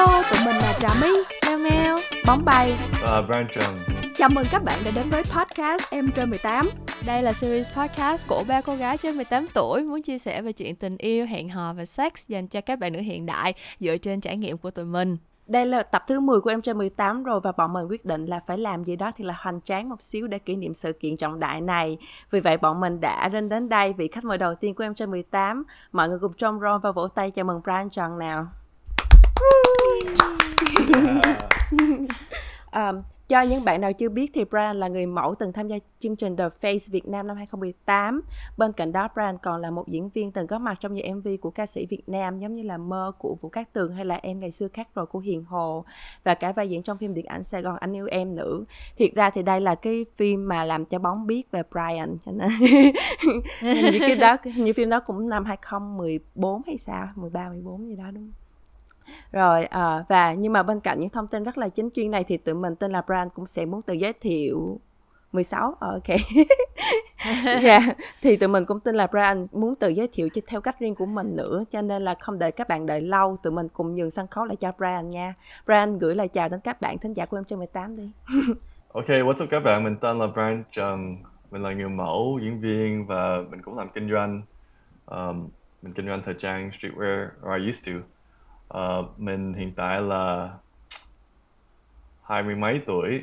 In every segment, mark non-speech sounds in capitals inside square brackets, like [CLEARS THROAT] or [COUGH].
Hello, tụi mình là Trà My, Meo Meo, Bóng Bay. Và Brian Trần. Chào mừng các bạn đã đến với podcast Em trên 18. Đây là series podcast của ba cô gái trên 18 tuổi muốn chia sẻ về chuyện tình yêu, hẹn hò và sex dành cho các bạn nữ hiện đại dựa trên trải nghiệm của tụi mình. Đây là tập thứ 10 của Em trên 18 rồi và bọn mình quyết định là phải làm gì đó thì là hoành tráng một xíu để kỷ niệm sự kiện trọng đại này. Vì vậy bọn mình đã đến đến đây vị khách mời đầu tiên của Em trên 18. Mọi người cùng trông ron và vỗ tay chào mừng Brian Trần nào. [LAUGHS] um, cho những bạn nào chưa biết thì Brian là người mẫu từng tham gia chương trình The Face Việt Nam năm 2018. Bên cạnh đó Brian còn là một diễn viên từng có mặt trong nhiều MV của ca sĩ Việt Nam giống như là Mơ của Vũ Cát Tường hay là Em ngày xưa khác rồi của Hiền Hồ và cả vai diễn trong phim điện ảnh Sài Gòn Anh yêu em nữa. Thiệt ra thì đây là cái phim mà làm cho bóng biết về Brian cho nên [LAUGHS] như cái đó như phim đó cũng năm 2014 hay sao 13 14 gì đó đúng không? Rồi à, và nhưng mà bên cạnh những thông tin rất là chính chuyên này thì tụi mình tên là brand cũng sẽ muốn tự giới thiệu 16 ờ, ok. Yeah. [LAUGHS] thì tụi mình cũng tin là brand muốn tự giới thiệu theo cách riêng của mình nữa cho nên là không để các bạn đợi lâu tụi mình cùng nhường sân khấu lại cho brand nha. Brand gửi lời chào đến các bạn thính giả của em trên 18 đi. [LAUGHS] Ok what's up các bạn? Mình tên là brand trần mình là người mẫu diễn viên và mình cũng làm kinh doanh um, mình kinh doanh thời trang streetwear or I used to uh, mình hiện tại là hai mươi mấy tuổi.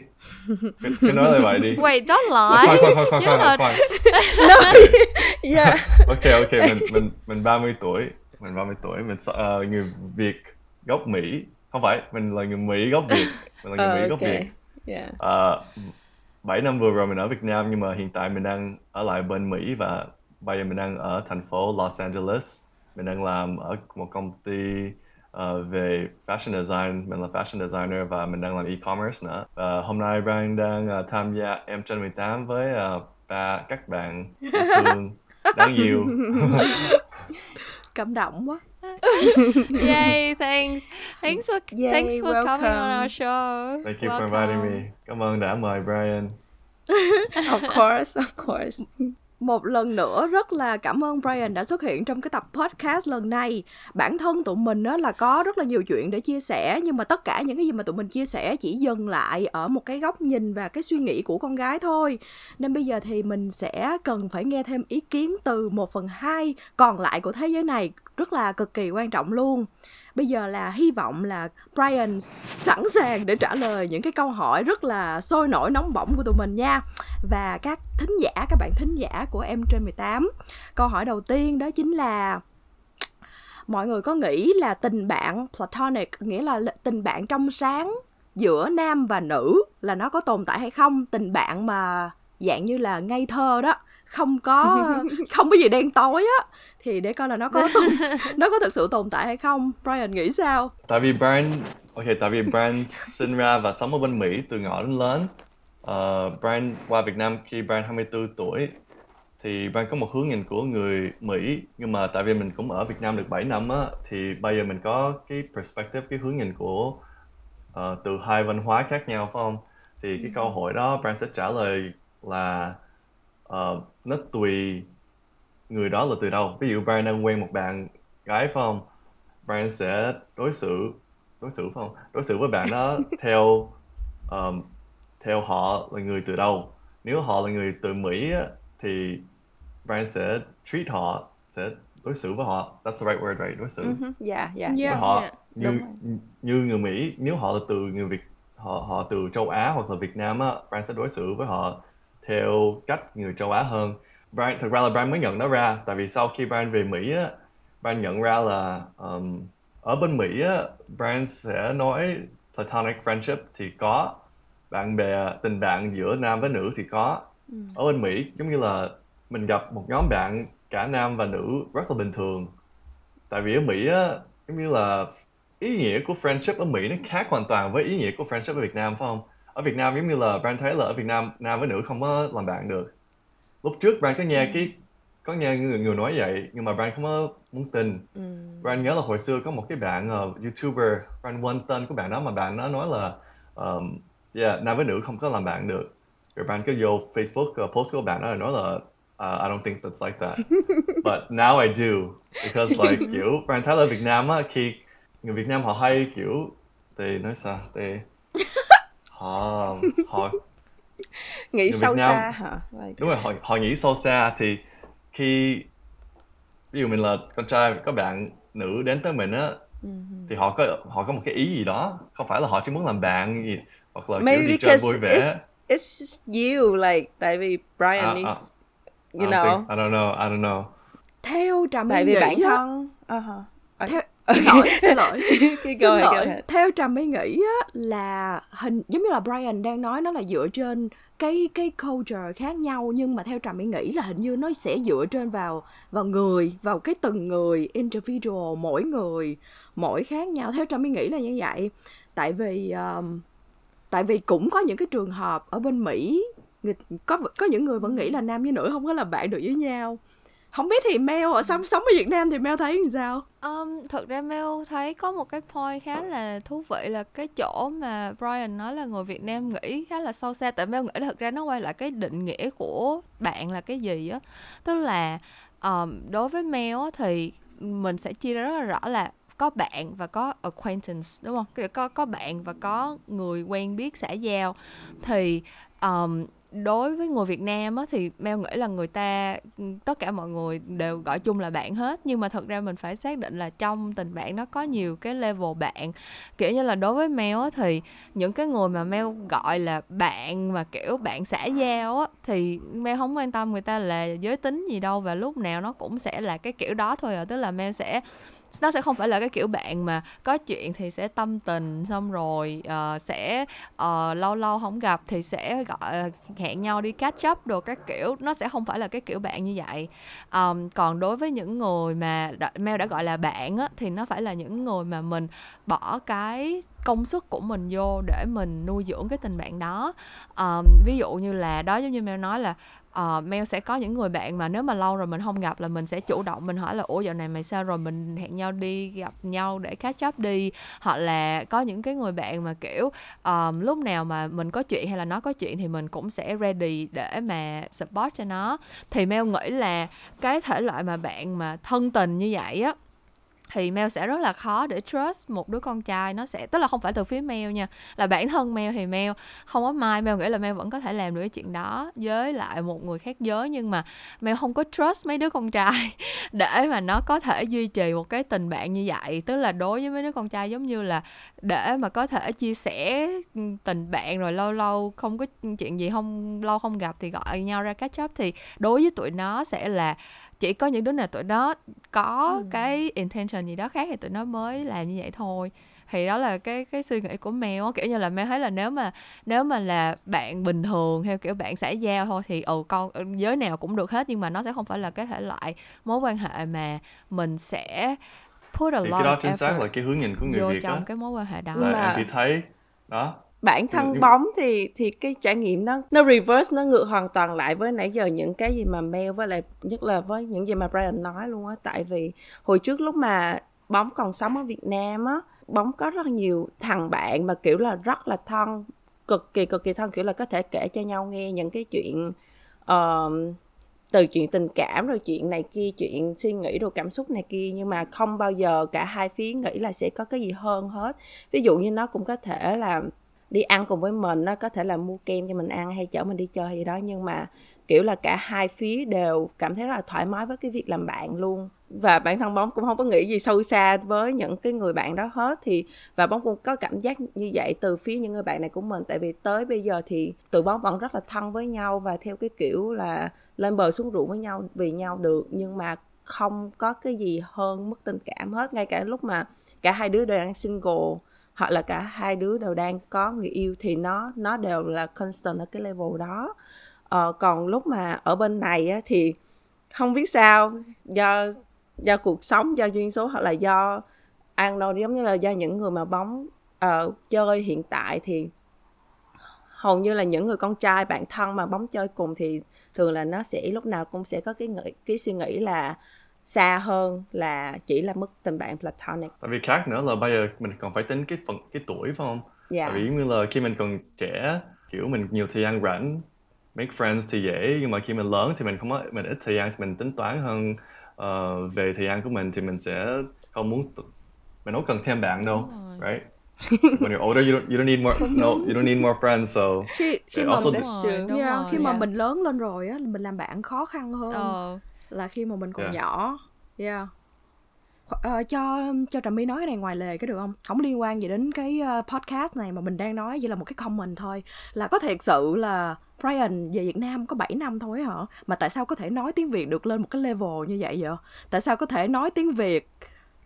Cứ, cứ nói lại vậy đi. [LAUGHS] Wait, don't lie. khoan khoan khoan khoan khoan, [LAUGHS] yeah. [LAUGHS] ok ok mình mình mình 30 tuổi. Mình 30 tuổi. Mình uh, người Việt gốc Mỹ. Không phải mình là người Mỹ gốc Việt. Mình là người uh, Mỹ gốc Việt. Yeah. uh, 7 năm vừa rồi mình ở Việt Nam nhưng mà hiện tại mình đang ở lại bên Mỹ và bây giờ mình đang ở thành phố Los Angeles. Mình đang làm ở một công ty uh, về fashion design mình là fashion designer và mình đang làm e-commerce nữa và hôm nay Brian đang uh, tham gia em trên 18 với uh, ba các bạn [LAUGHS] thương đáng yêu [LAUGHS] cảm động quá [LAUGHS] Yay, thanks. Thanks for Yay, thanks for welcome. coming on our show. thank you welcome. for inviting me cảm ơn đã mời Brian of course, of course. Một lần nữa, rất là cảm ơn Brian đã xuất hiện trong cái tập podcast lần này. Bản thân tụi mình á là có rất là nhiều chuyện để chia sẻ, nhưng mà tất cả những cái gì mà tụi mình chia sẻ chỉ dừng lại ở một cái góc nhìn và cái suy nghĩ của con gái thôi. Nên bây giờ thì mình sẽ cần phải nghe thêm ý kiến từ một phần hai còn lại của thế giới này, rất là cực kỳ quan trọng luôn bây giờ là hy vọng là Brian sẵn sàng để trả lời những cái câu hỏi rất là sôi nổi nóng bỏng của tụi mình nha. Và các thính giả các bạn thính giả của em trên 18 câu hỏi đầu tiên đó chính là mọi người có nghĩ là tình bạn platonic nghĩa là tình bạn trong sáng giữa nam và nữ là nó có tồn tại hay không? Tình bạn mà dạng như là ngây thơ đó không có [LAUGHS] không có gì đen tối á thì để coi là nó có tồn, nó có thực sự tồn tại hay không. Brian nghĩ sao? Tại vì Brian ok tại vì Brian sinh ra và sống ở bên Mỹ từ nhỏ đến lớn. Uh, Brian qua Việt Nam khi Brian 24 tuổi thì Brian có một hướng nhìn của người Mỹ. Nhưng mà tại vì mình cũng ở Việt Nam được 7 năm á thì bây giờ mình có cái perspective cái hướng nhìn của uh, từ hai văn hóa khác nhau phải không? Thì cái câu hỏi đó Brian sẽ trả lời là uh, nó tùy người đó là từ đâu? Ví dụ Brian đang quen một bạn gái phải không? Brian sẽ đối xử đối xử phải không? Đối xử với bạn đó [LAUGHS] theo um, theo họ là người từ đâu? Nếu họ là người từ Mỹ á, thì Brian sẽ treat họ sẽ đối xử với họ. That's the right word right? Đối xử. Uh-huh. yeah, yeah, với Yeah. họ yeah. như Đúng như người Mỹ. Nếu họ là từ người Việt họ họ từ châu Á hoặc là Việt Nam á Brian sẽ đối xử với họ theo cách người châu Á hơn Brian thực ra là Brian mới nhận nó ra. Tại vì sau khi Brian về Mỹ á Brian nhận ra là um, ở bên Mỹ á Brian sẽ nói platonic friendship thì có. Bạn bè tình bạn giữa nam với nữ thì có. Ừ. ở bên Mỹ giống như là mình gặp một nhóm bạn cả nam và nữ rất là bình thường. Tại vì ở Mỹ á giống như là ý nghĩa của friendship ở Mỹ nó khác hoàn toàn với ý nghĩa của friendship ở Việt Nam phải không? Ở Việt Nam giống như là Brian thấy là ở Việt Nam nam với nữ không có làm bạn được lúc trước Brian có nghe cái có nghe người, người nói vậy nhưng mà Brian không có muốn tin. Ừ. Brian nhớ là hồi xưa có một cái bạn uh, YouTuber Brian quên tên của bạn đó mà bạn đó nói là um, yeah, nam với nữ không có làm bạn được. Rồi Brian cứ vô Facebook uh, post của bạn đó là nói là uh, I don't think that's like that. [LAUGHS] But now I do because like [LAUGHS] kiểu Brian thấy là Việt Nam á khi người Việt Nam họ hay kiểu thì nói sao thì [LAUGHS] họ họ nghĩ Người sâu Việt Nam- xa hả? Like- đúng rồi họ họ nghĩ sâu xa thì khi ví dụ mình là con trai có bạn nữ đến tới mình á thì họ có họ có một cái ý gì đó. Không phải là họ chỉ muốn làm bạn gì hoặc là maybe kiểu đi chơi vui vẻ. it's it's just you like tại vì Brian À, is à. you I know think- I don't know I don't know. Theo trà my tại vì bản thân uh-huh. Theo xin lỗi xin lỗi. [LAUGHS] Xin lỗi. Theo trà my nghĩ á là hình giống như là Brian đang nói nó là dựa trên cái cái culture khác nhau nhưng mà theo trà my nghĩ là hình như nó sẽ dựa trên vào vào người vào cái từng người individual mỗi người mỗi khác nhau. Theo trà my nghĩ là như vậy. Tại vì um, tại vì cũng có những cái trường hợp ở bên Mỹ người, có có những người vẫn nghĩ là nam với nữ không có làm bạn được với nhau không biết thì Mel ở sống sống ở Việt Nam thì Mel thấy làm sao? Um, Thật ra Mel thấy có một cái point khá là thú vị là cái chỗ mà Brian nói là người Việt Nam nghĩ khá là sâu xa. Tại Mel nghĩ là ra nó quay lại cái định nghĩa của bạn là cái gì á. Tức là um, đối với Mel thì mình sẽ chia ra rất là rõ là có bạn và có acquaintance đúng không? Có có bạn và có người quen biết xã giao. Thì um, đối với người Việt Nam á, thì Mel nghĩ là người ta ừ, tất cả mọi người đều gọi chung là bạn hết. Nhưng mà thật ra mình phải xác định là trong tình bạn nó có nhiều cái level bạn. Kiểu như là đối với Mel á, thì những cái người mà Mel gọi là bạn mà kiểu bạn xã giao á thì Mel không quan tâm người ta là giới tính gì đâu và lúc nào nó cũng sẽ là cái kiểu đó thôi à. Tức là Mel sẽ nó sẽ không phải là cái kiểu bạn mà có chuyện thì sẽ tâm tình xong rồi uh, sẽ uh, lâu lâu không gặp thì sẽ gọi ờ, hẹn nhau đi catch up đồ các kiểu. Nó sẽ không phải là cái kiểu bạn như vậy. Um, còn đối với những người mà đã, mail đã gọi là bạn á thì nó phải là những người mà mình bỏ cái công sức của mình vô để mình nuôi dưỡng cái tình bạn đó. Um, ví dụ như là đó giống như Mel nói là uh, Mel sẽ có những người bạn mà nếu mà lâu rồi mình không gặp là mình sẽ chủ động mình hỏi là ủa dạo này mày sao rồi? Mình hẹn nhau đi gặp nhau để catch up đi. Hoặc là có những cái người bạn mà kiểu um, lúc nào mà mình có chuyện hay là nó có chuyện thì mình cũng sẽ ready để mà support cho nó. Thì Mel nghĩ là cái thể loại mà bạn mà thân tình như vậy á thì Mel sẽ rất là khó để trust một đứa con trai. Nó sẽ, tức là không phải từ phía Mel nha, là bản thân Mel thì Mel không có mai, Mel nghĩ là Mel vẫn có thể làm được cái chuyện đó với lại một người khác giới. Nhưng mà Mel không có trust mấy đứa con trai [LAUGHS] để mà nó có thể duy trì một cái tình bạn như vậy. Tức là đối với mấy đứa con trai giống như là để mà có thể chia sẻ tình bạn rồi lâu lâu không có chuyện gì, không, lâu không gặp thì gọi nhau ra catch up. Thì đối với tụi nó sẽ là chỉ có những đứa nào tụi nó có ừ. cái intention gì đó khác thì tụi nó mới làm như vậy thôi. Thì đó là cái cái suy nghĩ của á kiểu như là Mel thấy là nếu mà nếu mà là bạn bình thường theo kiểu bạn xã giao thôi thì ừ con giới nào cũng được hết nhưng mà nó sẽ không phải là cái thể loại mối quan hệ mà mình sẽ put a thì lot cái đó of chính xác effort là cái hướng nhìn của người vô Việt trong đó cái mối quan hệ đó. Nhưng là mà- em chỉ thấy đó bản thân Nhưng- bóng thì thì cái trải nghiệm nó nó reverse nó ngược hoàn toàn lại với nãy giờ những cái gì mà Mel với lại nhất là với những gì mà Brian nói luôn á. Tại vì hồi trước lúc mà bóng còn sống ở Việt Nam á bóng có rất nhiều thằng bạn mà kiểu là rất là thân cực kỳ cực kỳ thân kiểu là có thể kể cho nhau nghe những cái chuyện ờm, từ chuyện tình cảm rồi chuyện này kia chuyện suy nghĩ rồi cảm xúc này kia. Nhưng mà không bao giờ cả hai phía nghĩ là sẽ có cái gì hơn hết. Ví dụ như nó cũng có thể là đi ăn cùng với mình nó có thể là mua kem cho mình ăn hay chở mình đi chơi gì đó, nhưng mà, kiểu là, cả hai phía đều cảm thấy rất là thoải mái với cái việc làm bạn luôn. Và bản thân bóng cũng không có nghĩ gì sâu xa với những cái người bạn đó hết thì, và bóng cũng có cảm giác như vậy từ phía những người bạn này của mình. Tại vì tới bây giờ thì tụi bóng vẫn rất là thân với nhau và theo cái kiểu là lên bờ xuống ruộng với nhau, vì nhau được, nhưng mà không có cái gì hơn mất tình cảm hết. Ngay cả lúc mà cả hai đứa đều đang single hoặc là cả hai đứa đều đang có người yêu thì nó nó đều là constant ở cái level đó. Ờ, còn lúc mà ở bên này á, thì không biết sao do do cuộc sống do duyên số hoặc là do ăn đâu giống như là do những người mà bóng uh, chơi hiện tại thì hầu như là những người con trai bạn thân mà bóng chơi cùng thì thường là nó sẽ lúc nào cũng sẽ có cái nghĩ, cái suy nghĩ là xa hơn là chỉ là mức tình bạn platonic. tại vì khác nữa là bây giờ mình còn phải tính cái phần cái tuổi phải không Dạ. tại vì như là khi mình còn trẻ kiểu mình nhiều thời gian rảnh make friends thì dễ nhưng mà khi mình lớn thì mình không có mình ít thời gian thì mình tính toán hơn ờ, về thời gian của mình thì mình sẽ không muốn t- mình không cần thêm bạn đâu right when you're older, you don't you don't need more no you don't need more friends. So khi khi mà also mình, yeah, khi mà yeah. mình lớn lên rồi á mình làm bạn khó khăn hơn ờ là khi mà mình còn Yeah. nhỏ. Yeah. Ờ, cho cho trà my nói cái này ngoài lề cái được không? Không liên quan gì đến cái ờ, podcast này mà mình đang nói chỉ là một cái comment thôi. Là có thiệt sự là Brian về Việt Nam có 7 năm thôi hả? Mà tại sao có thể nói tiếng Việt được lên một cái level như vậy vậy? Tại sao có thể nói tiếng Việt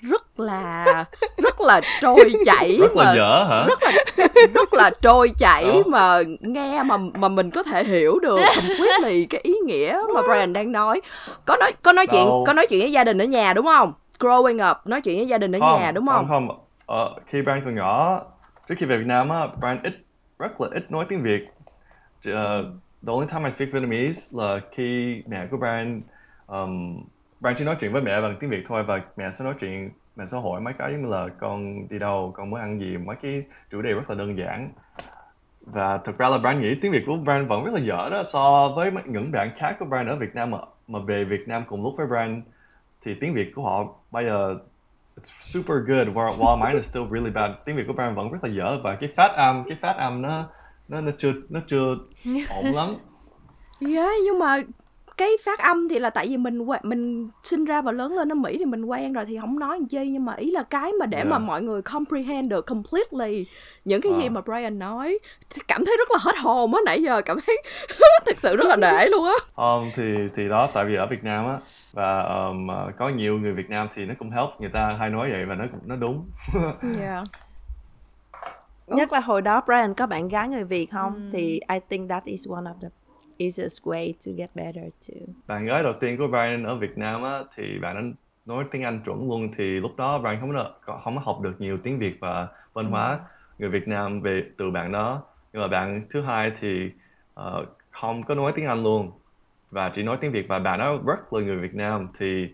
rất là rất là trôi chảy rất là mà dở hả? rất là rất là trôi chảy Ồ. mà nghe mà mà mình có thể hiểu được completely cái ý nghĩa mà Brian đang nói có nói có nói chuyện Đâu. có nói chuyện với gia đình ở nhà đúng không growing up nói chuyện với gia đình ở nhà đúng không Không, không. Ờ, khi Brian còn nhỏ, trước khi về Việt Nam á, Brian ít rất là ít nói tiếng Việt. Uh, the only time I speak Vietnamese là khi mẹ của Brian um, Brian chỉ nói chuyện với mẹ bằng tiếng Việt thôi và mẹ sẽ nói chuyện mẹ sẽ hỏi mấy cái như là con đi đâu, con muốn ăn gì, mấy cái chủ đề rất là đơn giản. Và thực ra là Brian nghĩ tiếng Việt của Brian vẫn rất là dở đó. So với những bạn khác của Brian ở Việt Nam mà mà về Việt Nam cùng lúc với Brian thì tiếng Việt của họ bây giờ it's super good while, while mine is still really bad. Tiếng Việt của Brian vẫn rất là dở và cái phát âm cái phát âm nó nó nó chưa nó chưa [LAUGHS] ổn lắm. Yeah, nhưng mà cái phát âm thì là tại vì mình quen- mình sinh ra và lớn lên ở Mỹ thì mình quen rồi thì không nói chi nhưng mà ý là cái mà để Yeah. mà mọi người comprehend được completely những cái gì Ờ. mà Brian nói thì cảm thấy rất là hết hồn á nãy giờ cảm thấy [LAUGHS] thực sự rất là nể luôn á um, thì thì đó tại vì ở Việt Nam á và um, có nhiều người Việt Nam thì nó cũng help người ta hay nói vậy và nó nó đúng [LAUGHS] yeah. Nhất là hồi đó Brian có bạn gái người Việt không? Thì I think that is one of the easiest way to get better too. bạn gái đầu tiên của Brian ở Việt Nam á thì bạn ấy nói tiếng Anh chuẩn luôn thì lúc đó Brian không có không có học được nhiều tiếng Việt và văn hóa người Việt Nam về từ bạn đó. Nhưng mà bạn thứ hai thì ờ, không có nói tiếng Anh luôn và chỉ nói tiếng Việt và bạn đó rất là người Việt Nam. Thì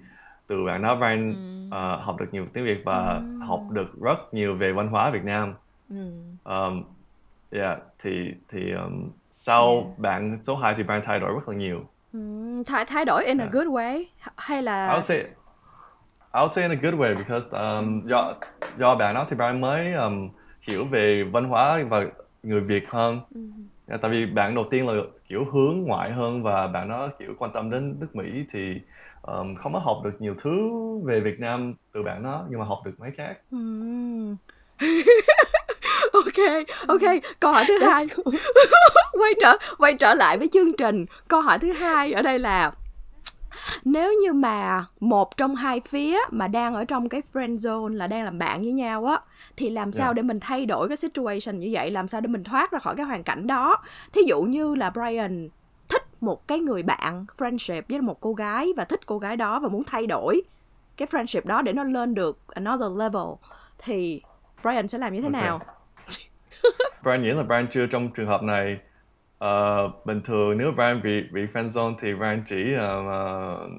từ bạn đó Brian ờ, học được nhiều tiếng Việt và học được rất nhiều về văn hóa Việt Nam. Ừ. um, yeah thì thì um, sau Yeah. bạn số 2 thì Brian thay đổi rất là nhiều Ừm, thay thay đổi in a Yeah. good way hay I là would say I would say in a good way because um, do do bạn đó thì bạn mới um, hiểu về văn hóa và người Việt hơn. Yeah, tại vì bạn đầu tiên là kiểu hướng ngoại hơn và bạn đó kiểu quan tâm đến nước Mỹ thì um, không có học được nhiều thứ về Việt Nam từ bạn đó nhưng mà học được mấy khác. Ừm. [LAUGHS] ok ok câu hỏi thứ hai. [LAUGHS] quay trở quay trở lại với chương trình. Câu hỏi thứ hai ở đây là nếu như mà một trong hai phía mà đang ở trong cái friend zone là đang làm bạn với nhau á thì làm sao Yeah. để mình thay đổi cái situation như vậy? Làm sao để mình thoát ra khỏi cái hoàn cảnh đó? Thí dụ như là Brian thích một cái người bạn friendship với một cô gái và thích cô gái đó và muốn thay đổi cái friendship đó để nó lên được another level thì Brian sẽ làm như thế Ok. nào [LAUGHS] Brian nghĩ là Brian chưa trong trường hợp này. Ờ, bình thường nếu Brian bị bị friend zone thì Brian chỉ uh,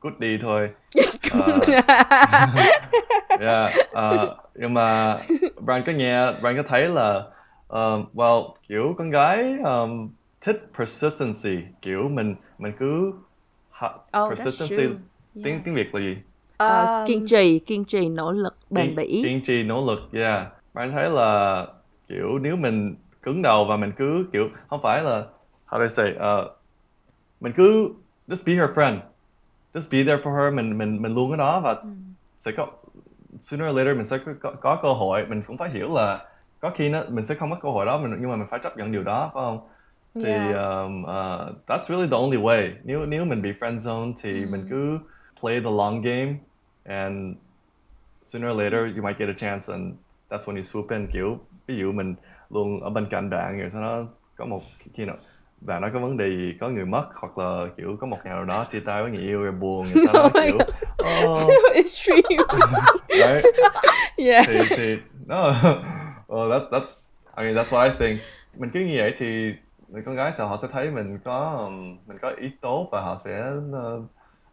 cút đi thôi. [LAUGHS] Ờ, [LAUGHS] yeah, ờ, nhưng mà Brian có nghe, Brian có thấy là um, well kiểu con gái um, thích persistency, kiểu mình mình cứ ha, Oh, that's persistency true. tiếng Yeah. tiếng Việt là gì? Ờ, Um, kiên trì, kiên trì, nỗ lực, bền bỉ. kiên trì nỗ lực yeah bạn thấy là kiểu nếu mình cứng đầu và mình cứ kiểu không phải là how do I say uh, mình cứ just be her friend. Just be there for her mình mình mình luôn ở đó và sẽ có sooner or later mình sẽ có, có, cơ hội. Mình cũng phải hiểu là có khi nó mình sẽ không có cơ hội đó mình nhưng mà mình phải chấp nhận điều đó phải không? Thì Yeah. um, uh, that's really the only way. Nếu nếu mình bị friend zone thì mình cứ play the long game and sooner or later you might get a chance and that's when you swoop in kiểu ví dụ mình luôn ở bên cạnh bạn rồi sau đó có một khi nào bạn nó có vấn đề gì có người mất hoặc là kiểu có một ngày nào đó chia tay với người yêu rồi buồn đó Oh [LAUGHS] my kiểu oh, [LAUGHS] So extreme. [LAUGHS] right yeah. thì thì no well that, that's I mean that's what I think mình cứ như vậy thì người con gái sao họ sẽ thấy mình có um, mình có ý tốt và họ sẽ uh,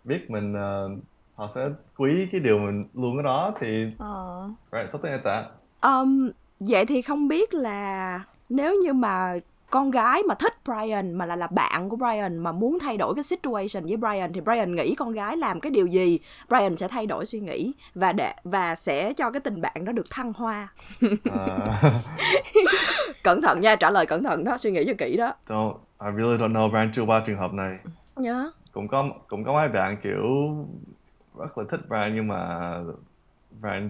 biết mình uh, họ sẽ quý cái điều mình luôn ở đó thì Ờ. right something like that Um, vậy thì không biết là nếu như mà con gái mà thích Brian mà là là bạn của Brian mà muốn thay đổi cái situation với Brian thì Brian nghĩ con gái làm cái điều gì? Brian sẽ thay đổi suy nghĩ và để và sẽ cho cái tình bạn đó được thăng hoa. Uh, [LAUGHS] cẩn thận nha trả lời cẩn thận đó suy nghĩ cho kỹ đó. Don't I really don't know Brian chưa qua trường hợp này. Nhớ cũng có cũng có mấy bạn kiểu rất là thích Brian nhưng mà Brian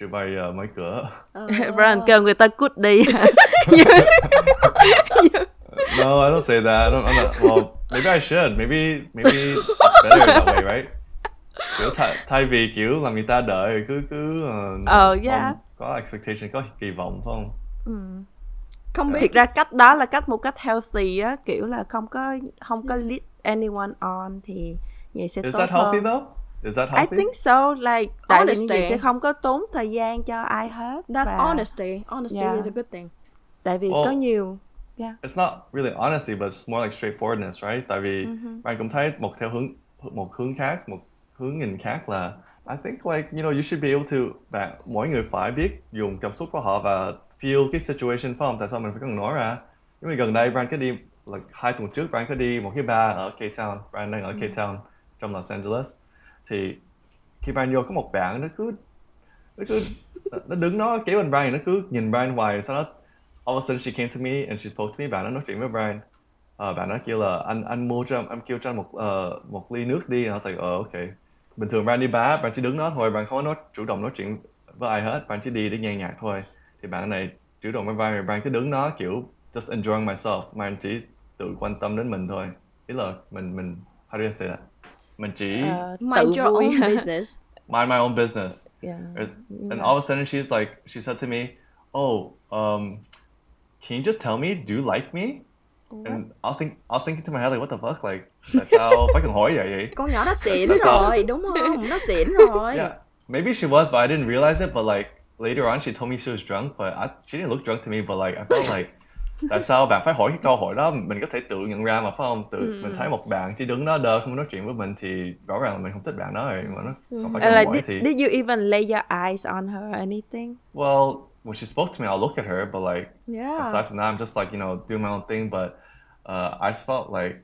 chưa bao giờ mở cửa. Ờ. [LAUGHS] Brian kêu người ta cút đi. No I don't say that I don't, I'm not, well maybe I should maybe maybe better that way right? Kiểu thay, thay vì kiểu làm người ta đợi cứ cứ uh, Ờ, yeah. có expectation có kỳ vọng phải không? Không biết thiệt ra cách đó là cách một cách healthy á kiểu là không có không có lead anyone on thì vậy sẽ is tốt that healthy hơn. though is that I healthy? think so. Like tại vì như vậy Honesty. sẽ không có tốn thời gian cho ai hết that's và honesty. Honesty Yeah. is a good thing. Tại vì Well- có nhiều yeah. it's not really honesty but it's more like straightforwardness right? Tại vì Mm-hmm. bạn cũng thấy một theo hướng một hướng khác một hướng nhìn khác là I think like you know you should be able to bạn mỗi người phải biết dùng cảm xúc của họ và feel cái situation phải không? Tại sao mình phải cần nói ra? 因為 gần đây Brian có đi like hai tuần trước Brian có đi một cái bar ở Cape Town Brian đang ở Cape Town trong Los Angeles thì khi Brian vô có một bạn nó cứ nó cứ nó đứng nó kéo bên Brian nó cứ nhìn Brian hoài sau đó all of a sudden she came to me and she spoke to me bạn nó nói chuyện với Brian. Uh, bạn nó kêu là anh anh mua cho em kêu cho anh một uh, một ly nước đi. And I was like ờ ok. Bình thường Brian đi bar bạn chỉ đứng đó thôi bạn không có nói chủ động nói chuyện với ai hết bạn chỉ đi để nghe nhạc thôi. Thì bạn này chủ động với Brian Brian cứ đứng đó kiểu just enjoying myself. Mà anh chỉ tự quan tâm đến mình thôi. Ý là mình mình how do you say that? Mình chỉ Ờ, mind your own [LAUGHS] business. Mind my own business. Yeah. and and all of a sudden she's like she said to me oh um can you just tell me do you like me? And I was think I was thinking to my head like what the fuck? Like tại sao phải cần hỏi vậy vậy con nhỏ nó xịn [LAUGHS] That's all. rồi đúng không? Nó xịn rồi. Yeah maybe she was but I didn't realize it but like later on she told me she was drunk but I, she didn't look drunk to me but like I felt [LAUGHS] like tại sao bạn phải hỏi cái câu hỏi đó? Mình có thể tự nhận ra mà phải không? Tự mình thấy một bạn chỉ đứng đó đơ không nói chuyện với mình thì rõ ràng là mình không thích bạn đó rồi mà nó không phải And cần like, hỏi did, thì did you even lay your eyes on her or anything? Well when she spoke to me I'll look at her but like yeah. aside from that, I'm just like you know doing my own thing. But uh, I felt like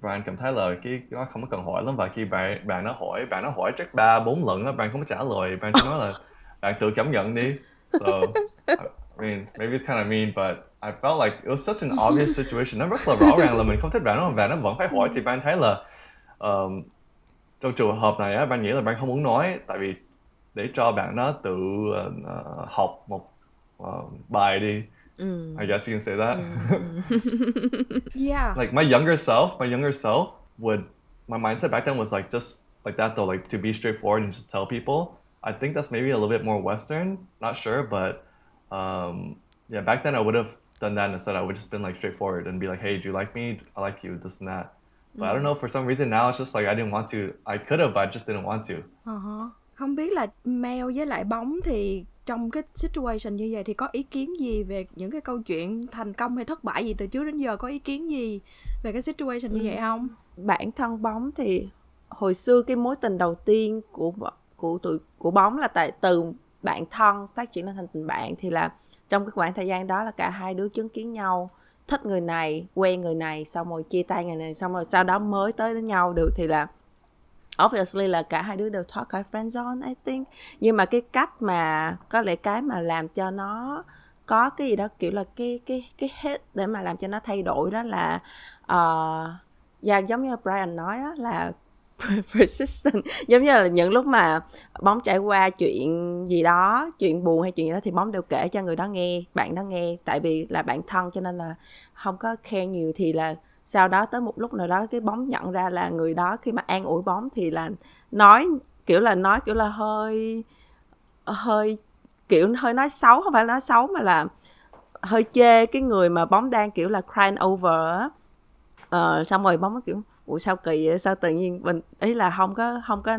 Brian cảm thấy là cái nó không có cần hỏi lắm. Và khi bạn bạn nó hỏi bạn nó hỏi chắc ba bốn lần á bạn không có trả lời. Bạn chỉ nói là [LAUGHS] bạn tự cảm nhận đi. So I mean maybe it's kind of mean but I felt like it was such an obvious [LAUGHS] situation. Nó rất là rõ ràng là mình không thích bạn mà bạn nó vẫn phải hỏi thì bạn thấy là um, trong trường hợp này á bạn nghĩ là bạn không muốn nói tại vì để cho bạn nó tự uh, học một uh, bài đi I guess you can say that. [LAUGHS] yeah like my younger self, my younger self would my mindset back then was like just like that though, like to be straightforward and just tell people. I think that's maybe a little bit more Western, not sure, but um, yeah, back then I would have done that instead. I would just been like straightforward and be like, hey, do you like me? I like you, this and that. But I don't know for some reason now it's just like I didn't want to. I could have, but I just didn't want to. Ờ, không biết là Mel với lại bóng thì trong cái situation như vậy thì có ý kiến gì về những cái câu chuyện thành công hay thất bại gì từ trước đến giờ có ý kiến gì về cái situation như vậy không bản thân bóng thì hồi xưa cái mối tình đầu tiên của của tụi của bóng là tại từ bạn thân phát triển lên thành tình bạn thì là trong cái khoảng thời gian đó là cả hai đứa chứng kiến nhau thích người này quen người này xong rồi chia tay người này xong rồi sau đó mới tới đến nhau được thì là obviously là cả hai đứa đều thoát khỏi friend zone I think. Nhưng mà cái cách mà có lẽ cái mà làm cho nó có cái gì đó kiểu là cái cái cái hết để mà làm cho nó thay đổi đó là ờ, uh, và giống như Brian nói đó, là [LAUGHS] persistent. Giống như là những lúc mà bóng trải qua chuyện gì đó, chuyện buồn hay chuyện gì đó thì bóng đều kể cho người đó nghe, bạn đó nghe. Tại vì là bạn thân cho nên là không có khen nhiều. Thì là sau đó tới một lúc nào đó cái bóng nhận ra là người đó khi mà an ủi bóng thì là nói, kiểu là nói, kiểu là hơi hơi, kiểu hơi nói xấu, không phải nói xấu mà là hơi chê cái người mà bóng đang, kiểu là crying over á ờ, xong rồi bóng kiểu ủa sao kỳ vậy? Sao tự nhiên mình ý là không có không có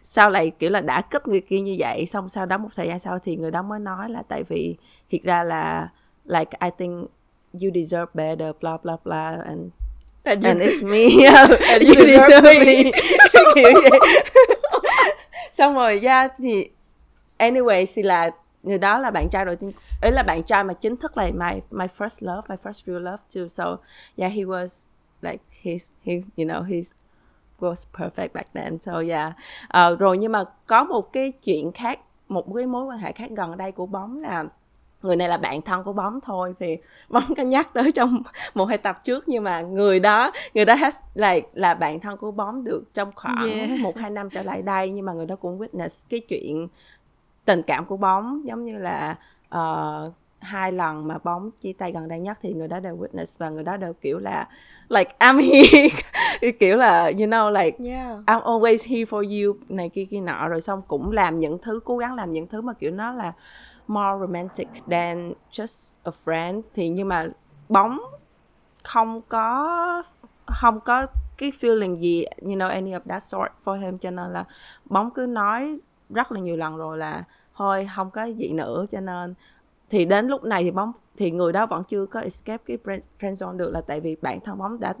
sao lại kiểu là đã kích người kia như vậy xong sau đó một thời gian sau thì người đó mới nói là tại vì thiệt ra là like I think you deserve better blah blah blah and and and it's me. [LAUGHS] And [LAUGHS] you you deserve deserve me. [LAUGHS] kiểu vậy. Xong rồi ra thì anyways thì là người đó là bạn trai đầu tiên ấy là bạn trai mà chính thức là my my first love my first real love too. So yeah he was like he's he you know he's was perfect back then. So yeah. Uh, rồi nhưng mà có một cái chuyện khác một cái mối quan hệ khác gần đây của bóng là người này là bạn thân của bóng thôi thì [LAUGHS] bóng có nhắc tới trong [LAUGHS] một hai tập trước nhưng mà người đó người đó has like là bạn thân của bóng được trong khoảng Yeah. [LAUGHS] một hai năm trở lại đây nhưng mà người đó cũng witness cái chuyện tình cảm của bóng giống như là ờ, hai lần mà bóng chia tay gần đây nhất thì người đó đều witness và người đó đều kiểu là like I'm here. [LAUGHS] Kiểu là you know like yeah. I'm always here for you này kia kia nọ. Rồi xong cũng làm những thứ cố gắng làm những thứ mà kiểu nó là more romantic than just a friend. Thì nhưng mà bóng không có không có cái feeling gì you know any of that sort for him. Cho nên là bóng cứ nói rất là nhiều lần rồi là thôi không có gì nữa. Cho nên thì đến lúc này thì bóng thì người đó vẫn chưa có escape cái friend- zone được là tại vì bản thân bóng đã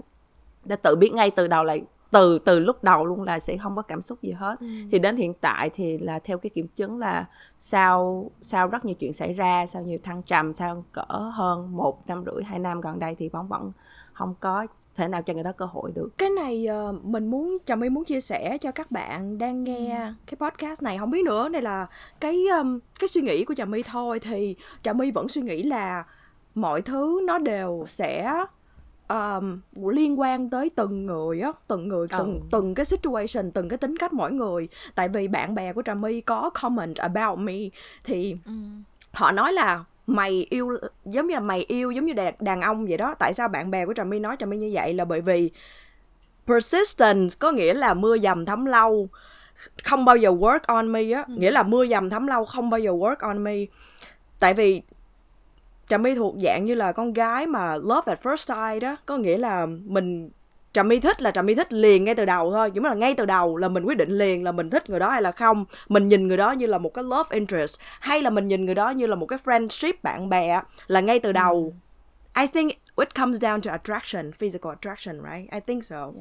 đã tự biết ngay từ đầu là từ từ lúc đầu luôn là sẽ không có cảm xúc gì hết. Thì đến hiện tại thì là theo cái kiểm chứng là sau sau rất nhiều chuyện xảy ra sau nhiều thăng trầm sau cỡ hơn một năm rưỡi hai năm gần đây thì bóng vẫn không có thể nào cho người đó cơ hội được. Cái này ờ, mình muốn trà my muốn chia sẻ cho các bạn đang nghe cái podcast này. Không biết nữa đây là cái um, cái suy nghĩ của trà my thôi. Thì trà my vẫn suy nghĩ là mọi thứ nó đều sẽ um, liên quan tới từng người á từng người từng Ừ. từng cái situation từng cái tính cách mỗi người. Tại vì bạn bè của trà my có comment about me. Thì họ nói là mày yêu giống như là mày yêu giống như đàn, đàn ông vậy đó. Tại sao bạn bè của trà my nói trà my như vậy? Là bởi vì persistence có nghĩa là mưa dầm thấm lâu không bao giờ work on me á. Nghĩa là mưa dầm thấm lâu không bao giờ work on me. Tại vì trà my thuộc dạng như là con gái mà love at first sight đó có nghĩa là mình trà my thích là trà my thích liền ngay từ đầu thôi. Giống là ngay từ đầu là mình quyết định liền là mình thích người đó hay là không. Mình nhìn người đó như là một cái love interest hay là mình nhìn người đó như là một cái friendship bạn bè. Là ngay từ đầu. I think it comes down to attraction, physical attraction, right? I think so.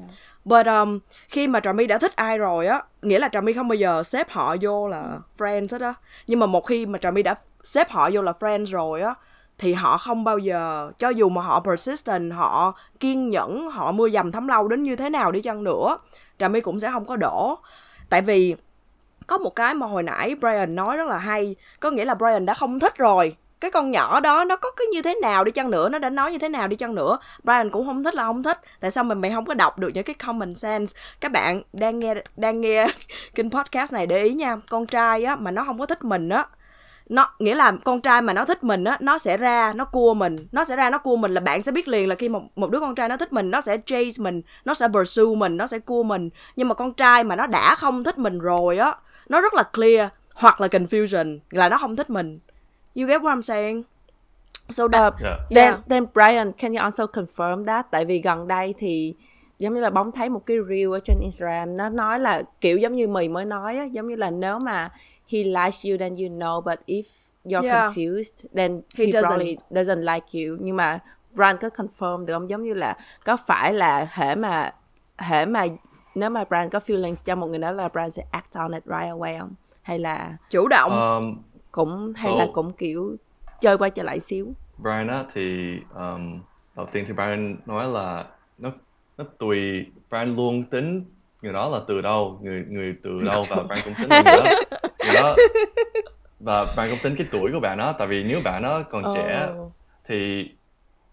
But um, khi mà Trà My đã thích ai rồi á, nghĩa là Trà My không bao giờ xếp họ vô là friends hết á. Nhưng mà một khi mà Trà My đã xếp họ vô là friends rồi á, thì họ không bao giờ, cho dù mà họ persistent, họ kiên nhẫn, họ mưa dầm thấm lâu đến như thế nào đi chăng nữa, Trà My cũng sẽ không có đổ. Tại vì có một cái mà hồi nãy Brian nói rất là hay có nghĩa là Brian đã không thích rồi. Cái con nhỏ đó nó có cái như thế nào đi chăng nữa nó đã nói như thế nào đi chăng nữa Brian cũng không thích là không thích. Tại sao mình mày không có đọc được những cái common sense? Các bạn đang nghe đang nghe [LAUGHS] kênh podcast này để ý nha. Con trai á mà nó không có thích mình á nó nghĩa là con trai mà nó thích mình á nó sẽ ra nó cua mình. Nó sẽ ra nó cua mình là bạn sẽ biết liền là khi một một đứa con trai nó thích mình nó sẽ chase mình nó sẽ pursue mình nó sẽ cua mình. Nhưng mà con trai mà nó đã không thích mình rồi á nó rất là clear hoặc là confusion là nó không thích mình. You get what I'm saying? So that Uh, Yeah. then, then Brian, can you also confirm that? Tại vì gần đây thì giống như là bóng thấy một cái reel ở trên Instagram nó nói là kiểu giống như mì mới nói á, giống như là nếu mà he likes you then you know. But if you're Yeah. confused then He he, doesn't. probably doesn't like you. Nhưng mà Brian có confirm được không? Giống như là có phải là hệ mà hệ mà nếu mà Brian có feelings cho một người đó là Brian sẽ act on it right away không? Hay là chủ động. Um, cũng hay So- là cũng kiểu chơi qua chơi lại xíu? Brian á thì um, đầu tiên thì Brian nói là nó nó tùy Brian luôn tính người đó là từ đâu? Người người từ đâu và Brian cũng tính người đó, người đó [LAUGHS] và Brian cũng tính cái tuổi của bạn đó. Tại vì nếu bạn đó còn trẻ Oh. thì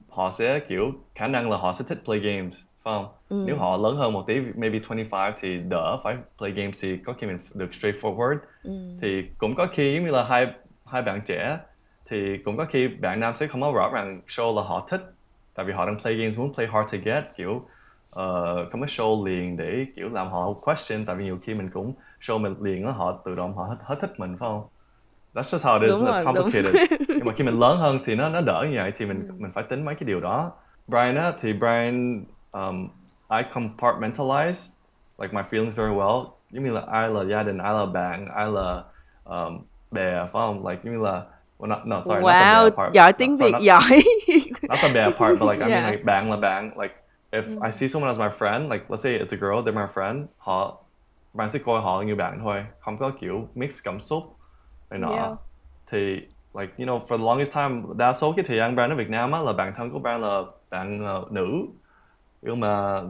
họ sẽ kiểu khả năng là họ sẽ thích play games phải không? Nếu họ lớn hơn một tí maybe 25 thì đỡ phải play games thì có khi mình được straightforward. Thì cũng có khi giống như là hai hai bạn trẻ thì cũng có khi bạn nam sẽ không có rõ ràng show là họ thích tại vì họ đang play games muốn play hard to get kiểu có show liền để kiểu làm họ question tại vì nhiều khi mình cũng show mình liền á họ tự động họ hết, hết thích mình phải không That's just how it is. Đúng rồi, đúng. complicated. Nhưng mà khi mình lớn hơn thì nó nó đỡ như vậy thì mình mình phải tính mấy cái điều đó. Brian á thì Brian um, I compartmentalize like my feelings very well. Giống như là ai là gia đình, ai là bạn, ai là um, bè phải không? Like giống như là well, not, no, sorry, not the wow bè part. giỏi Not- tiếng sorry, Việt not- giỏi Not the bad part, but like I [LAUGHS] Yeah. mean like bạn là bạn. Like if I see someone as my friend, like let's say it's a girl, they're my friend, họ bạn sẽ coi họ như bạn thôi, không có kiểu mix cảm xúc này nọ. Yeah. thì like you know for the longest time đa số cái thời gian Brand ở Việt Nam á là bạn thân của Brand là bạn uh, nữ nhưng mà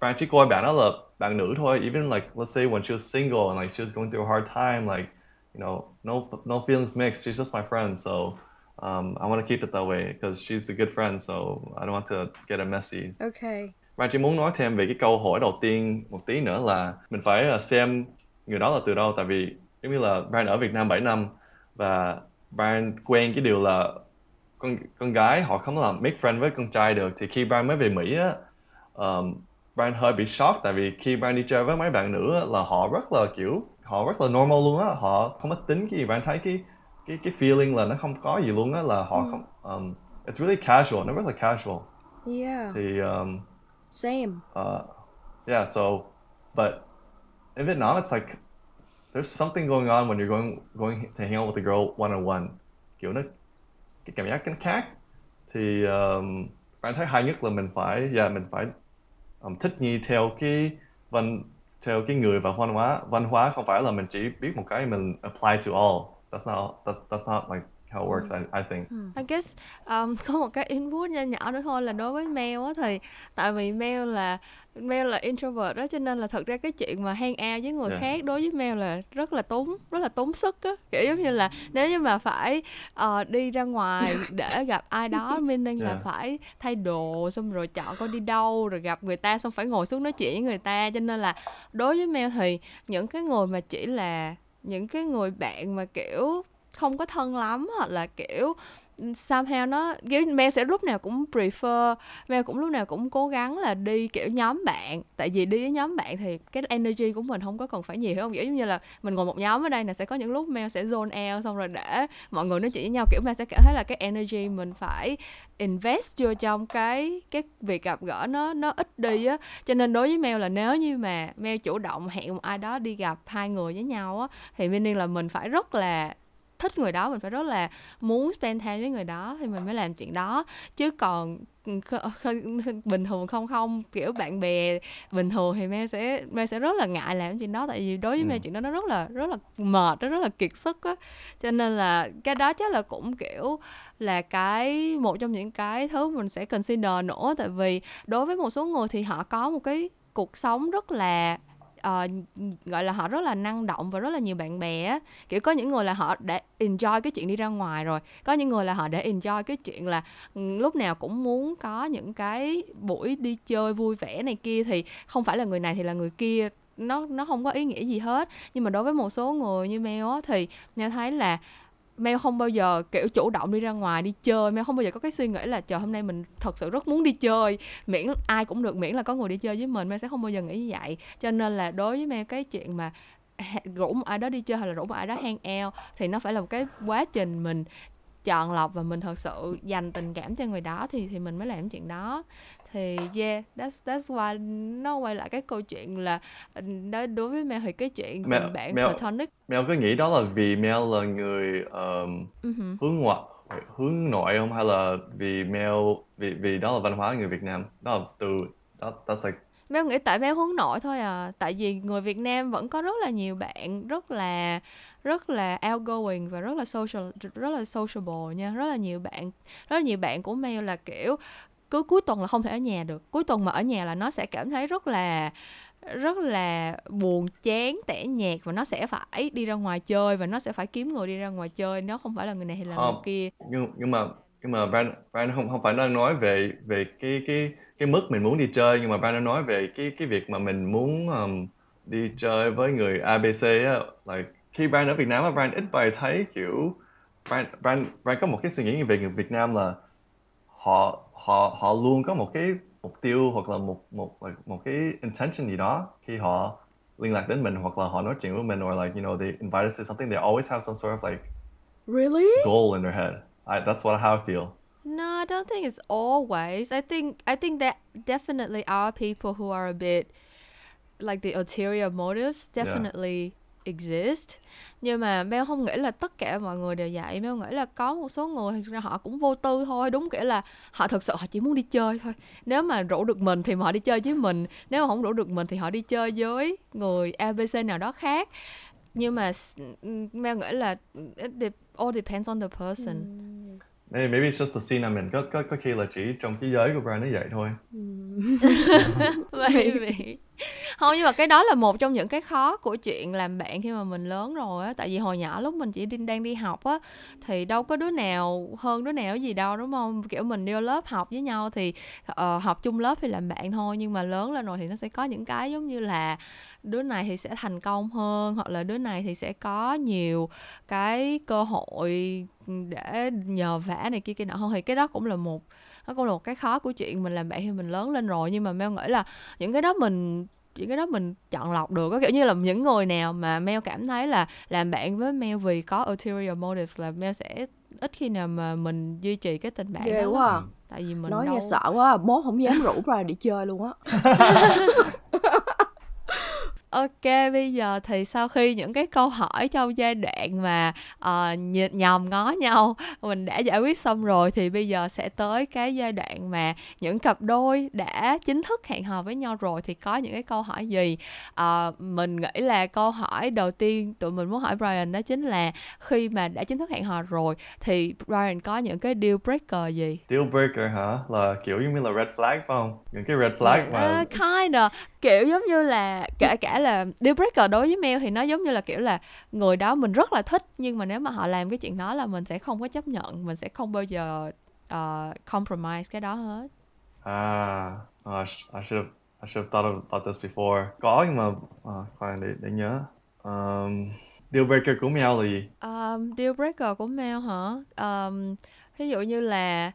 Brand chỉ coi bạn đó là bạn nữ thôi even like let's say when she was single and like she was going through a hard time like you know no no feelings mixed she's just my friend so um, I want to keep it that way because she's a good friend so I don't want to get it messy. Ok Và chỉ muốn nói thêm về cái câu hỏi đầu tiên một tí nữa là mình phải ờ, xem người đó là từ đâu tại vì giống như là Brian ở Việt Nam 7 năm và Brian quen cái điều là con con gái họ không làm make friend với con trai được thì khi Brian mới về Mỹ á um, Brian hơi bị shock tại vì khi Brian đi chơi với mấy bạn nữ á, là họ rất là kiểu họ rất là normal luôn á họ không có tính cái gì Brian thấy cái cái cái feeling là nó không có gì luôn á là họ không um, it's really casual nó rất là casual yeah thì um, same uh, yeah, so, but in Vietnam, it's like there's something going on when you're going going to hang out with a girl one on one. Kiểu nó cái cảm giác nó khác. Thì um, bạn thấy hay nhất là mình phải, yeah, mình phải um, thích nghi theo cái văn theo cái người và văn hóa. Văn hóa không phải là mình chỉ biết một cái mình apply to all. That's not that, that's not like how it works. I, I think. I guess um, [LAUGHS] có một cái input nhỏ nhỏ nữa thôi là đối với Mel á thì tại vì Mel là Mel là introvert đó cho nên là thật ra cái chuyện mà hang out với người Yeah. khác đối với Mel là rất là tốn rất là tốn sức á kiểu giống như là nếu như mà phải ờ, đi ra ngoài [LAUGHS] để gặp ai đó meaning là Yeah. phải thay đồ xong rồi chọn coi đi đâu rồi gặp người ta xong phải ngồi xuống nói chuyện với người ta cho nên là đối với Mel thì những cái người mà chỉ là những cái người bạn mà kiểu không có thân lắm hoặc là kiểu somehow nó, kiểu, Mel sẽ lúc nào cũng prefer, Mel cũng lúc nào cũng cố gắng là đi, kiểu, nhóm bạn. Tại vì đi với nhóm bạn thì cái energy của mình không có cần phải nhiều hiểu không? Kiểu giống như là mình ngồi một nhóm ở đây là sẽ có những lúc Mel sẽ zone out xong rồi để mọi người nói chuyện với nhau. Kiểu, Mel sẽ cảm thấy là cái energy mình phải invest vô trong cái cái việc gặp gỡ nó nó ít đi á. Cho nên đối với Mel là nếu như mà Mel chủ động hẹn một ai đó đi gặp hai người với nhau á, thì nhiên là mình phải rất là thích người đó mình phải rất là muốn spend time với người đó thì mình mới làm chuyện đó. Chứ còn ừ, [LAUGHS] bình thường không không kiểu bạn bè bình thường thì Mel sẽ Mel sẽ rất là ngại làm chuyện đó. Tại vì đối với Ừ. Mel chuyện đó nó rất là rất là mệt nó rất là kiệt sức á. Cho nên là cái đó chắc là cũng kiểu là cái một trong những cái thứ mình sẽ consider nữa. Tại vì đối với một số người thì họ có một cái cuộc sống rất là uh, gọi là họ rất là năng động và rất là nhiều bạn bè á. Kiểu có những người là họ để enjoy cái chuyện đi ra ngoài rồi có những người là họ để enjoy cái chuyện là lúc nào cũng muốn có những cái buổi đi chơi vui vẻ này kia thì không phải là người này thì là người kia nó nó không có ý nghĩa gì hết. Nhưng mà đối với một số người như Mel á thì nghe thấy là Mel không bao giờ, kiểu, chủ động đi ra ngoài đi chơi. Mel không bao giờ có cái suy nghĩ là, trời, hôm nay mình thật sự rất muốn đi chơi. Miễn ai cũng được miễn là có người đi chơi với mình, Mel sẽ không bao giờ nghĩ như vậy. Cho nên là đối với Mel cái chuyện mà rủ một ai đó đi chơi hay là rủ một ai đó hang out thì nó phải là một cái quá trình mình chọn lọc và mình thật sự dành tình cảm cho người đó thì thì mình mới làm chuyện đó thì yeah that's that's why nó quay lại cái câu chuyện là ừ, đó đối với Mel thì cái chuyện Mel- tình bạn Mel- platonic. Mel cứ nghĩ đó là vì Mel là người um, uh hướng ngoại hướng nội không? Hay là vì Mel vì vì đó là văn hóa người Việt Nam? Đó là từ đó that's like Mel nghĩ tại Mel hướng nội thôi à. Tại vì người Việt Nam vẫn có rất là nhiều bạn Rất là rất là outgoing và rất là social rất là sociable nha. Rất là nhiều bạn rất là nhiều bạn của Mel là kiểu cứ cuối tuần là không thể ở nhà được. Cuối tuần mà ở nhà là nó sẽ cảm thấy rất là rất là buồn chán tẻ nhạt và nó sẽ phải đi ra ngoài chơi và nó sẽ phải kiếm người đi ra ngoài chơi. Nếu không phải là người này thì là người Không. kia. nhưng nhưng mà nhưng mà Brian Brian không không phải đang nói về về cái cái cái mức mình muốn đi chơi nhưng mà Brian đang nói về cái cái việc mà mình muốn um, đi chơi với người ABC á. Like khi Brian ở Việt Nam á Brian ít bài thấy kiểu Brian Brian Brian có một cái suy nghĩ về người Việt Nam là họ họ họ luôn có một cái mục tiêu hoặc là một một like, một cái intention gì đó khi họ liên lạc đến mình hoặc là họ nói chuyện với mình or like you know they invite us to something they always have some sort of like really goal in their head. I, that's what how I feel. No, I don't think it's always. I think I think that definitely are people who are a bit like the ulterior motives definitely exist. Nhưng mà Mel không nghĩ là tất cả mọi người đều vậy. Mel nghĩ là có một số người thực ra họ cũng vô tư thôi, đúng nghĩa là họ thực sự họ chỉ muốn đi chơi thôi. Nếu mà rủ được mình thì họ đi chơi với mình, nếu mà không rủ được mình thì họ đi chơi với người ABC nào đó khác. Nhưng mà Mel nghĩ là it, all depends on the person. Maybe, maybe it's just the scene I'm in. Có có có khi là chỉ trong cái giới của Brian nó vậy thôi. [LAUGHS] Maybe [LAUGHS] không nhưng mà cái đó là một trong những cái khó của chuyện làm bạn khi mà mình lớn rồi á. Tại vì hồi nhỏ lúc mình chỉ đi, đang đi học á thì đâu có đứa nào hơn đứa nào gì đâu đúng không? Kiểu mình đi lớp học với nhau thì uh, học chung lớp thì làm bạn thôi nhưng mà lớn lên rồi thì nó sẽ có những cái giống như là đứa này thì sẽ thành công hơn hoặc là đứa này thì sẽ có nhiều cái cơ hội để nhờ vả này kia kia nọ hơn. Thì cái đó cũng là một nó cũng là một cái khó của chuyện mình làm bạn khi mình lớn lên rồi. Nhưng mà Mel nghĩ là những cái đó mình những cái đó mình chọn lọc được có kiểu như là những người nào mà Mel cảm thấy là làm bạn với Mel vì có ulterior motives là Mel sẽ ít khi nào mà mình duy trì cái tình bạn ghê đó. quá à. tại vì mình nói đâu... nghe sợ quá mốt không dám rủ ra đi chơi luôn á [LAUGHS] Ok, bây giờ thì sau khi những cái câu hỏi trong giai đoạn mà uh, nhòm ngó nhau mình đã giải quyết xong rồi thì bây giờ sẽ tới cái giai đoạn mà những cặp đôi đã chính thức hẹn hò với nhau rồi thì có những cái câu hỏi gì? Uh, mình nghĩ là câu hỏi đầu tiên tụi mình muốn hỏi Brian đó chính là khi mà đã chính thức hẹn hò rồi thì Brian có những cái deal breaker gì? deal breaker hả là kiểu giống như là red flag phải không những cái red flag mà Uh, kind of kiểu giống như là kể cả là deal breaker đối với Mel thì nó giống như là kiểu là người đó mình rất là thích nhưng mà nếu mà họ làm cái chuyện đó là mình sẽ không có chấp nhận mình sẽ không bao giờ uh, compromise cái đó hết. À uh, I should have I should have thought about this before. Có nhưng mà uh, khoan để để nhớ. Um, deal breaker của Mel là gì? Um, deal breaker của Mel hả? Um, ví dụ như là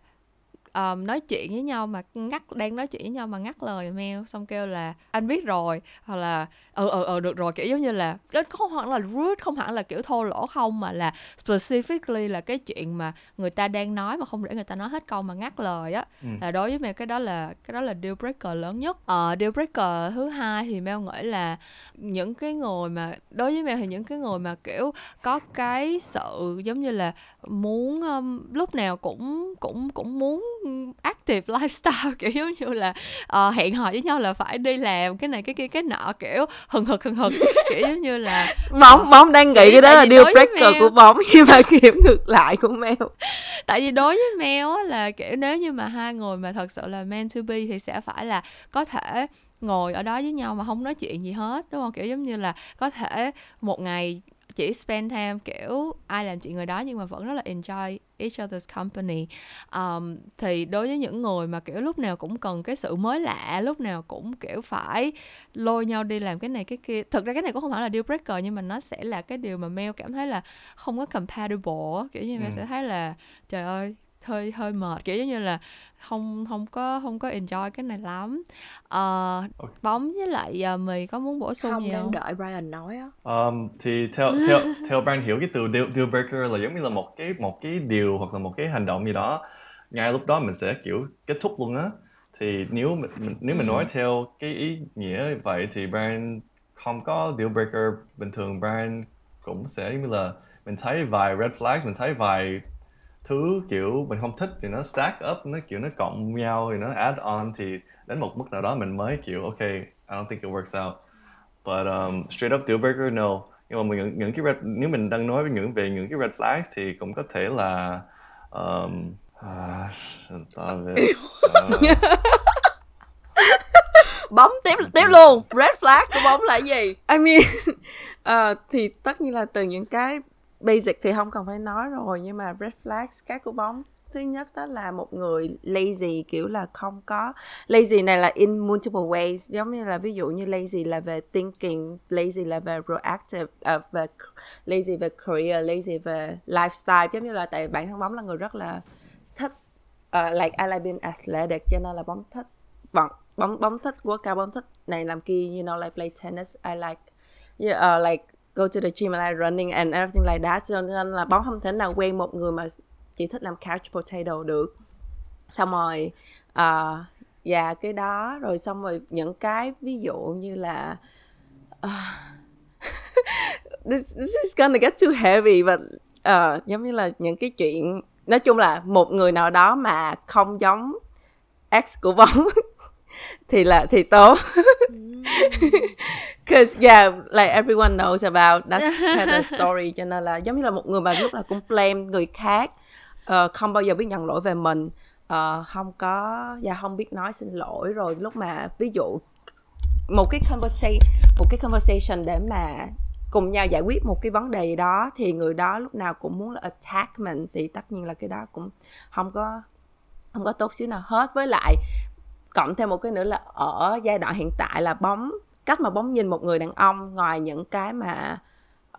um, nói chuyện với nhau mà ngắt đang nói chuyện với nhau mà ngắt lời mail xong kêu là anh biết rồi. Hoặc là ừ ừ ừ được rồi. Kiểu giống như là không hẳn là rude không hẳn là kiểu thô lỗ không mà là specifically là cái chuyện mà người ta đang nói mà không để người ta nói hết câu mà ngắt lời á. Ừ. là đối với mẹ cái đó là cái đó là deal breaker lớn nhất. Ờ uh, deal breaker thứ hai thì Mel nghĩ là những cái người mà đối với Mel thì những cái người mà kiểu có cái sự giống như là muốn um, lúc nào cũng cũng cũng muốn active lifestyle [LAUGHS] kiểu giống như là uh, hẹn hò với nhau là phải đi làm cái này cái kia cái nọ kiểu hừng hực hừng hực kiểu giống như là [LAUGHS] bóng bóng đang nghĩ cái đó là deal breaker của bóng [LAUGHS] nhưng mà kiểm ngược lại của Mel. Tại vì đối với Mel á là kiểu nếu như mà hai người mà thật sự là man to be thì sẽ phải là có thể ngồi ở đó với nhau mà không nói chuyện gì hết đúng không? Kiểu giống như là có thể một ngày chỉ spend time kiểu ai làm chuyện người đó nhưng mà vẫn rất là enjoy each other's company um, thì đối với những người mà kiểu lúc nào cũng cần cái sự mới lạ lúc nào cũng kiểu phải lôi nhau đi làm cái này cái kia thực ra cái này cũng không phải là deal breaker nhưng mà nó sẽ là cái điều mà Mel cảm thấy là không có compatible kiểu như Mel ừ. sẽ thấy là trời ơi hơi hơi mệt kiểu giống như là không không có không có enjoy cái này lắm. Uh, bóng với lại uh, mì có muốn bổ sung không, gì không? đợi Brian nói á. Um, thì theo theo theo Brian hiểu cái từ deal, deal breaker là giống như là một cái một cái điều hoặc là một cái hành động gì đó. Ngay lúc đó mình sẽ kiểu kết thúc luôn á. Thì nếu mình, mình nếu mình nói theo cái ý nghĩa vậy thì Brian không có deal breaker. Bình thường Brian cũng sẽ như là mình thấy vài red flags mình thấy vài thứ kiểu mình không thích thì nó stack up nó kiểu nó cộng nhau thì nó add on thì đến một mức nào đó mình mới kiểu ok I don't think it works out. But um, straight up deal breaker no. Nhưng mà mình, những, những cái red, nếu mình đang nói về những về những cái red flags thì cũng có thể là um, uh, bấm tiếp tiếp luôn. Red flag của bóng là gì? I mean uh, [LAUGHS] thì tất nhiên là từ những cái basic thì không cần phải nói rồi nhưng mà red flags các cú bóng. Thứ nhất đó là một người lazy kiểu là không có lazy này là in multiple ways. Giống như là ví dụ như lazy là về thinking lazy là về proactive uh, à, về lazy về career lazy về lifestyle. Giống như là tại bản thân bóng là người rất là thích uh, like I like being athletic cho nên là bóng thích bóng bóng bóng thích workout bóng thích này làm kia you know like play tennis I like yeah, uh, like go to the gym and like running and everything like that. Cho nên là bóng không thể nào quen một người mà chỉ thích làm couch potato được. Xong rồi uh, dạ cái đó. Rồi xong rồi những cái ví dụ như là uh, [LAUGHS] this, this is gonna get too heavy but uh, giống như là những cái chuyện nói chung là một người nào đó mà không giống ex của bóng. [LAUGHS] thì là thì tốt. [LAUGHS] Cause yeah, like everyone knows about that [LAUGHS] kind of story cho nên là giống như là một người mà lúc nào cũng blame người khác uh, không bao giờ biết nhận lỗi về mình. Uh, không có và không biết nói xin lỗi rồi lúc mà ví dụ một cái conversation một cái conversation để mà cùng nhau giải quyết một cái vấn đề gì đó thì người đó lúc nào cũng muốn là attack mình thì tất nhiên là cái đó cũng không có không có tốt xíu nào hết. Với lại cộng thêm một cái nữa là ở giai đoạn hiện tại là bóng cách mà bóng nhìn một người đàn ông ngoài những cái mà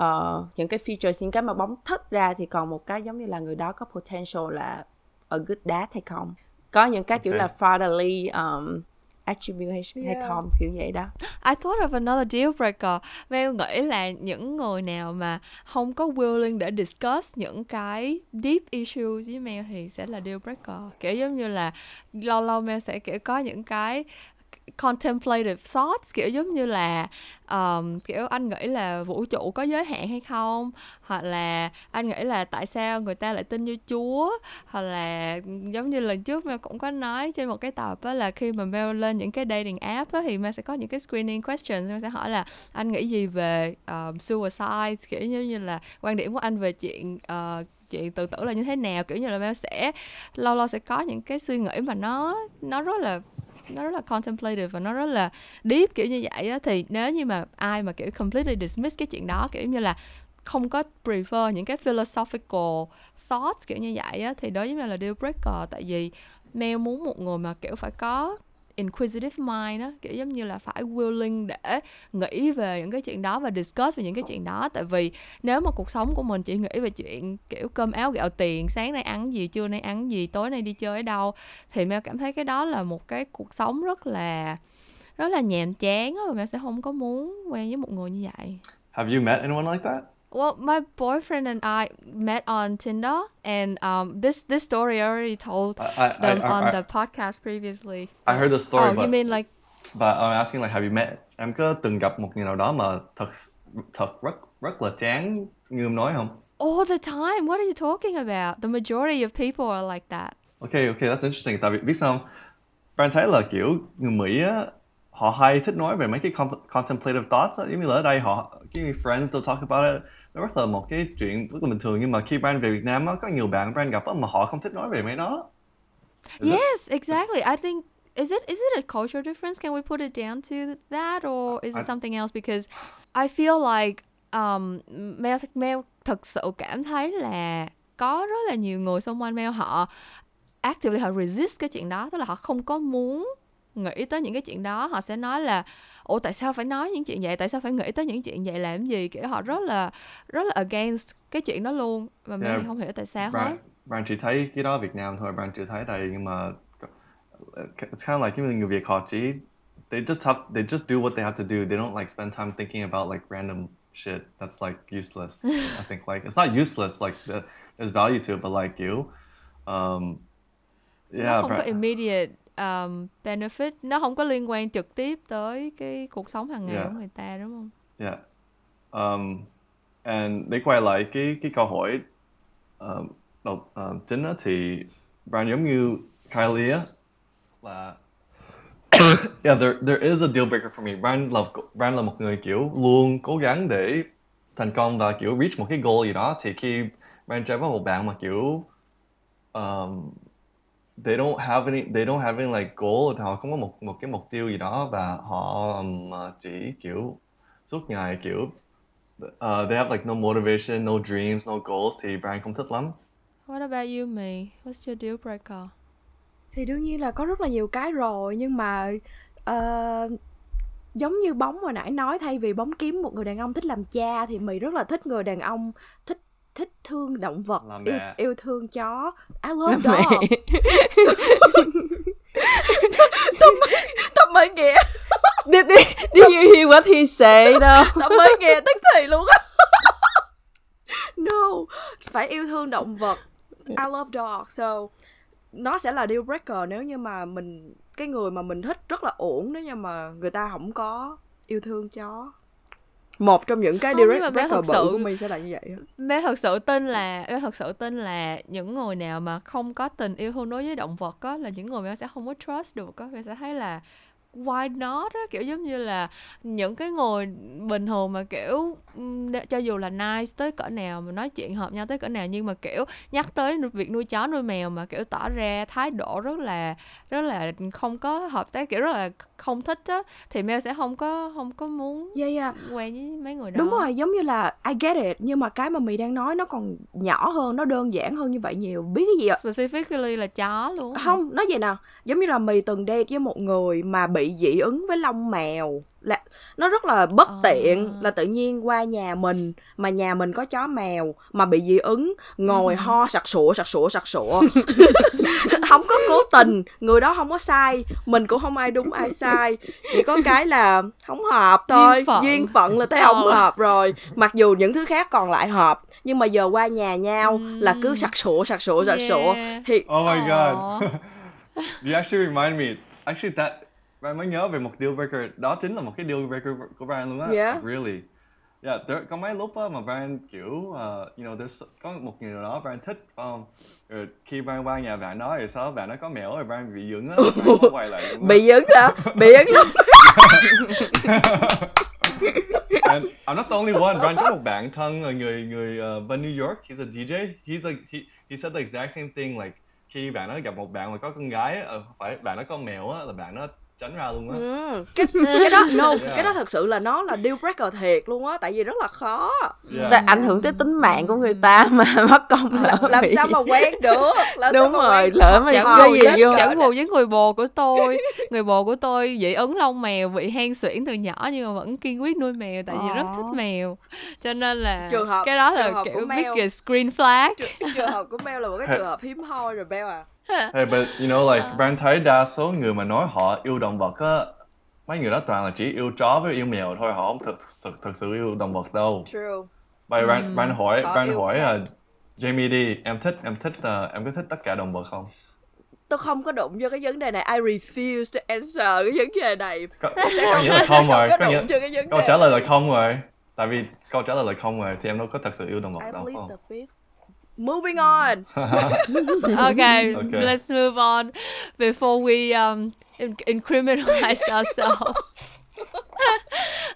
uh, những cái features những cái mà bóng thích ra thì còn một cái giống như là người đó có potential là a good dad hay không? Có những cái kiểu là fatherly um, attribute hay, Yeah. hay không kiểu vậy đó I thought of another deal breaker. Mel nghĩ là những người nào mà không có willing để discuss những cái deep issues với Mel thì sẽ là deal breaker. Kiểu giống như là lâu lâu Mel sẽ kiểu có những cái contemplative thoughts kiểu giống như là um, kiểu anh nghĩ là vũ trụ có giới hạn hay không? Hoặc là anh nghĩ là tại sao người ta lại tin như chúa? Hoặc là giống như lần trước Mel cũng có nói trên một cái tập á là khi mà Mel lên những cái dating app á thì Mel sẽ có những cái screening questions. Mel sẽ hỏi là anh nghĩ gì về um, suicide kiểu như như là quan điểm của anh về chuyện uh, chuyện tự tử là như thế nào? Kiểu như là Mel sẽ lâu lâu sẽ có những cái suy nghĩ mà nó nó rất là nó rất là contemplative và nó rất là deep kiểu như vậy á. Thì nếu như mà ai mà, kiểu, completely dismiss cái chuyện đó, kiểu như là không có prefer những cái philosophical thoughts kiểu như vậy á, thì đối với mình là deal breaker. Tại vì Mel muốn một người mà, kiểu, phải có inquisitive mind á kiểu giống như là phải willing để nghĩ về những cái chuyện đó và discuss về những cái chuyện đó. Tại vì nếu mà cuộc sống của mình chỉ nghĩ về chuyện kiểu cơm áo gạo tiền sáng nay ăn gì trưa nay ăn gì tối nay đi chơi ở đâu thì Mel cảm thấy cái đó là một cái cuộc sống rất là rất là nhàm chán á và Mel sẽ không có muốn quen với một người như vậy. Have you met anyone like that? Well, my boyfriend and I met on Tinder, and um, this this story I already told I, I, I, them on I, the podcast previously. I heard the story, Oh, but you mean like but I'm asking like, have you met? Em có từng gặp một người nào đó mà thật thật rất rất là chán như em nói không? all the time? What are you talking about? The majority of people are like that. Okay, okay, that's interesting. Tại vì biết sao? Bạn thấy là kiểu người Mỹ á, họ hay thích nói về mấy cái con- contemplative thoughts. Giống như là ở đây họ, cái friends they'll talk about it. Nó rất là một cái chuyện rất là bình thường nhưng mà khi Brand về Việt Nam á, có nhiều bạn Brand gặp á mà họ không thích nói về mấy đó. Is it- Yes, exactly. I think is it is it a cultural difference? Can we put it down to that, or is I- it something else? Because I feel like um, Mel Mel thực sự cảm thấy là có rất là nhiều người xung quanh Mel họ actively họ resist cái chuyện đó, tức là họ không có muốn nghĩ tới những cái chuyện đó họ sẽ nói là ủa tại sao phải nói những chuyện vậy tại sao phải nghĩ tới những chuyện vậy làm gì kiểu họ rất là rất là against cái chuyện đó luôn mà Yeah. thì không hiểu tại sao hết Brand, Brand chỉ thấy cái đó Việt Nam thôi, Brand chưa thấy đây nhưng mà it's kind of like người Việt họ chỉ they just have they just do what they have to do. They don't like spend time thinking about like random shit that's like useless. [LAUGHS] I think like it's not useless like the, there's value to it, but like you, um, nó yeah, không có Brand, immediate um, benefit nó không có liên quan trực tiếp tới cái cuộc sống hàng ngày Yeah. của người ta đúng không yeah. Um, and để quay lại cái cái câu hỏi um, đầu um, chính á thì Brand giống như Kylie á là [COUGHS] yeah there there is a deal breaker for me Brand là Brand là một người kiểu luôn cố gắng để thành công và kiểu reach một cái goal gì đó thì khi Brand chơi với một bạn mà kiểu um, they don't have any they don't have any like goal thì họ không có một một cái mục tiêu gì đó và họ um, chỉ kiểu suốt ngày kiểu uh, they have like no motivation no dreams no goals thì Brand không thích lắm. What about you me What's your deal breaker? Thì đương nhiên là có rất là nhiều cái rồi nhưng mà ờ, giống như bóng hồi nãy nói thay vì bóng kiếm một người đàn ông thích làm cha thì mì rất là thích người đàn ông thích thích thương động vật yêu, yêu thương chó. I love Làm dog mẹ. tập mới nghĩa did, did, did you hear what he said though? tập mới nghĩa [LAUGHS] tức thì luôn á. No phải yêu thương động vật. I love dog so nó sẽ là deal breaker nếu như mà mình cái người mà mình thích rất là ổn nếu như mà người ta không có yêu thương chó một trong những cái Không, mà bé breaker thật bự sự- của mình sẽ là như vậy. Mẹ thật sự tin là Mẹ thật sự tin là những người nào mà không có tình yêu thương đối với động vật á là những người mẹ sẽ không có trust được á mẹ sẽ thấy là why not á kiểu giống như là những cái người bình thường mà kiểu cho dù là nice tới cỡ nào mà nói chuyện hợp nhau tới cỡ nào nhưng mà kiểu nhắc tới việc nuôi chó nuôi mèo mà kiểu tỏ ra thái độ rất là rất là không có hợp tác kiểu rất là không thích á thì Mel sẽ không có không có muốn yeah yeah quen với mấy người đó. Đúng rồi, giống như là I get it Nhưng mà cái mà mì đang nói nó còn nhỏ hơn Nó đơn giản hơn như vậy nhiều. Biết cái gì ạ? specifically là chó luôn? Không, nói vậy nè Giống như là mì từng date với một người Mà bị dị ứng với lông mèo là Nó rất là bất Ờ. tiện Là tự nhiên qua nhà mình Mà nhà mình có chó mèo Mà bị dị ứng Ngồi Ừ. ho sặc sụa sặc sụa sặc sụa [LAUGHS] Không có cố tình Người đó không có sai Mình cũng không ai đúng ai sai Chỉ có cái là không hợp thôi Duyên phận. Duyên phận là thấy không Ờ. hợp rồi mặc dù những thứ khác còn lại hợp nhưng mà giờ qua nhà nhau là cứ sặc sụa sặc sụa sặc sụa Yeah. thì Oh my Aw. god. [LAUGHS] you actually remind me. Actually that Brian mới nhớ về một deal breaker. Đó chính là một cái deal breaker của Brian luôn á. Yeah. Really. Yeah, there, có mấy lúc á mà Brian kiểu, uh, you know, there's, có một người nào đó Brian thích, phải không? Rồi khi Brian qua nhà bạn đó, rồi sau đó bạn đó có mèo, rồi Brian bị dưỡng á, quay lại luôn bị dướng hả bị dướng lắm [LAUGHS] And I'm not the only one. Brian có một bạn thân là người người uh, bên New York. He's a DJ. He's like he he said the exact same thing. Like khi bạn đó gặp một bạn mà có con gái, ờ, phải bạn đó có mèo á, là bạn đó tránh ra luôn á. ừ. cái, cái đó no Yeah. cái đó thật sự là nó là deal breaker thiệt luôn á tại vì rất là khó Yeah. Tại ảnh hưởng tới tính mạng của người ta mà [LAUGHS] mất công lỡ làm bị- sao mà quen được làm đúng sao rồi lỡ mà Chẳng có gì vô chẳng buồn với người bồ của tôi người bồ của tôi dị ứng lông mèo bị hen suyễn từ nhỏ nhưng mà vẫn kiên quyết nuôi mèo tại vì rất Ồ. thích mèo cho nên là Trường hợp- cái đó trường là hợp của kiểu Mel. biggest green flag trường hợp của Mel là một cái trường hợp hiếm hoi rồi Bell à [LAUGHS] Hey, but you know, like Brian thấy đa số người mà nói họ yêu động vật á, mấy người đó toàn là chỉ yêu chó với yêu mèo thôi, họ không thực thực, thực sự yêu động vật đâu. true Vậy Brian, Brian hỏi, Họ Brian yêu hỏi là Jamie đi, em thích em thích uh, em có thích tất cả động vật không? tôi không có đụng vô cái vấn đề này I refuse to answer cái vấn đề này Có, có nghĩa là [LAUGHS] không rồi, có nghĩa cái vấn câu đề trả lời là không rồi. Tại vì câu trả lời là không rồi thì em đâu có thật sự yêu động vật đâu không? the fifth moving on. [LAUGHS] Okay, Okay. let's move on before we um in- incriminate [LAUGHS] ourselves. [LAUGHS]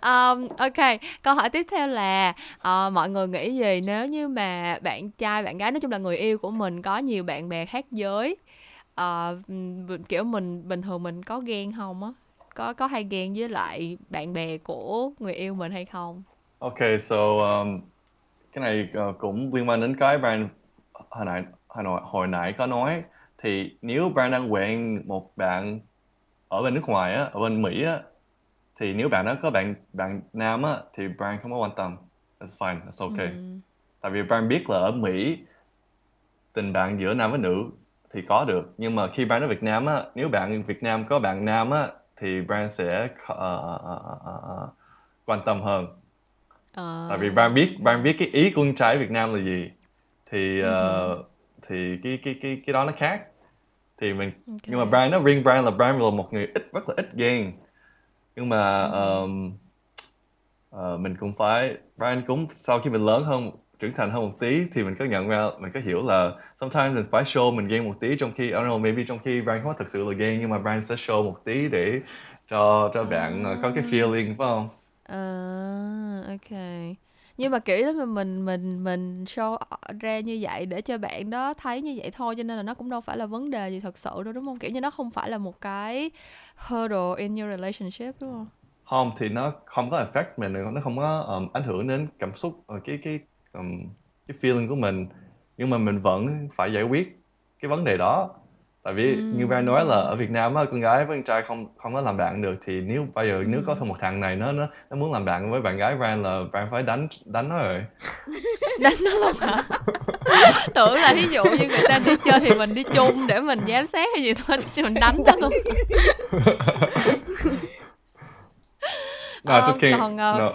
Um, ok câu hỏi tiếp theo là ờ, mọi người nghĩ gì nếu như mà bạn trai bạn gái nói chung là người yêu của mình có nhiều bạn bè khác giới? Ờ, ừm, kiểu mình bình thường mình có ghen không á? Có có hay ghen với lại bạn bè của người yêu mình hay không? Okay, so um, cái này uh, cũng liên quan đến cái Brian hồi nãy hồi nãy, hồi nãy có nói thì nếu Brian đang quen một bạn ở bên nước ngoài á, ở bên Mỹ á thì nếu bạn đó có bạn bạn nam á thì Brian không có quan tâm. That's fine, that's okay. Ừm. Tại vì Brian biết là ở Mỹ tình bạn giữa nam với nữ thì có được nhưng mà khi Brian ở Việt Nam á nếu bạn Việt Nam có bạn nam á thì Brian sẽ uh, quan tâm hơn Ờ, tại vì Brian biết Brian biết cái ý của con trai Việt Nam là gì. Thì ờ, [LAUGHS] thì cái cái cái cái đó nó khác. Thì mình ok. nhưng mà Brian nó riêng Brian là Brian là một người ít rất là ít ghen nhưng mà um, ờ, mình cũng phải Brian cũng sau khi mình lớn hơn trưởng thành hơn một tí thì mình có nhận ra mình có hiểu là sometimes mình phải show mình ghen một tí trong khi I don't know maybe trong khi Brian không thực sự là ghen nhưng mà Brian sẽ show một tí để cho cho bạn ờ, có cái feeling phải không À, ok. Nhưng mà kiểu đó mà mình mình mình show ra như vậy để cho bạn đó thấy như vậy thôi cho nên là nó cũng đâu phải là vấn đề gì thật sự đâu đúng không? Kiểu như nó không phải là một cái hurdle in your relationship đúng không? không thì nó không có effect mình nó không có um, ảnh hưởng đến cảm xúc cái cái um, cái feeling của mình nhưng mà mình vẫn phải giải quyết cái vấn đề đó tại vì như Brian nói là ở Việt Nam á con gái với con trai không không có làm bạn được thì nếu bây giờ nếu có thêm một thằng này nó nó nó muốn làm bạn với bạn gái Brian là Brian phải đánh đánh nó rồi. [LAUGHS] Đánh nó luôn hả? [LAUGHS] Tưởng là ví dụ như người ta đi chơi thì mình đi chung để mình giám sát hay gì thôi thì mình đánh nó luôn. [LAUGHS] no Ờ, just kidding. còn, ờ, no.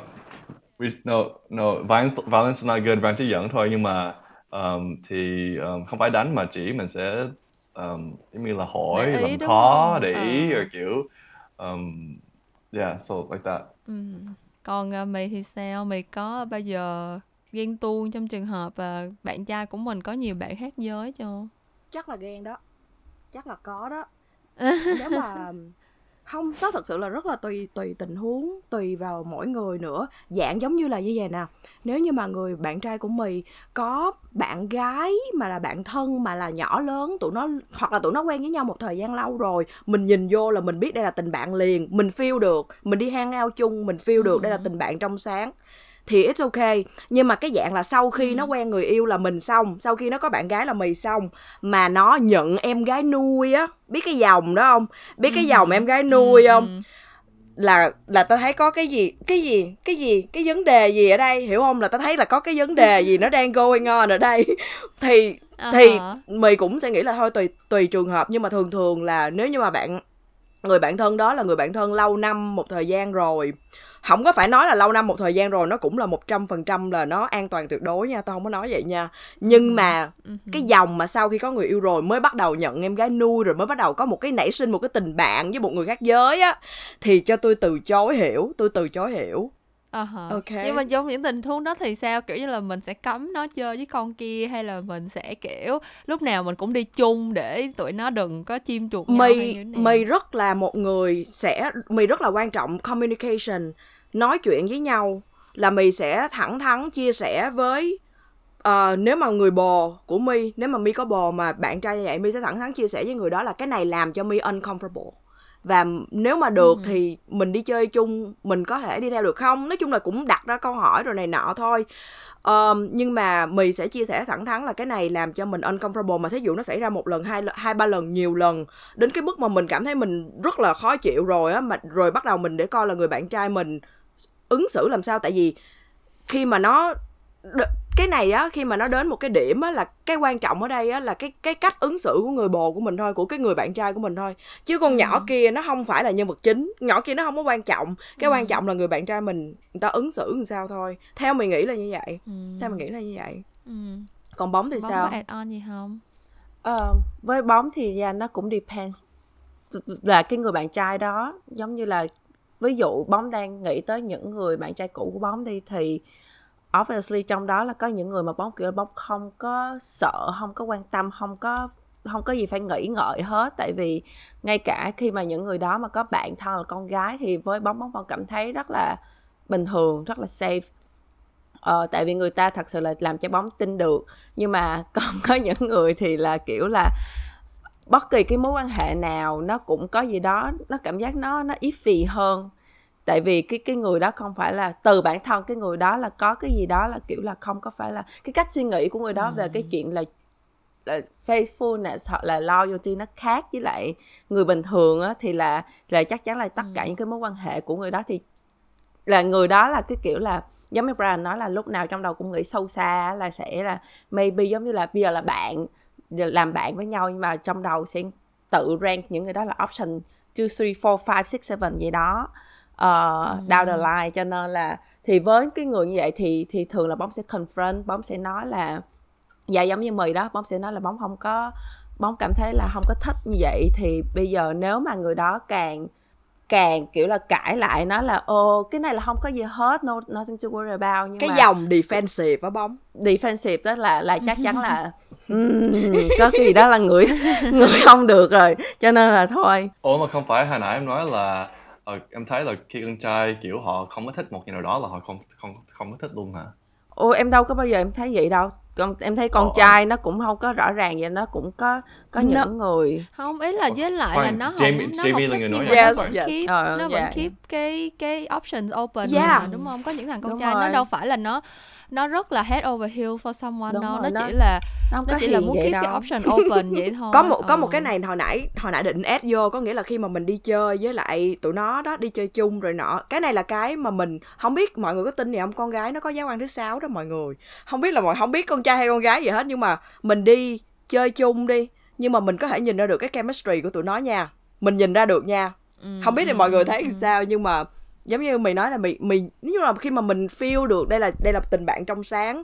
We no no violence violence not good Brian chỉ giỡn thôi nhưng mà um, thì um, không phải đánh mà chỉ mình sẽ um, giống như là hỏi Để ý, làm khó không? để ý Ờ. rồi kiểu um, yeah so like that Ừ. Còn à, mày thì sao? Mày có bao giờ ghen tuông trong trường hợp à, bạn trai của mình có nhiều bạn khác giới chưa? chắc là ghen đó chắc là có đó [LAUGHS] nếu mà không nó thật sự là rất là tùy tùy tình huống tùy vào mỗi người nữa. Dạng giống như là như vậy nè. Nếu như mà người bạn trai của mì có bạn gái mà là bạn thân mà là nhỏ lớn tụi nó hoặc là tụi nó quen với nhau một thời gian lâu rồi mình nhìn vô là mình biết đây là tình bạn liền mình feel được. Mình đi hang ao chung mình feel được đây là tình bạn trong sáng thì it's okay. Nhưng mà cái dạng là sau khi nó quen người yêu là mình xong sau khi nó có bạn gái là mì xong mà nó nhận em gái nuôi á biết cái dòng đó không? Biết cái dòng em gái nuôi không? Là là ta thấy có cái gì cái gì cái gì cái vấn đề gì ở đây hiểu không? Là ta thấy là có cái vấn đề gì nó đang going on ở đây. [LAUGHS] Thì thì Ờ. mì cũng sẽ nghĩ là thôi tùy tùy trường hợp nhưng mà thường thường là nếu như mà bạn người bạn thân đó là người bạn thân lâu năm một thời gian rồi không có phải nói là lâu năm một thời gian rồi nó cũng là một trăm phần trăm là nó an toàn tuyệt đối nha tao không có nói vậy nha. Nhưng mà cái dòng mà sau khi có người yêu rồi mới bắt đầu nhận em gái nuôi rồi mới bắt đầu có một cái nảy sinh một cái tình bạn với một người khác giới á thì cho tôi từ chối hiểu tôi từ chối hiểu Hả. Ok. Nhưng mà trong những tình huống đó thì sao? Kiểu như là mình sẽ cấm nó chơi với con kia hay là mình sẽ kiểu lúc nào mình cũng đi chung để tụi nó đừng có chim chuột nhau nào? mày rất là một người sẽ mày rất là quan trọng communication nói chuyện với nhau là mày sẽ thẳng thắn chia sẻ với ờ, nếu mà người bò của mi nếu mà mi có bò mà bạn trai như vậy mi sẽ thẳng thắn chia sẻ với người đó là cái này làm cho mi uncomfortable và nếu mà được thì mình đi chơi chung mình có thể đi theo được không? Nói chung là cũng đặt ra câu hỏi rồi này nọ thôi. Ờm, nhưng mà mì sẽ chia sẻ thẳng thắn là cái này làm cho mình uncomfortable mà thí dụ nó xảy ra một lần hai hai ba lần nhiều lần đến cái mức mà mình cảm thấy mình rất là khó chịu rồi á mà rồi bắt đầu mình để coi là người bạn trai mình ứng xử làm sao. Tại vì khi mà nó cái này á khi mà nó đến một cái điểm á là cái quan trọng ở đây á là cái cái cách ứng xử của người bồ của mình thôi của cái người bạn trai của mình thôi. Chứ con nhỏ kia nó không phải là nhân vật chính nhỏ kia nó không có quan trọng. Cái quan trọng là người bạn trai mình người ta ứng xử làm sao thôi. Theo mình nghĩ là như vậy. Ừ. theo mình nghĩ là như vậy. Ừ. còn bóng thì Bóng sao? có add on gì không? Ờ, với bóng thì yeah, nó cũng depends. Là cái người bạn trai đó giống như là ví dụ bóng đang nghĩ tới những người bạn trai cũ của bóng đi thì obviously trong đó là có những người mà bóng kiểu bóng không có sợ không có quan tâm không có không có gì phải nghĩ ngợi hết. Tại vì ngay cả khi mà những người đó mà có bạn thân là con gái thì với bóng bóng còn cảm thấy rất là bình thường rất là safe. Ờ, tại vì người ta thật sự là làm cho bóng tin được. Nhưng mà [LAUGHS] còn có những người thì là kiểu là bất kỳ cái mối quan hệ nào nó cũng có gì đó nó cảm giác nó nó ít phì hơn tại vì cái cái người đó không phải là từ bản thân cái người đó là có cái gì đó là kiểu là không có phải là cái cách suy nghĩ của người đó về cái chuyện là là faithfulness hoặc là loyalty nó khác với lại người bình thường á thì là là chắc chắn là tất cả những cái mối quan hệ của người đó thì là người đó là cái kiểu là giống như Brian nói là lúc nào trong đầu cũng nghĩ sâu xa là sẽ là maybe giống như là bây giờ là bạn làm bạn với nhau nhưng mà trong đầu sẽ tự rank những người đó là option 2, 3, 4, 5, 6, 7 gì đó uh, down the line cho nên là thì với cái người như vậy thì thì thường là bóng sẽ confront bóng sẽ nói là dạ giống như mì đó bóng sẽ nói là bóng không có bóng cảm thấy là không có thích như vậy. Thì bây giờ nếu mà người đó càng càng kiểu là cãi lại nó là ô cái này là không có gì hết no nothing to worry about. Nhưng cái mà dòng defensive á bóng. Defensive đó là là chắc chắn là [LAUGHS] ừm, có cái gì đó là người người không được rồi. Cho nên là thôi. Ủa mà không phải hồi nãy em nói là ờ, em thấy là khi con trai kiểu họ không có thích một người nào đó là họ không không không có thích luôn hả? ô em đâu có bao giờ em thấy vậy đâu con em thấy con Ồ. trai nó cũng không có rõ ràng vậy nó cũng có có Nó- những người Không, ý là với lại là nó không Jamie- nó Jamie không là thích người nhưng vậy. nó Yes, vẫn yes. keep Ờ, nó vẫn dạ. keep cái cái options open Yeah. mà, đúng không? Có những thằng con Đúng trai nó rồi. đâu phải là nó nó rất là head over heels for someone Đúng đâu, rồi, nó nó- chỉ là nó nó chỉ là muốn keep cái đâu option open [LAUGHS] vậy thôi. có một có một Ờ. cái này hồi nãy hồi nãy định add vô có nghĩa là khi mà mình đi chơi với lại tụi nó đó đi chơi chung rồi nọ cái này là cái mà mình không biết mọi người có tin gì không con gái nó có giáo quan thứ sáu đó mọi người không biết là mọi không biết con trai hay con gái gì hết nhưng mà mình đi chơi chung đi nhưng mà mình có thể nhìn ra được cái chemistry của tụi nó nha mình nhìn ra được nha Ừ, không biết thì ừ, mọi người ừ, thấy ừ. sao nhưng mà giống như mày nói là mày mày nếu như là khi mà mình feel được đây là đây là tình bạn trong sáng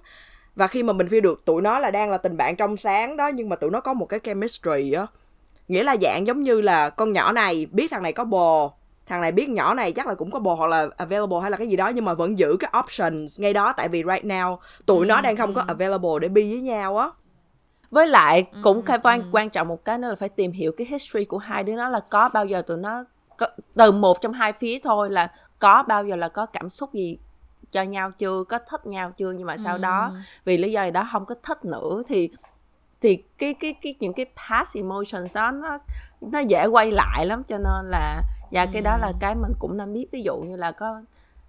và khi mà mình feel được tụi nó là đang là tình bạn trong sáng đó nhưng mà tụi nó có một cái chemistry á nghĩa là dạng giống như là con nhỏ này biết thằng này có bồ thằng này biết nhỏ này chắc là cũng có bồ hoặc là available hay là cái gì đó nhưng mà vẫn giữ cái options ngay đó tại vì right now tụi nó đang không có available để be với nhau á. Với lại cũng Ừ, cái quan quan trọng một cái nữa là phải tìm hiểu cái history của hai đứa nó là có bao giờ tụi nó có, từ một trong hai phía thôi là có bao giờ là có cảm xúc gì cho nhau chưa có thích nhau chưa nhưng mà sau đó Ừ. vì lý do gì đó không có thích nữa thì thì cái cái cái những cái past emotions đó nó nó dễ quay lại lắm cho nên là và cái đó là Ừ. cái mình cũng nên biết ví dụ như là có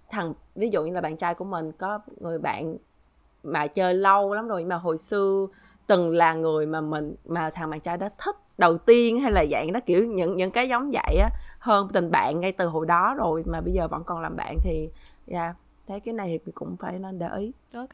thằng ví dụ như là bạn trai của mình có người bạn mà chơi lâu lắm rồi nhưng mà hồi xưa từng là người mà mình mà thằng bạn trai đó thích đầu tiên hay là dạng đó kiểu những những cái giống vậy á hơn tình bạn ngay từ hồi đó rồi mà bây giờ vẫn còn làm bạn thì yeah, thấy cái này thì cũng phải nên để ý. Ok.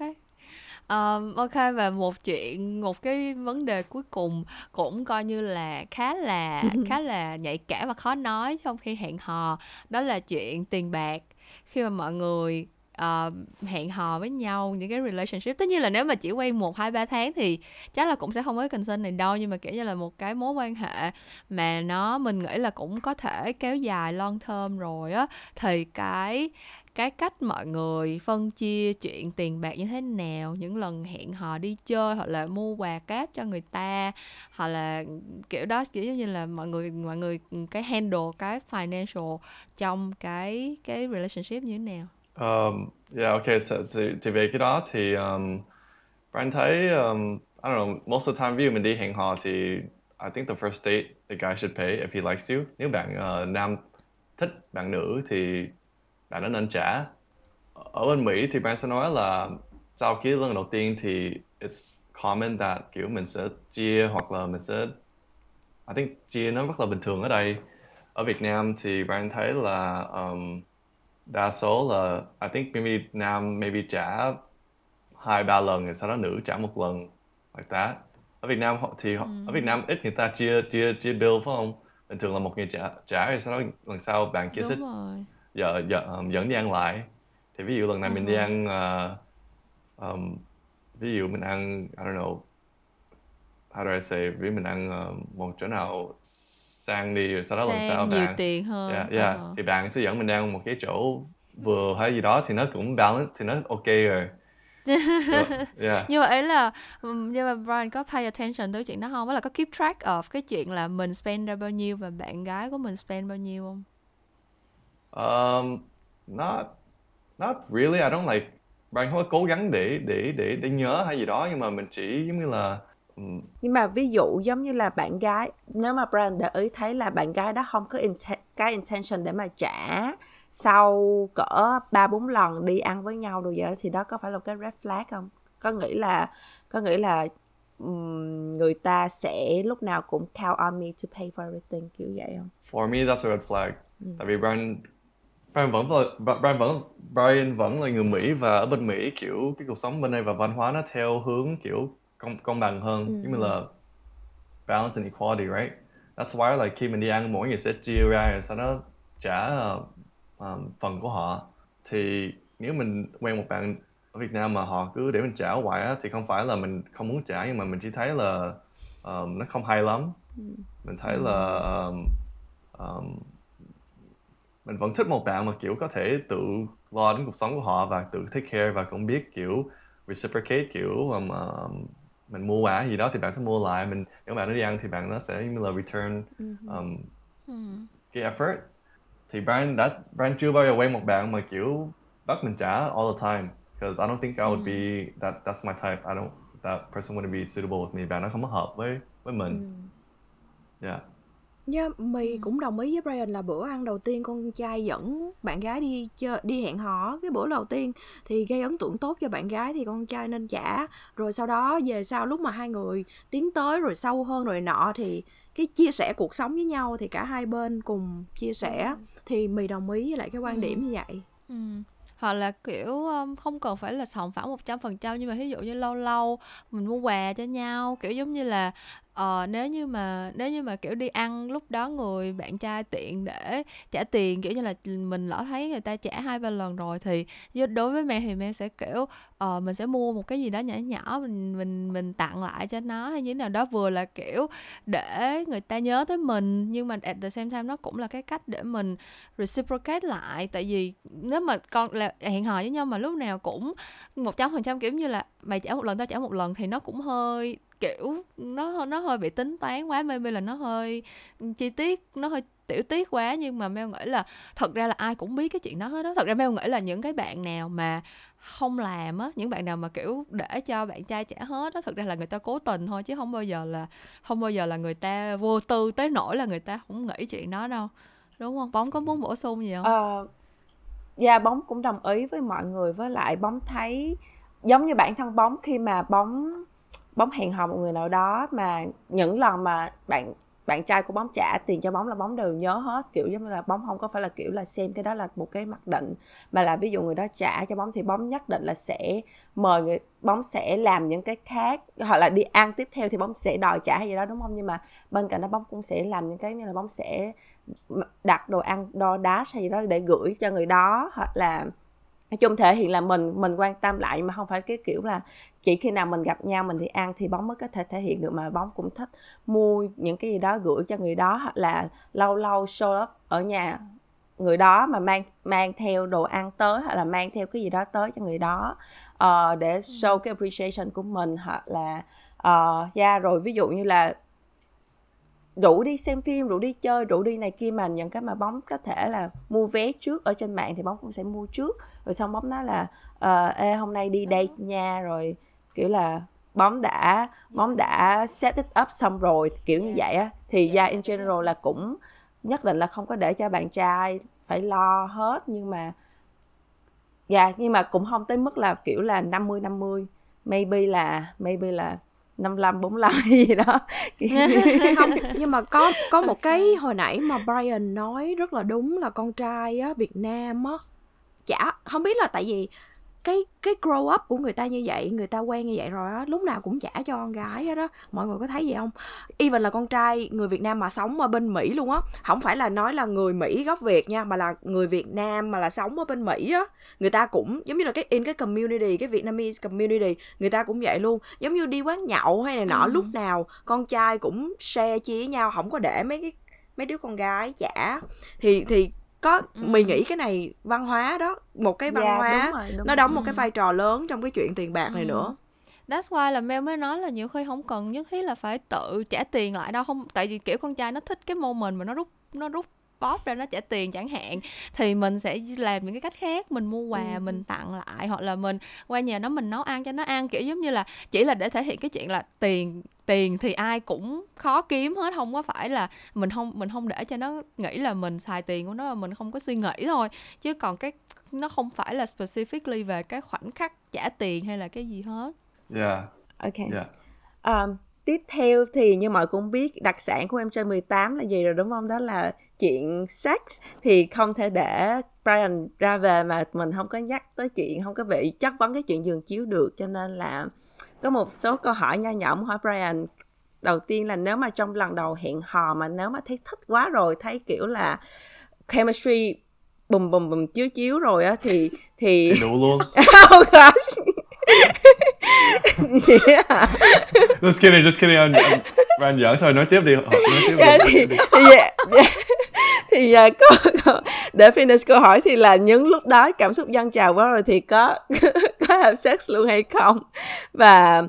Ờm, ok và một chuyện một cái vấn đề cuối cùng cũng coi như là khá là [LAUGHS] khá là nhạy cảm và khó nói trong khi hẹn hò đó là chuyện tiền bạc. Khi mà mọi người uh, hẹn hò với nhau những cái relationship. Tất nhiên là nếu mà chỉ quen một hai ba tháng thì chắc là cũng sẽ không có concern này đâu nhưng mà kiểu như là một cái mối quan hệ mà nó mình nghĩ là cũng có thể kéo dài long term rồi á thì cái cái cách mọi người phân chia chuyện tiền bạc như thế nào những lần hẹn hò đi chơi hoặc là mua quà cáp cho người ta hoặc là kiểu đó kiểu như là mọi người mọi người cái handle cái financial trong cái cái relationship như thế nào? Um, yeah, okay, so, thì, thì về cái đó thì um, Brian thấy, um, I don't know, most of the time ví dụ mình đi hẹn hò thì I think the first date, the guy should pay if he likes you. Nếu bạn uh, nam thích bạn nữ thì bạn đó nên trả. Ở bên Mỹ thì Brian sẽ nói là sau khi lần đầu tiên thì it's common that kiểu mình sẽ chia hoặc là mình sẽ I think chia nó rất là bình thường ở đây. Ở Việt Nam thì Brian thấy là um, đa số là I think maybe nam maybe trả hai ba lần rồi sau đó nữ trả một lần like that. Ở Việt Nam họ thì họ, ở Việt Nam ít người ta chia chia chia bill phải không? Bình thường là một người trả trả rồi sau đó lần sau bạn kia rồi. giờ giờ um, dẫn đi ăn lại. Thì ví dụ lần này mình đi Ờ. ăn uh, um, ví dụ mình ăn I don't know how do I say ví dụ mình ăn uh, một chỗ nào sang đi rồi sau đó lần sau sang nhiều bạn tiền hơn Yeah, yeah. Ờ. Thì bạn sẽ dẫn mình đang một cái chỗ vừa hay gì đó thì nó cũng balance thì nó ok rồi. [LAUGHS] yeah. nhưng mà ấy là nhưng mà Brian có pay attention tới chuyện đó không? Với là có keep track of cái chuyện là mình spend ra bao nhiêu và bạn gái của mình spend bao nhiêu không? Um, not not really. I don't like bạn không có cố gắng để để để để nhớ hay gì đó nhưng mà mình chỉ giống như là um, nhưng mà ví dụ giống như là bạn gái nếu mà Brian để ý thấy là bạn gái đó không có inten- cái intention để mà trả sau cỡ ba bốn lần đi ăn với nhau rồi vậy thì đó có phải là cái red flag không? Có nghĩ là có nghĩ là ừm, người ta sẽ lúc nào cũng count on me to pay for everything kiểu vậy không? For me that's a red flag. Tại vì Brian Brian vẫn là Brian vẫn Brian vẫn là người Mỹ và ở bên Mỹ kiểu cái cuộc sống bên đây và văn hóa nó theo hướng kiểu công công bằng hơn giống như là balance and equality, right? That's why like khi mình đi ăn mỗi người sẽ chia ra rồi sau đó trả uh, um, phần của họ. Thì nếu mình quen một bạn ở Việt Nam mà họ cứ để mình trả hoài á thì không phải là mình không muốn trả nhưng mà mình chỉ thấy là um, nó không hay lắm. Mình thấy là um, um, mình vẫn thích một bạn mà kiểu có thể tự lo đến cuộc sống của họ và tự take care và cũng biết kiểu reciprocate kiểu um, um, mình mua quà gì đó thì bạn sẽ mua lại. Mình nếu bạn nó đi ăn thì bạn nó sẽ là return um, Ừm. cái effort. Thì Brian đã Brian chưa bao giờ quen một bạn mà kiểu bắt mình trả all the time because I don't think I would be that that's my type. I don't that person wouldn't be suitable with me. Bạn nó không có hợp với với mình. Yeah Yeah, mì cũng đồng ý với Brian là bữa ăn đầu tiên con trai dẫn bạn gái đi chơi đi hẹn hò cái bữa đầu tiên thì gây ấn tượng tốt cho bạn gái thì con trai nên trả. Rồi sau đó về sau lúc mà hai người tiến tới rồi sâu hơn rồi nọ thì cái chia sẻ cuộc sống với nhau thì cả hai bên cùng chia sẻ thì mì đồng ý với lại cái quan điểm như vậy. Ừm. hoặc là kiểu không cần phải là sòng phẳng một trăm phần trăm nhưng mà ví dụ như lâu lâu mình mua quà cho nhau kiểu giống như là ờ, nếu như mà nếu như mà kiểu đi ăn lúc đó người bạn trai tiện để trả tiền kiểu như là mình lỡ thấy người ta trả hai ba lần rồi thì đối với mẹ thì mẹ sẽ kiểu ờ, mình sẽ mua một cái gì đó nhỏ nhỏ mình mình mình tặng lại cho nó hay như thế nào đó vừa là kiểu để người ta nhớ tới mình nhưng mà at the same time nó cũng là cái cách để mình reciprocate lại. Tại vì nếu mà con là hẹn hò với nhau mà lúc nào cũng một trăm phần trăm kiểu như là mày trả một lần tao trả một lần thì nó cũng hơi kiểu nó nó hơi bị tính toán quá maybe là nó hơi chi tiết nó hơi tiểu tiết quá, nhưng mà Mel nghĩ là thật ra là ai cũng biết cái chuyện đó hết đó thật ra Mel nghĩ là những cái bạn nào mà không làm á, những bạn nào mà, kiểu, để cho bạn trai trả hết đó thực ra là người ta cố tình thôi, chứ không bao giờ là, không bao giờ là người ta vô tư tới nỗi là người ta không nghĩ chuyện đó đâu. Đúng không? Bóng có muốn bổ sung gì không? Ờ dạ bóng cũng đồng ý với mọi người, với lại bóng thấy giống như bản thân bóng khi mà bóng bóng hẹn hò một người nào đó mà những lần mà bạn bạn trai của bóng trả tiền cho bóng là bóng đều nhớ hết. Kiểu giống như là bóng không có phải là kiểu là xem cái đó là một cái mặc định. Mà là ví dụ người đó trả cho bóng thì bóng nhất định là sẽ mời người, bóng sẽ làm những cái khác, hoặc là đi ăn tiếp theo thì bóng sẽ đòi trả hay gì đó, đúng không? Nhưng mà bên cạnh đó bóng cũng sẽ làm những cái như là bóng sẽ đặt đồ ăn đo đá hay gì đó để gửi cho người đó, hoặc là nói chung thể hiện là mình mình quan tâm lại mà không phải cái kiểu là chỉ khi nào mình gặp nhau mình đi ăn thì bóng mới có thể thể hiện được mà bóng cũng thích mua những cái gì đó gửi cho người đó hoặc là lâu lâu show up ở nhà người đó mà mang mang theo đồ ăn tới hoặc là mang theo cái gì đó tới cho người đó uh, để show cái appreciation của mình hoặc là uh, yeah rồi ví dụ như là rủ đi xem phim rủ đi chơi rủ đi này kia mà những cái mà bóng có thể là mua vé trước ở trên mạng thì bóng cũng sẽ mua trước rồi xong bóng nói là uh, ê hôm nay đi đây nha. Rồi kiểu là bóng đã bóng đã set it up xong rồi kiểu như vậy á. Thì ra yeah, in general là cũng nhất định là không có để cho bạn trai phải lo hết nhưng mà dạ yeah, nhưng mà cũng không tới mức là kiểu là 50 50 maybe là maybe là 55 45 [LAUGHS] gì đó. [LAUGHS] Không nhưng mà có có một cái hồi nãy mà Brian nói rất là đúng là con trai á Việt Nam á chả không biết là tại vì cái cái grow up của người ta như vậy người ta quen như vậy rồi á lúc nào cũng trả cho con gái hết đó mọi người có thấy gì không? Even là con trai người việt nam mà sống ở bên mỹ luôn á không phải là nói là người mỹ gốc việt nha mà là người việt nam mà là sống ở bên mỹ á. Người ta cũng giống như là cái in cái community cái vietnamese community người ta cũng vậy luôn. Giống như đi quán nhậu hay này nọ ừ. lúc nào con trai cũng share chia với nhau không có để mấy cái mấy đứa con gái trả thì thì có ừ. mì nghĩ cái này văn hóa đó một cái văn yeah, dạ, hóa đúng rồi, đúng nó đóng rồi. một cái vai trò lớn trong cái chuyện tiền bạc này ừ. nữa That's why là Mel mới nói là nhiều khi không cần nhất thiết là phải tự trả tiền lại đâu không tại vì kiểu con trai nó thích cái moment mà nó rút nó rút bóp ra nó trả tiền chẳng hạn thì mình sẽ làm những cái cách khác mình mua quà ừ. mình tặng lại hoặc là mình qua nhà nó mình nấu ăn cho nó ăn kiểu giống như là chỉ là để thể hiện cái chuyện là tiền tiền thì ai cũng khó kiếm hết không có phải là mình không mình không để cho nó nghĩ là mình xài tiền của nó mà mình không có suy nghĩ thôi chứ còn cái nó không phải là specifically về cái khoảnh khắc trả tiền hay là cái gì hết. Yeah. Ok. Yeah. Um, tiếp theo thì như mọi cũng biết đặc sản của em trai 18 là gì rồi đúng không? Đó là chuyện sex thì không thể để Brian ra về mà mình không có nhắc tới chuyện không có bị chất vấn cái chuyện giường chiếu được cho nên là có một số câu hỏi nho nhỏ hỏi Brian đầu tiên là nếu mà trong lần đầu hẹn hò mà nếu mà thấy thích quá rồi thấy kiểu là chemistry bùm bùm bùm chiếu chiếu rồi á thì thì [LAUGHS] đủ luôn [LAUGHS] oh gosh [LAUGHS] yeah. just kidding just kidding anh anh giỡn thôi nói tiếp đi nói tiếp đi, thì, yeah, yeah thì à, có, có để finish câu hỏi thì là những lúc đó cảm xúc dâng trào quá rồi thì có [LAUGHS] có have sex luôn hay không? Và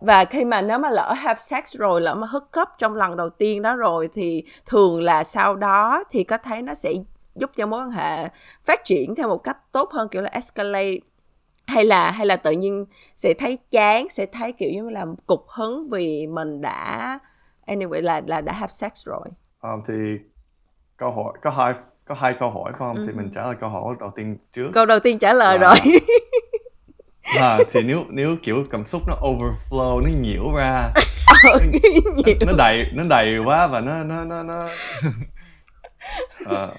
và khi mà nếu mà lỡ have sex rồi lỡ mà hất cấp trong lần đầu tiên đó rồi thì thường là sau đó thì có thấy nó sẽ giúp cho mối quan hệ phát triển theo một cách tốt hơn kiểu là escalate? Hay là hay là tự nhiên sẽ thấy chán sẽ thấy kiểu như là cục hứng vì mình đã anyway là là đã have sex rồi? Um, thì câu hỏi có hai có hai câu hỏi phải không? Ừ. thì mình trả lời câu hỏi đầu tiên trước. Câu đầu tiên trả lời là... rồi. [LAUGHS] À, thì nếu nếu kiểu cảm xúc nó overflow nó nhiễu ra [LAUGHS] nó, nó đầy nó đầy quá và nó nó nó nó [LAUGHS] uh,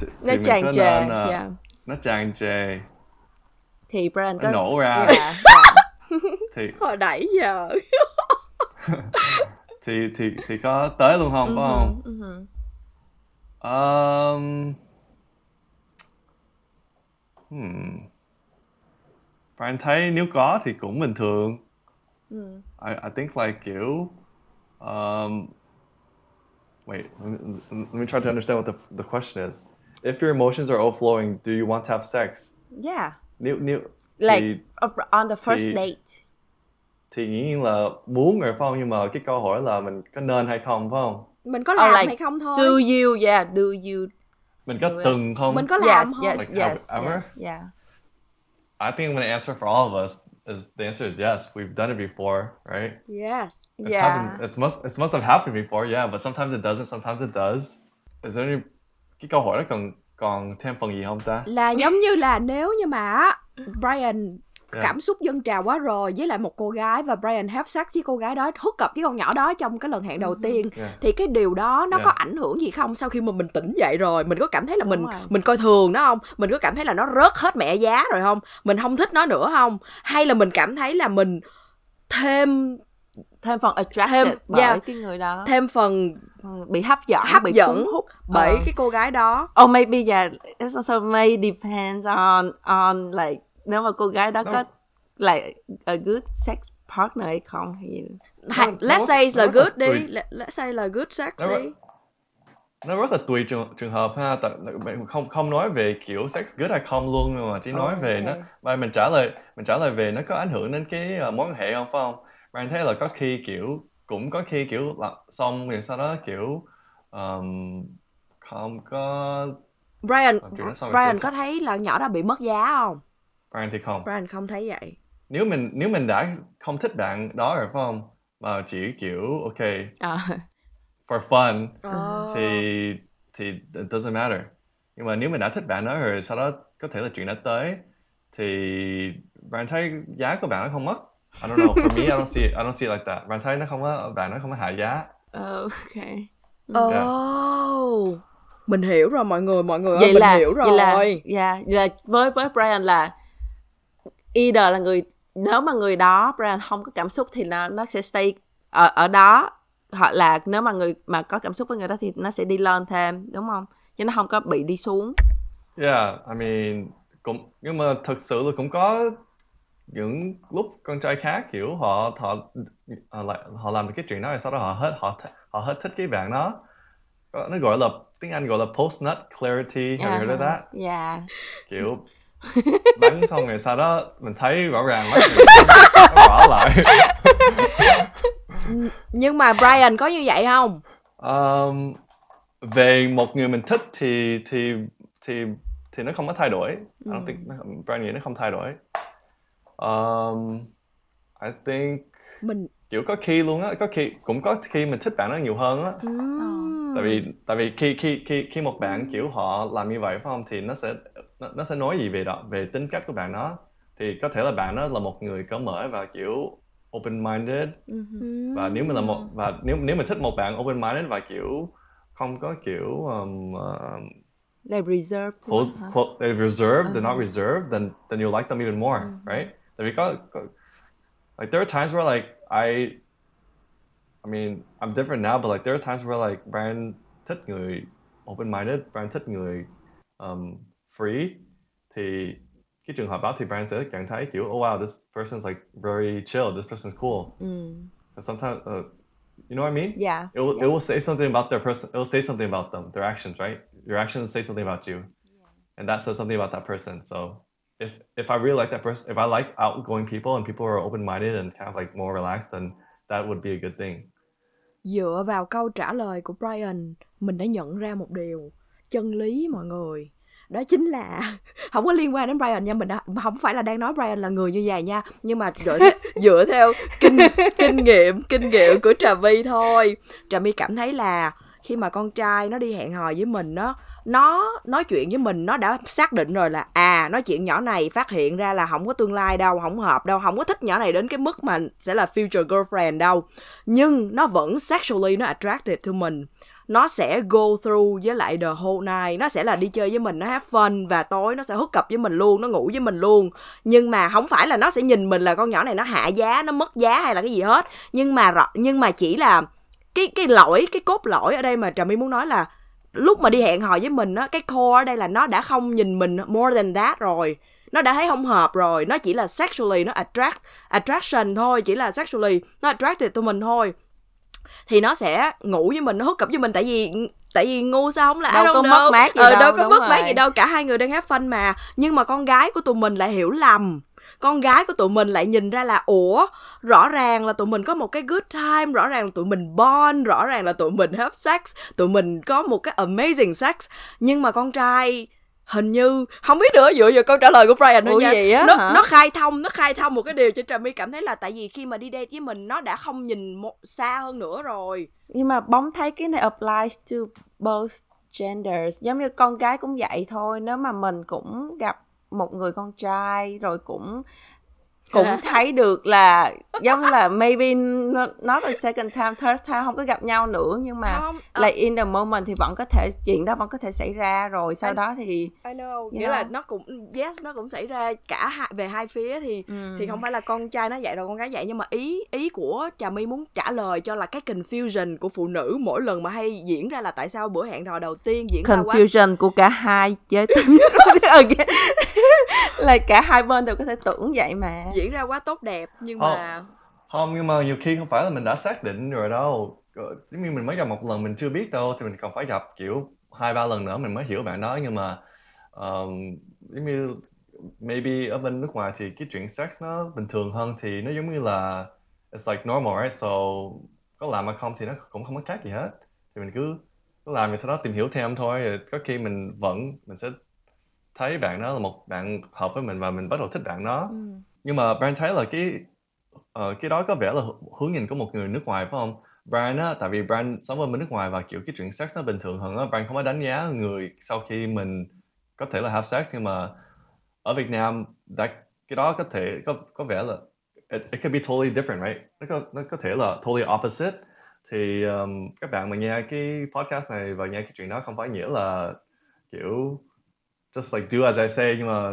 thì, nó thì tràn trề nên, uh, yeah. nó tràn trề. Thì Brian có nổ ra. Yeah, yeah. thì hồi nãy giờ. Thì thì thì có tới luôn không uh-huh, phải không? uh-huh. Um, hmm. Brian thấy nếu có thì cũng bình thường. Mm. I, I think like kiểu um, wait let me, let me try to understand what the, the question is. If your emotions are overflowing do you want to have sex? Yeah. Nếu nếu like thì, on the first thì, date. thì nhiên là muốn rồi phải không? Nhưng mà cái câu hỏi là mình có nên hay không phải không mình có Or làm like, hay không thôi Do you, yeah, do you mình có Do it. từng không mình có làm yes, không yes, Like, yes, ever? yes, yeah. I think I'm gonna answer for all of us is the answer is yes we've done it before right yes It's Yeah. happened, it must it must have happened before yeah but sometimes it doesn't sometimes it does is there any cái câu hỏi đó còn còn thêm phần gì không ta là giống như là nếu như mà Brian Yeah. cảm xúc dâng trào quá rồi với lại một cô gái và Brian have sex với cô gái đó hút cặp với con nhỏ đó trong cái lần hẹn đầu tiên Yeah. thì cái điều đó nó Yeah. có ảnh hưởng gì không sau khi mà mình tỉnh dậy rồi mình có cảm thấy là Đúng mình rồi. mình coi thường nó không mình có cảm thấy là nó rớt hết mẹ giá rồi không mình không thích nó nữa không hay là mình cảm thấy là mình thêm Thêm phần attracted Thêm- bởi yeah. cái người đó. thêm phần Phần bị hấp dẫn, hấp bị dẫn cuốn hút bởi Ờ. cái cô gái đó Oh maybe yeah, it also may depends on on like nếu mà cô gái đó No. có like a good sex partner hay không. Hay- Nó- let's nó- say là nó good đi Let- let's say là good sex Nó- đi nó rất là tùy trường trường hợp ha tại bạn không không nói về kiểu sex good hay không luôn mà chỉ nói Oh, về nó okay. và mình trả lời mình trả lời về nó có ảnh hưởng đến cái uh, mối quan hệ không phải không bạn thấy là có khi kiểu cũng có khi kiểu là xong rồi sau đó kiểu um, không có Brian Ờ, Brian có thấy là nhỏ đó bị mất giá không Brian thì không. Brian không thấy vậy. Nếu mình nếu mình đã không thích bạn đó rồi phải không? Mà chỉ kiểu ok. Ờ. for fun. Ờ. thì thì it doesn't matter. Nhưng mà nếu mình đã thích bạn đó rồi sau đó có thể là chuyện đã tới thì bạn thấy giá của bạn nó không mất. I don't know. For me I don't see it, I don't see it like that. Bạn thấy nó không có bạn nó không có hạ giá. Ok. Oh, mình hiểu rồi mọi người, mọi người ơi, Vậy mình là hiểu rồi. vậy là yeah, vậy là với với Brian là either là người nếu mà người đó Brian không có cảm xúc thì nó nó sẽ stay ở ở đó. Hoặc là nếu mà người mà có cảm xúc với người đó thì nó sẽ đi lên thêm đúng không? Chứ nó không có bị đi xuống. Yeah I mean cũng nhưng mà thực sự là cũng có những lúc con trai khác kiểu họ họ họ, làm được cái chuyện đó rồi sau đó họ hết họ họ hết thích cái bạn đó. Nó gọi là tiếng Anh gọi là post nut clarity heard of that? Yeah. Kiểu bắn xong rồi sau đó mình thấy rõ ràng mắt nó bỏ lại. Nhưng mà Brian có như vậy không? um, về một người mình thích thì thì thì thì nó không có thay đổi. I don't think nó, Brian nghĩ nó không thay đổi. Um, I think Mình kiểu có khi luôn á có khi cũng có khi mình thích bạn đó nhiều hơn á. Tại vì tại vì khi khi khi khi một bạn kiểu họ làm như vậy phải không? Thì nó sẽ nó, nó sẽ nói gì về đó về tính cách của bạn đó thì có thể là bạn đó là một người cởi mở và kiểu open minded Ừm. và nếu mình là một và nếu nếu mình thích một bạn open minded và kiểu không có kiểu um, um, like reserved close, hả? close, they're reserved they're not Uh-huh. reserved then then you'll like them even more right tại vì có, có like there are times where like I I mean I'm different now but like there are times where like Brian thích người open minded Brian thích người um, free thì cái trường hợp đó thì Brian sẽ cảm thấy kiểu oh wow this person's like very chill this person's cool and sometimes uh, you know what I mean yeah it will, yeah. it will say something about their person. It will say something about them, their actions, right? Your actions say something about you, and that says something about that person. So if if I really like that person, if I like outgoing people and people who are open-minded and kind of like more relaxed, then that would be a good thing. Dựa vào câu trả lời của Brian, mình đã nhận ra một điều chân lý mọi người. Đó chính là [LAUGHS] không có liên quan đến Brian nha, mình đã, không phải là đang nói Brian là người như vậy nha, nhưng mà dựa [LAUGHS] dựa theo kinh kinh nghiệm kinh nghiệm của Trà My thôi. Trà My cảm thấy là khi mà con trai nó đi hẹn hò với mình nó nó nói chuyện với mình nó đã xác định rồi là à nói chuyện nhỏ này phát hiện ra là không có tương lai đâu không hợp đâu không có thích nhỏ này đến cái mức mà sẽ là future girlfriend đâu nhưng nó vẫn sexually nó attracted to mình nó sẽ go through với lại the whole night. Nó sẽ là đi chơi với mình, nó have fun và tối nó sẽ hút cặp với mình luôn, nó ngủ với mình luôn. Nhưng mà không phải là nó sẽ nhìn mình là con nhỏ này nó hạ giá, nó mất giá hay là cái gì hết. Nhưng mà nhưng mà chỉ là cái cái lỗi, cái cốt lỗi ở đây mà trà my muốn nói là lúc mà đi hẹn hò với mình á, cái core ở đây là nó đã không nhìn mình more than that rồi. Nó đã thấy không hợp rồi. Nó chỉ là sexually nó attract, attraction thôi, chỉ là sexually nó attracted to mình thôi thì nó sẽ ngủ với mình nó hút cặp với mình. Tại vì tại vì ngu sao không là Đâu có know. mất mát gì ờ, đâu, đâu có mất mát gì đâu. Cả hai người đang have fun mà. Nhưng mà con gái của tụi mình lại hiểu lầm. Con gái của tụi mình lại nhìn ra là ủa rõ ràng là tụi mình có một cái good time rõ ràng là tụi mình bond rõ ràng là tụi mình have sex tụi mình có một cái amazing sex. Nhưng mà con trai hình như không biết nữa dựa vào câu trả lời của Brian thôi Ủa nha. vậy á nó hả? nó khai thông nó khai thông một cái điều cho Trà My cảm thấy là tại vì khi mà đi date với mình nó đã không nhìn một xa hơn nữa rồi. Nhưng mà bóng thấy cái này applies to both genders. Giống như con gái cũng vậy thôi nếu mà mình cũng gặp một người con trai rồi cũng cũng thấy được là giống là maybe not a second time third time không có gặp nhau nữa nhưng mà Không, ờ. like in the moment thì vẫn có thể chuyện đó vẫn có thể xảy ra rồi sau Anh- đó thì I know nghĩa Yeah. là nó cũng yes nó cũng xảy ra cả hai, về hai phía thì Ừ. thì không phải là con trai nó vậy rồi con gái vậy nhưng mà ý ý của Trà My muốn trả lời cho là cái confusion của phụ nữ mỗi lần mà hay diễn ra là tại sao bữa hẹn hò đầu tiên diễn ra quá confusion của cả hai giới tính [LAUGHS] là cả hai bên đều có thể tưởng vậy mà diễn ra quá tốt đẹp nhưng Ờ. mà không nhưng mà nhiều khi không phải là mình đã xác định rồi đâu. Ờ, giống như mình mới gặp một lần mình chưa biết đâu thì mình còn phải gặp kiểu hai ba lần nữa mình mới hiểu bạn đó. Nhưng mà um, giống như maybe ở bên nước ngoài thì cái chuyện sex nó bình thường hơn thì nó giống như là it's like normal right? So có làm hay không thì nó cũng không có khác gì hết. Thì mình cứ cứ làm rồi sau đó tìm hiểu thêm thôi. Rồi có khi mình vẫn mình sẽ thấy bạn đó là một bạn hợp với mình và mình bắt đầu thích bạn đó. Ừ nhưng mà Brian thấy là cái uh, cái đó có vẻ là hướng nhìn của một người nước ngoài phải không? Brian á, tại vì Brian sống ở bên nước ngoài và kiểu cái chuyện sex nó bình thường hơn á, Brian không có đánh giá người sau khi mình có thể là have sex nhưng mà ở Việt Nam that, cái đó có thể có có vẻ là it, it could be totally different, right? Nó có nó có thể là totally opposite. Thì um, các bạn mà nghe cái podcast này và nghe cái chuyện đó không phải nghĩa là kiểu just like do as I say nhưng mà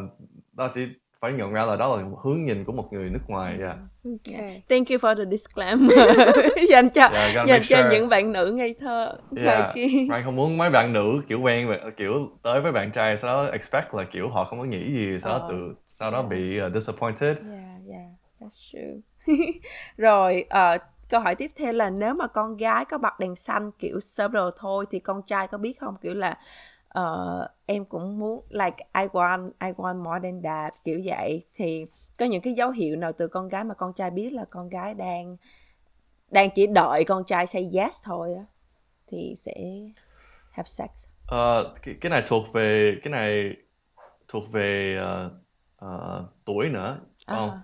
đó chỉ phải nhận ra là đó là hướng nhìn của một người nước ngoài yeah. okay. Thank you for the disclaimer [LAUGHS] dành cho Yeah, gotta dành make cho sure. những bạn nữ ngây thơ Yeah. Là cái- Ryan không muốn mấy bạn nữ kiểu quen về kiểu tới với bạn trai sau đó expect là kiểu họ không có nghĩ gì sau đó Ờ. tự sau đó Yeah. bị uh, disappointed Yeah, yeah, that's true. [LAUGHS] Rồi, ờ, câu hỏi tiếp theo là nếu mà con gái có bật đèn xanh kiểu sớm đồ thôi thì con trai có biết không? Kiểu là ờ, em cũng muốn like I want I want more than that kiểu vậy thì có những cái dấu hiệu nào từ con gái mà con trai biết là con gái đang đang chỉ đợi con trai say yes thôi á thì sẽ have sex. Ờ, cái, cái này thuộc về cái này thuộc về ờ, ờ, tuổi nữa phải không? À.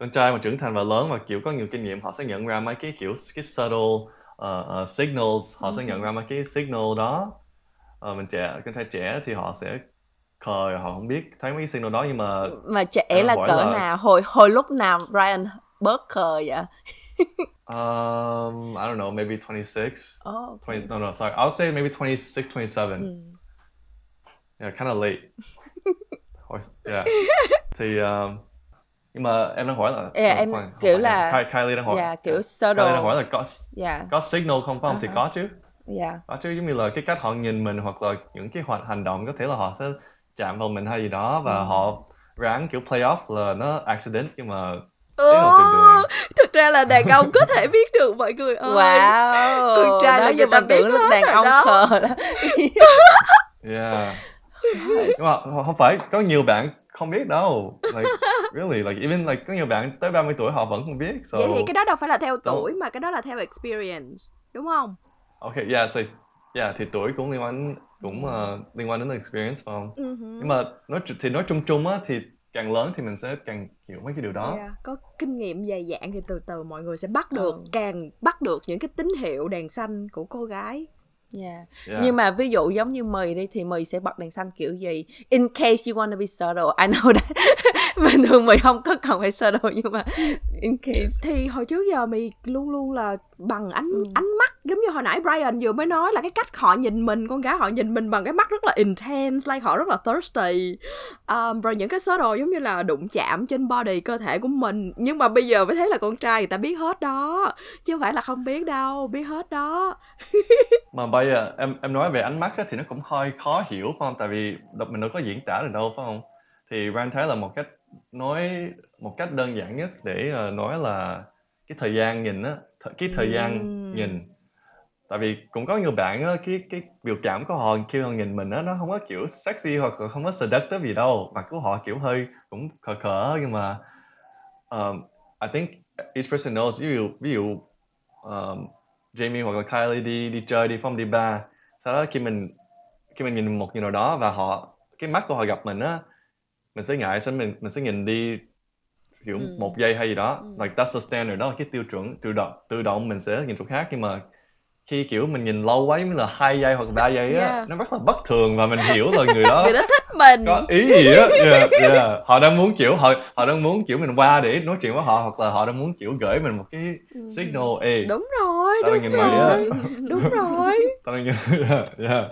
con trai mà trưởng thành và lớn và kiểu có nhiều kinh nghiệm họ sẽ nhận ra mấy cái kiểu cái subtle ờ, ờ, signals họ sẽ nhận ra mấy cái signal đó Ờ, mình trẻ con trai trẻ thì họ sẽ khờ họ không biết thấy mấy cái signal đó nhưng mà Mà trẻ là cỡ là- nào? Hồi hồi lúc nào Brian bớt khờ vậy? um, I don't know maybe 26 Oh, okay. 20, no no sorry I would say maybe 26 27 Ừ. yeah kind of late Or- yeah thì um, nhưng mà em đang hỏi là Yeah, em kiểu là- Kylie đang hỏi Dạ, kiểu sơ Kylie đang đồ. hỏi là có Dạ, có signal không phải không thì Uh-huh. có chứ dạ. có chứ giống như là cái cách họ nhìn mình hoặc là những cái hoạt hành động có thể là họ sẽ chạm vào mình hay gì đó và Ừ. họ ráng kiểu play off là nó accident nhưng mà vời. thực ra là đàn ông có thể biết được mọi người ơi Wow. con trai là Đó người ta biết lúc hết đàn ông đó. khờ đó. [LAUGHS] yeah nhưng mà không phải có nhiều bạn không biết đâu like really like even like có nhiều bạn tới 30 tuổi họ vẫn không biết so vậy thì cái đó đâu phải là theo tuổi mà cái đó là theo experience đúng không okay yeah so yeah thì tuổi cũng liên quan cũng uh, liên quan đến experience phải không Ừ hử. nhưng mà nói thì nói chung chung á thì càng lớn thì mình sẽ càng hiểu mấy cái điều đó Yeah, có kinh nghiệm dày dạn thì từ từ mọi người sẽ bắt được Ừ. càng bắt được những cái tín hiệu đèn xanh của cô gái Yeah. Yeah. Nhưng mà ví dụ giống như mì đi thì mì sẽ bật đèn xanh kiểu gì? In case you want to be subtle, I know that. [LAUGHS] Bình thường mì không có cần phải subtle nhưng mà in case. thì hồi trước giờ mày luôn luôn là bằng ánh Ừ. ánh mắt giống như hồi nãy Brian vừa mới nói là cái cách họ nhìn mình con gái họ nhìn mình bằng cái mắt rất là intense like họ rất là thirsty. Um, rồi những cái số đồ giống như là đụng chạm trên body cơ thể của mình. Nhưng mà bây giờ mới thấy là con trai người ta biết hết đó chứ không phải là không biết đâu biết hết đó. [LAUGHS] Mà bây giờ em em nói về ánh mắt á, thì nó cũng hơi khó hiểu phải không? Tại vì đọc mình đâu có diễn tả được đâu phải không? Thì Ryan thấy là một cách nói một cách đơn giản nhất để ờ, nói là cái thời gian nhìn á th- cái thời gian Ừm. nhìn tại vì cũng có nhiều bạn á cái cái biểu cảm của họ khi họ nhìn mình á nó không có kiểu sexy hoặc là không có seductive gì đâu mặt của họ kiểu hơi cũng khờ khờ nhưng mà um, I think each person knows ví dụ ví dụ um, Jamie hoặc là Kylie đi đi chơi đi phong đi bar sau đó khi mình khi mình nhìn một người nào đó và họ cái mắt của họ gặp mình á mình sẽ ngại sẽ mình mình sẽ nhìn đi kiểu Ừ. một giây hay gì đó Ừ. like that's the standard đó là cái tiêu chuẩn tự động tự động mình sẽ nhìn chỗ khác nhưng mà khi kiểu mình nhìn lâu quá như là hai giây hoặc ba giây á Yeah. nó rất là bất thường và mình hiểu là người đó [LAUGHS] người đó thích mình có ý gì á yeah, yeah. họ đang muốn kiểu họ họ đang muốn kiểu mình qua để nói chuyện với họ hoặc là họ đang muốn kiểu gửi mình một cái signal ê đúng rồi đúng rồi đúng rồi [LAUGHS] tao đang nhìn [LAUGHS] yeah, yeah.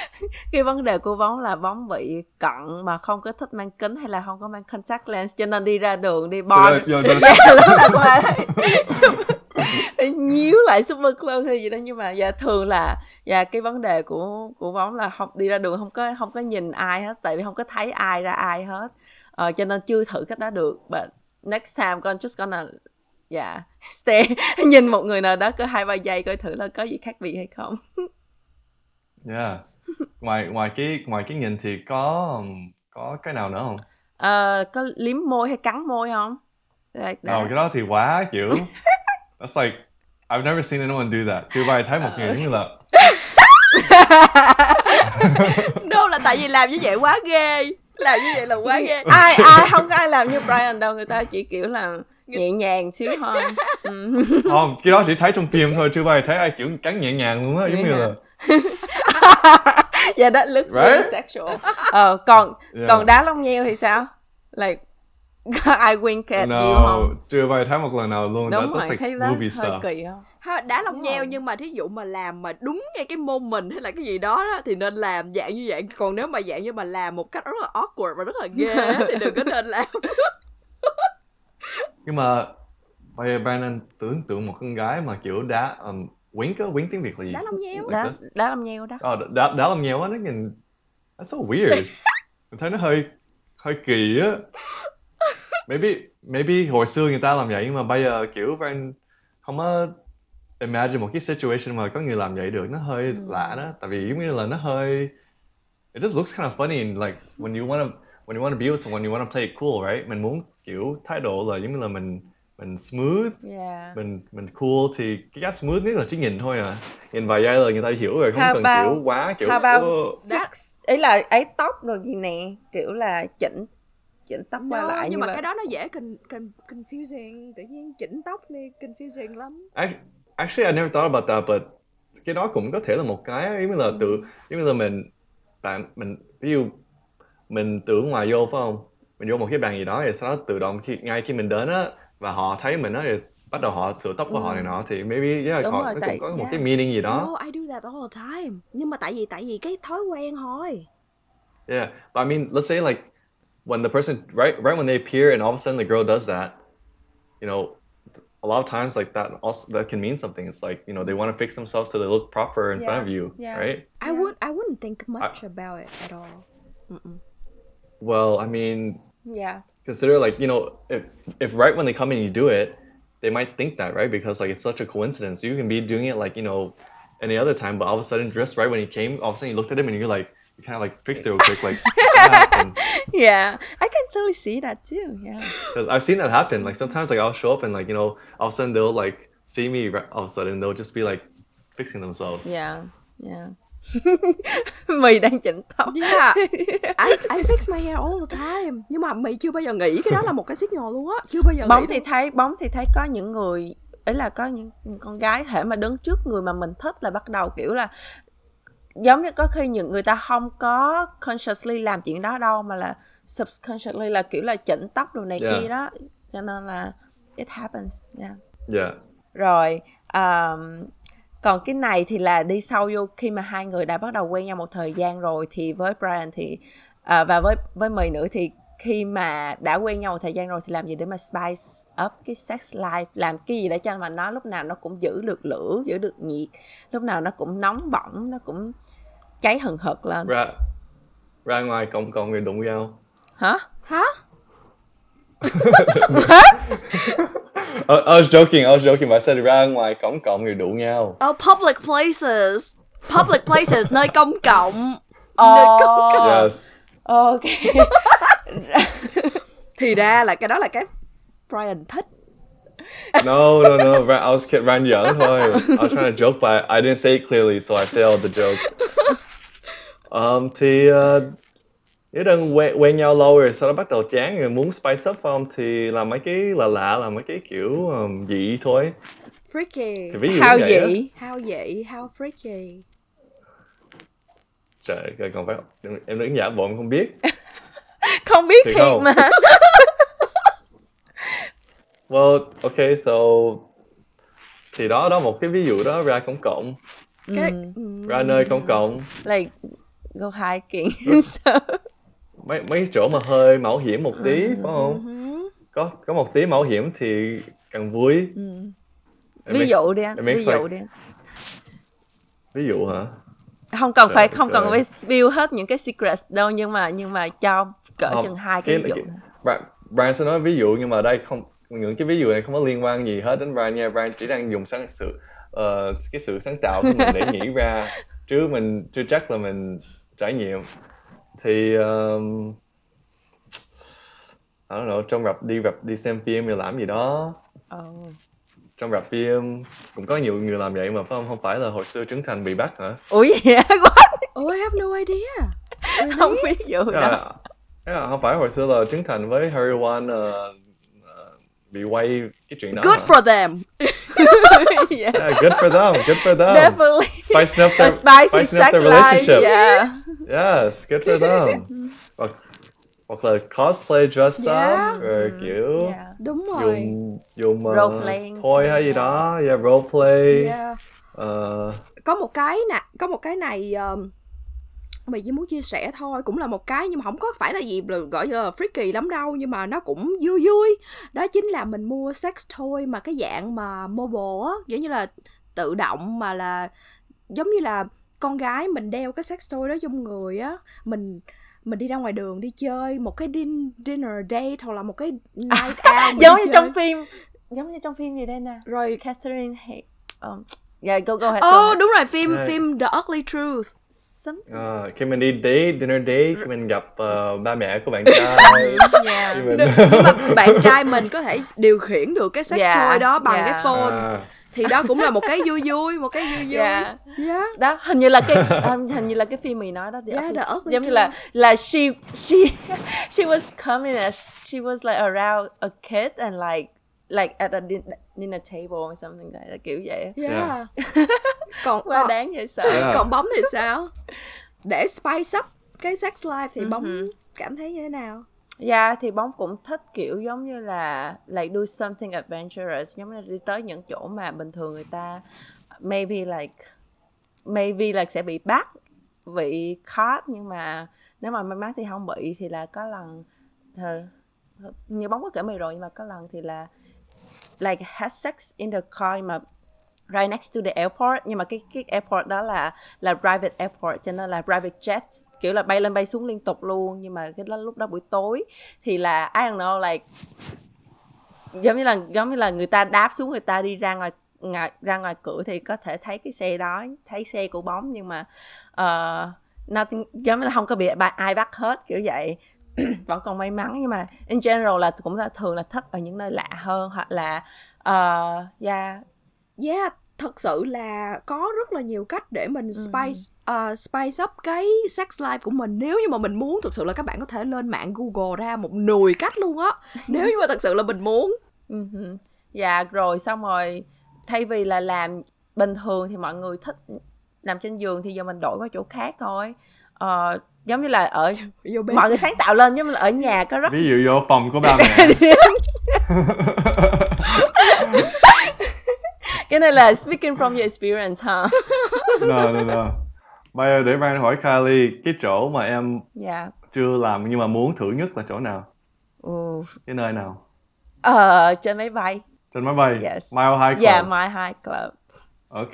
[LAUGHS] cái vấn đề của bóng là bóng bị cận mà không có thích mang kính hay là không có mang contact lens cho nên đi ra đường đi bo [LAUGHS] [LAUGHS] Rồi, rồi, rồi. dạ nhíu lại super close hay gì đó. Nhưng mà dạ thường là dạ cái vấn đề của của bóng là không đi ra đường không có không có nhìn ai hết tại vì không có thấy ai ra ai hết. Ờ, cho nên chưa thử cách đó được. But next time con just gonna dạ stay nhìn một người nào đó có hai ba giây coi thử là có gì khác biệt hay không. Yeah. Ngoài ngoài cái ngoài cái nhìn thì có có cái nào nữa không? Ờ, có liếm môi hay cắn môi không? Like Ờ, that. cái đó thì quá kiểu that's like I've never seen anyone do that. Bao giờ thấy một người giống như là [LAUGHS] đâu là tại vì làm như vậy quá ghê. Làm như vậy là quá ghê. [LAUGHS] Ai ai không có ai làm như Brian đâu. Người ta chỉ kiểu là nhẹ nhàng xíu thôi. Không cái đó chỉ thấy trong phim thôi chưa bao giờ thấy ai kiểu cắn nhẹ nhàng luôn á. Giống như là yeah that looks Right? really sexual ờ còn Yeah. còn đá lông nheo thì sao? Like [LAUGHS] ai wink at you no không? chưa bao giờ thấy một lần nào luôn đúng That- rồi like thấy đó movie hơi stuff kỳ không? Ha, đá lông nheo nhưng mà thí dụ mà làm mà đúng ngay cái môn mình hay là cái gì đó, đó thì nên làm dạng như vậy còn nếu mà dạng như mà làm một cách rất là awkward và rất là ghê thì đừng có nên làm. [LAUGHS] Nhưng mà bây giờ Brandon tưởng tượng một con gái mà kiểu đá um, wink á wink tiếng Việt là gì? Đá lông nheo. Like đá đá lông nheo đó. Ờ, đá, đá làm nhiều á nó nhìn that's so weird. [LAUGHS] Mình thấy nó hơi hơi kỳ á. Maybe maybe hồi xưa người ta làm vậy nhưng mà bây giờ kiểu Van không có imagine một cái situation mà có người làm vậy được. Nó hơi Ừ. lạ đó. Tại vì giống như là nó hơi it just looks kind of funny and like when you wanna when you wanna be with someone you wanna play it cool right? Mình muốn kiểu thái độ là giống như là mình mình smooth. Yeah. Mình mình cool thì cái cách smooth nhất là chỉ nhìn thôi à. Nhìn vài giây là người ta hiểu rồi không How cần about- kiểu quá kiểu how about "Ơ." fix ý là ấy tóc rồi gì nè kiểu là chỉnh chỉnh tóc qua no, lại nhưng như mà vậy. cái đó nó dễ con, con, confusing. Tự nhiên chỉnh tóc đi confusing lắm. Ac- Actually, I never thought about that, but cái đó cũng có thể là một cái giống như là tự giống như là mình bạn mình ví dụ mình tưởng ngoài vô phải không? Mình vô một cái bàn gì đó thì sau đó tự động khi ngay khi mình đến á và họ thấy mình á thì bắt đầu họ sửa tóc của họ này nọ thì maybe yeah, Đúng họ rồi, nó tại- cũng có một yeah. cái meaning gì đó. no I do that all the time nhưng mà tại vì tại vì cái thói quen thôi Yeah, but I mean, let's say like when the person right right when they appear and all of a sudden the girl does that, you know, a lot of times like that also that can mean something. It's like you know they want to fix themselves so they look proper in front of you, yeah. right? I would I wouldn't think much about it at all Mm-mm. Well, I mean, yeah consider like you know if if right when they come in you do it, they might think that right because like it's such a coincidence. You can be doing it like you know any other time, but all of a sudden just right when he came, all of a sudden you looked at him and you're like you kind of like fixed it real quick, like [LAUGHS] yeah I can totally see that too yeah Because I've seen that happen. Like sometimes, like I'll show up and like you know, all of a sudden they'll like see me. All of a sudden they'll just be like fixing themselves. yeah yeah [LAUGHS] mì đang chỉnh tóc Yeah, [LAUGHS] I, I fix my hair all the time Nhưng mà mày chưa bao giờ nghĩ cái đó là một cái signal luôn á Chưa bao giờ bóng nghĩ thì thấy bóng thì thấy có những người ấy là có những con gái thể mà đứng trước người mà mình thích là bắt đầu kiểu là giống như có khi những người ta không có consciously làm chuyện đó đâu mà là subconsciously là kiểu là chỉnh tóc đồ này Yeah. kia đó cho nên là it happens yeah. Yeah. rồi um, còn cái này thì là đi sâu vô khi mà hai người đã bắt đầu quen nhau một thời gian rồi thì với Brian thì à, và với với mì nữa thì khi mà đã quen nhau một thời gian rồi thì làm gì để mà spice up cái sex life làm cái gì để cho mà nó lúc nào nó cũng giữ được lửa giữ được nhiệt lúc nào nó cũng nóng bỏng nó cũng cháy hừng hực lên Ra ra ngoài cộng cộng người đụng nhau. hả Hả? [LAUGHS] [LAUGHS] I, I was joking, I was joking, but I said ra ngoài cổng cộng người đụ nhau. Oh, public places. Public places, nơi công cộng. Nơi công cộng. Oh, Yes. ok. [LAUGHS] Thì ra là cái đó là cái Brian thích. No, no, no. I was kidding. Ran giỡn thôi. I was trying to joke, but I didn't say it clearly, so I failed the joke. [LAUGHS] Um, thì uh, nếu đang quen, quen nhau lâu rồi, sau đó bắt đầu chán rồi muốn spice up không? Thì làm mấy cái lạ lạ, làm mấy cái kiểu um, dị thôi. Freaky. Thì ví dụ How vậy vậy? How vậy? How freaky? Trời ơi, còn phải em đứng giả bộ em không biết. [LAUGHS] Không biết Thiệt thiệt không? mà. [LAUGHS] Well, okay, so thì đó đó một cái ví dụ đó ra công cộng, Cái Ừ. ừ. ra nơi công cộng, Like go hiking. [LAUGHS] so, mấy mấy chỗ mà hơi mạo hiểm một tí, phải không? Ừ. Có có một tí mạo hiểm thì càng vui. It ví dụ đi anh, ví dụ đi anh. ví dụ hả? Không cần phải không cần phải spill hết những cái secret đâu nhưng mà nhưng mà cho cỡ Không, chừng hai cái ví dụ. Brian, Brian sẽ nói ví dụ nhưng mà đây không những cái ví dụ này không có liên quan gì hết đến Brian nha. Brian chỉ đang dùng sáng sự ờ, cái sự sáng tạo của mình để nghĩ ra [LAUGHS] chứ mình chưa chắc là mình trải nghiệm thì um, I don't know, trong rạp đi rạp đi xem phim rồi làm gì đó Oh. trong rạp phim cũng có nhiều người làm vậy mà phải không không phải là hồi xưa Trấn Thành bị bắt hả Ủa vậy hả? [LAUGHS] What? Oh, I have no idea. Không biết vụ Thế đó. là không phải hồi xưa là Trấn Thành với Harry One ờ, ờ, bị quay cái chuyện đó Good hả? for them. [LAUGHS] yeah. Yeah, good for them. Good for them. Definitely. Spicing up A their, spicy spicing up their life. relationship. Yeah. Yes, good for them. hoặc, hoặc là cosplay dress Yeah. up rồi kiểu Yeah. Đúng rồi. dùng dùng uh, Role playing thôi hay gì yeah. đó, yeah, role play. Yeah. Ờ, Có một cái nè, có một cái này um, mày chỉ muốn chia sẻ thôi cũng là một cái nhưng mà không có phải là gì là gọi là freaky lắm đâu nhưng mà nó cũng vui vui đó chính là mình mua sex toy mà cái dạng mà mobile á kiểu như là tự động mà là giống như là con gái mình đeo cái sex toy đó trong người á mình mình đi ra ngoài đường đi chơi một cái din, dinner date hoặc là một cái night [LAUGHS] out Giống như chơi. trong phim. Giống như trong phim gì đây nè. rồi Catherine hay um, yeah, go go ahead. Ồ go oh, ahead. đúng rồi phim Right. phim The Ugly Truth Some... ờ, khi mình đi date, dinner date, khi mình gặp ờ, ba mẹ của bạn [LAUGHS] trai, Yeah. khi mình [LAUGHS] nhưng mà bạn trai mình có thể điều khiển được cái sex Yeah, toy đó bằng yeah. cái phone. À, thì đó cũng là một cái vui vui một cái vui [LAUGHS] vui. Yeah. yeah. đó hình như là cái um, hình như là cái phim mày nói đó The Yeah, giống như là là she she she was coming as she was like around a kid and like like at a dinner table or something like that kiểu vậy yeah. [LAUGHS] còn quá còn, đáng vậy sợ. Yeah. còn bóng thì sao? Để spice up cái sex life thì bóng Ừ cảm thấy như thế nào? Yeah, thì bóng cũng thích kiểu giống như là like do something adventurous giống như là đi tới những chỗ mà bình thường người ta maybe like maybe like sẽ bị bắt bị caught nhưng mà nếu mà may mắn thì không bị thì là có lần thờ, như bóng có kể mày rồi nhưng mà có lần thì là like had sex in the car mà right next to the airport. Nhưng mà cái cái airport đó là là private airport cho nên là private jet kiểu là bay lên bay xuống liên tục luôn. Nhưng mà cái đó lúc đó buổi tối thì là I don't know like giống như là giống như là người ta đáp xuống người ta đi ra ngoài ngoài ra ngoài cửa thì có thể thấy cái xe đó thấy xe của bóng. Nhưng mà ờ, uh, nó giống như là không có bị ai bắt hết kiểu vậy. [CLEARS THROAT] vẫn còn may mắn nhưng mà in general là cũng là thường là thích ở những nơi lạ hơn hoặc là uh, yeah yeah thật sự là có rất là nhiều cách để mình spice uh, spice up cái sex life của mình. Nếu như mà mình muốn thực sự là các bạn có thể lên mạng google ra một nùi cách luôn á. [LAUGHS] Nếu như mà thật sự là mình muốn. Mhm. Dạ rồi xong rồi thay vì là làm bình thường thì mọi người thích nằm trên giường thì giờ mình đổi qua chỗ khác thôi. Ờ, giống như là ở [LAUGHS] vô bếp mọi người sáng tạo lên giống như là ở nhà có rất ví dụ vô phòng của ba mẹ. [LAUGHS] cái này là speaking from your experience ha. no, no, no. Bây giờ để Brian hỏi Kylie cái chỗ mà em Dạ. chưa làm nhưng mà muốn thử nhất là chỗ nào? Ừ. Cái nơi nào? Ờ trên máy bay. Trên máy bay? Yes. Mile High Club? Dạ My High Club. Ok.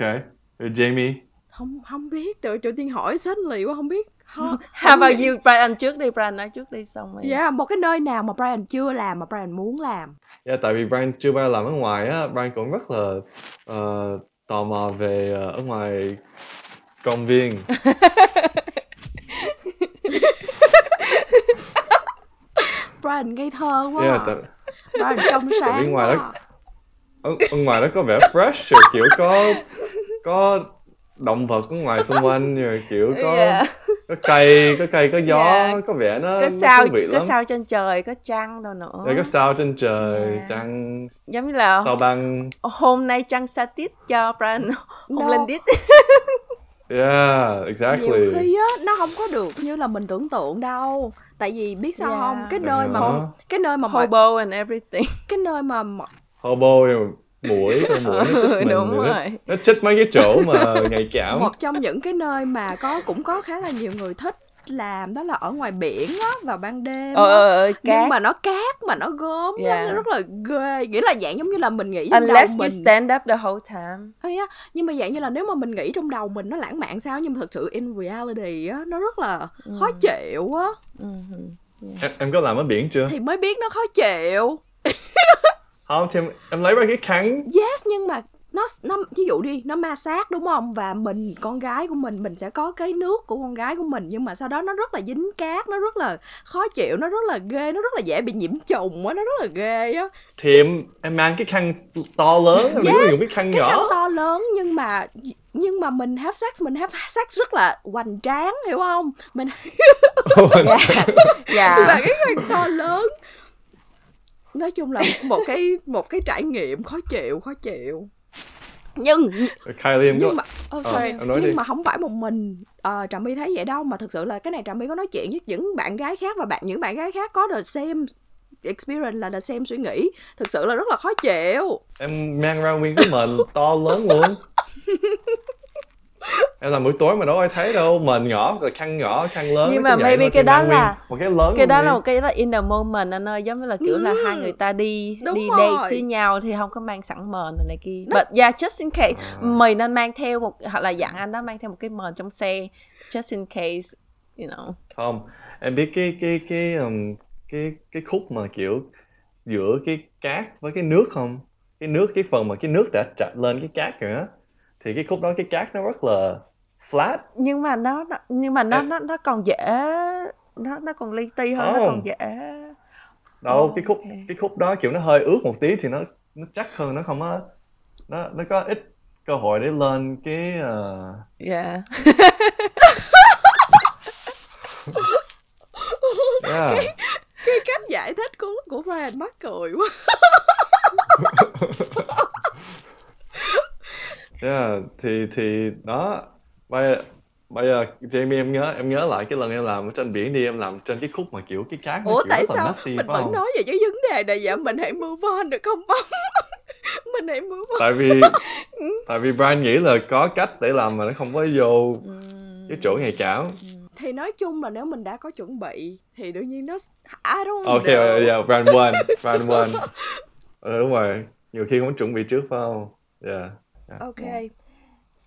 Rồi Jamie? không không biết tự chủ tiên hỏi sến lì quá không biết [LAUGHS] How about you, Brian trước đi, Brian nói trước đi xong rồi. Yeah, một cái nơi nào mà Brian chưa làm mà Brian muốn làm. Yeah, tại vì Brian chưa bao giờ làm ở ngoài á, Brian cũng rất là uh, tò mò về uh, ở ngoài công viên. [LAUGHS] Brian ngây thơ quá. Yeah, à. tại, Brian trong [LAUGHS] tại sáng bên ngoài quá. đó à. ở, ở ngoài đó có vẻ fresh rồi kiểu có có động vật ở ngoài xung quanh rồi kiểu có Yeah. Có cây có cây có gió Yeah. có vẻ nó Có nó sao, thú vị có lắm sao trên trời, có trăng đâu nữa. Rồi có sao trên trời Yeah. trăng Giống như là sao băng hôm nay trăng sa tít cho Brian [LAUGHS] [LAUGHS] không No. lên đít. [LAUGHS] yeah exactly nhiều khi á nó không có được như là mình tưởng tượng đâu tại vì biết sao Yeah. không cái nơi mà cái nơi mà mọi, Hobo and everything. cái nơi mà mọi- hobo mũi [LAUGHS] con mũi nó chích mình Đúng nữa. rồi. nó chích mấy cái chỗ mà [LAUGHS] nhạy cảm một trong những cái nơi mà có cũng có khá là nhiều người thích làm đó là ở ngoài biển á vào ban đêm Ờ, á. ờ, ờ, nhưng cát. mà nó cát mà nó gớm lắm, Yeah. nó rất là ghê nghĩa là dạng giống như là mình nghĩ trong Unless đầu you mình stand up the whole time. Á, nhưng mà dạng như là nếu mà mình nghĩ trong đầu mình nó lãng mạn sao nhưng mà thực sự in reality á nó rất là khó chịu á em, em có làm ở biển chưa thì mới biết nó khó chịu [LAUGHS] không thì em, lấy ra cái khăn yes nhưng mà nó nó ví dụ đi nó ma sát đúng không? Và mình con gái của mình mình sẽ có cái nước của con gái của mình nhưng mà sau đó nó rất là dính cát nó rất là khó chịu nó rất là ghê nó rất là dễ bị nhiễm trùng á nó rất là ghê á. Thì em em mang cái khăn to lớn em đừng có Yes, dùng cái khăn cái khăn nhỏ to lớn nhưng mà nhưng mà mình have sex mình have sex rất là hoành tráng hiểu không? Mình [LAUGHS] Yeah. Yeah. và cái khăn to lớn nói chung là một cái một cái trải nghiệm khó chịu khó chịu. Nhưng Kylie nhưng mà oh, sorry. nói nhưng đi. mà không phải một mình uh, trà my thấy vậy đâu mà thực sự là cái này trà my có nói chuyện với những bạn gái khác và bạn những bạn gái khác có the same experience là the same suy nghĩ. Thực sự là rất là khó chịu. Em mang ra nguyên cái mền to lớn luôn [LAUGHS] em làm buổi tối mà đâu ai thấy đâu mền nhỏ rồi khăn nhỏ khăn lớn Nhưng mà maybe cái đó nguyên là- một cái lớn cái đó là một cái đó in the moment anh ơi giống như là kiểu là hai người ta đi Đúng đi date với nhau thì không có mang sẵn mền rồi này kia. But yeah just in case mình nên mang theo một hoặc là dặn anh đó mang theo một cái mền trong xe just in case you know. Không em biết cái cái cái um, cái cái khúc mà kiểu giữa cái cát với cái nước không? Cái nước cái phần mà cái nước đã trạch lên cái cát rồi á thì cái khúc đó cái cát nó rất là flat nhưng mà nó, nó nhưng mà nó nó nó còn dễ nó nó còn li ti hơn nó Không. còn dễ đâu Oh, cái khúc okay. cái khúc đó kiểu nó hơi ướt một tí thì nó nó chắc hơn nó không có nó nó có ít cơ hội để lên cái ờ, [LAUGHS] yeah yeah. cái cách giải thích của của Ryan mắc cười quá [LAUGHS] Yeah, thì thì đó. Bây bây giờ Jamie em nhớ em nhớ lại cái lần em làm ở trên biển đi em làm trên cái khúc mà kiểu cái cát nó ủa kiểu tại rất là sao messy, mình phải vẫn không? nói về cái vấn đề này vậy? Mình hãy move on được không bông [LAUGHS] mình hãy move on. Tại vì [LAUGHS] tại vì Brian nghĩ là có cách để làm mà nó không có vô cái chỗ nhạy cảm. Thì nói chung là nếu mình đã có chuẩn bị thì đương nhiên nó I don't ok know. yeah, Brian won Brian won ừ, [LAUGHS] đúng rồi nhiều khi không chuẩn bị trước phải không? Yeah ok.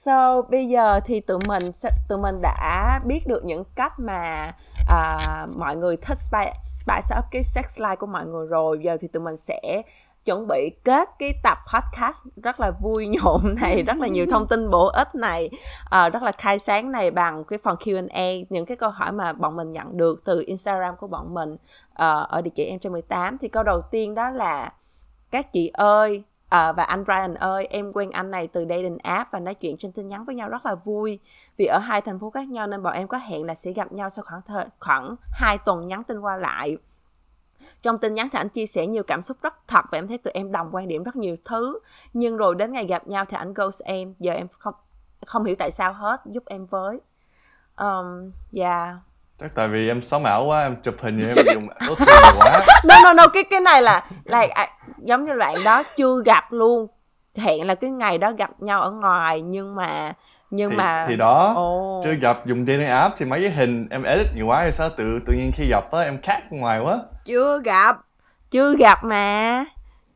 So bây giờ thì tụi mình sẽ tụi mình đã biết được những cách mà à, mọi người thích spice, spice up cái sex life của mọi người rồi. Giờ thì tụi mình sẽ chuẩn bị kết cái tập podcast rất là vui nhộn này, rất là nhiều thông tin bổ ích này, à, rất là khai sáng này bằng cái phần Q&A, những cái câu hỏi mà bọn mình nhận được từ Instagram của bọn mình à, ở địa chỉ em trên 18 thì câu đầu tiên đó là các chị ơi à, và anh Brian ơi em quen anh này từ dating app và nói chuyện trên tin nhắn với nhau rất là vui. Vì ở hai thành phố khác nhau nên bọn em có hẹn là sẽ gặp nhau sau khoảng thời khoảng hai tuần nhắn tin qua lại. Trong tin nhắn thì anh chia sẻ nhiều cảm xúc rất thật và em thấy tụi em đồng quan điểm rất nhiều thứ. Nhưng rồi đến ngày gặp nhau thì anh ghost em giờ em không không hiểu tại sao hết giúp em với. Um, yeah dạ chắc tại vì em sống ảo quá em chụp hình như em dùng tốt nhiều quá. [LAUGHS] No no no cái cái này là là à, giống như bạn đó chưa gặp luôn. Hẹn là cái ngày đó gặp nhau ở ngoài nhưng mà nhưng thì, mà thì đó Ồ. chưa gặp dùng dating app thì mấy cái hình em edit nhiều quá thì sao tự tự nhiên khi gặp á em khác ngoài quá. Chưa gặp chưa gặp mà.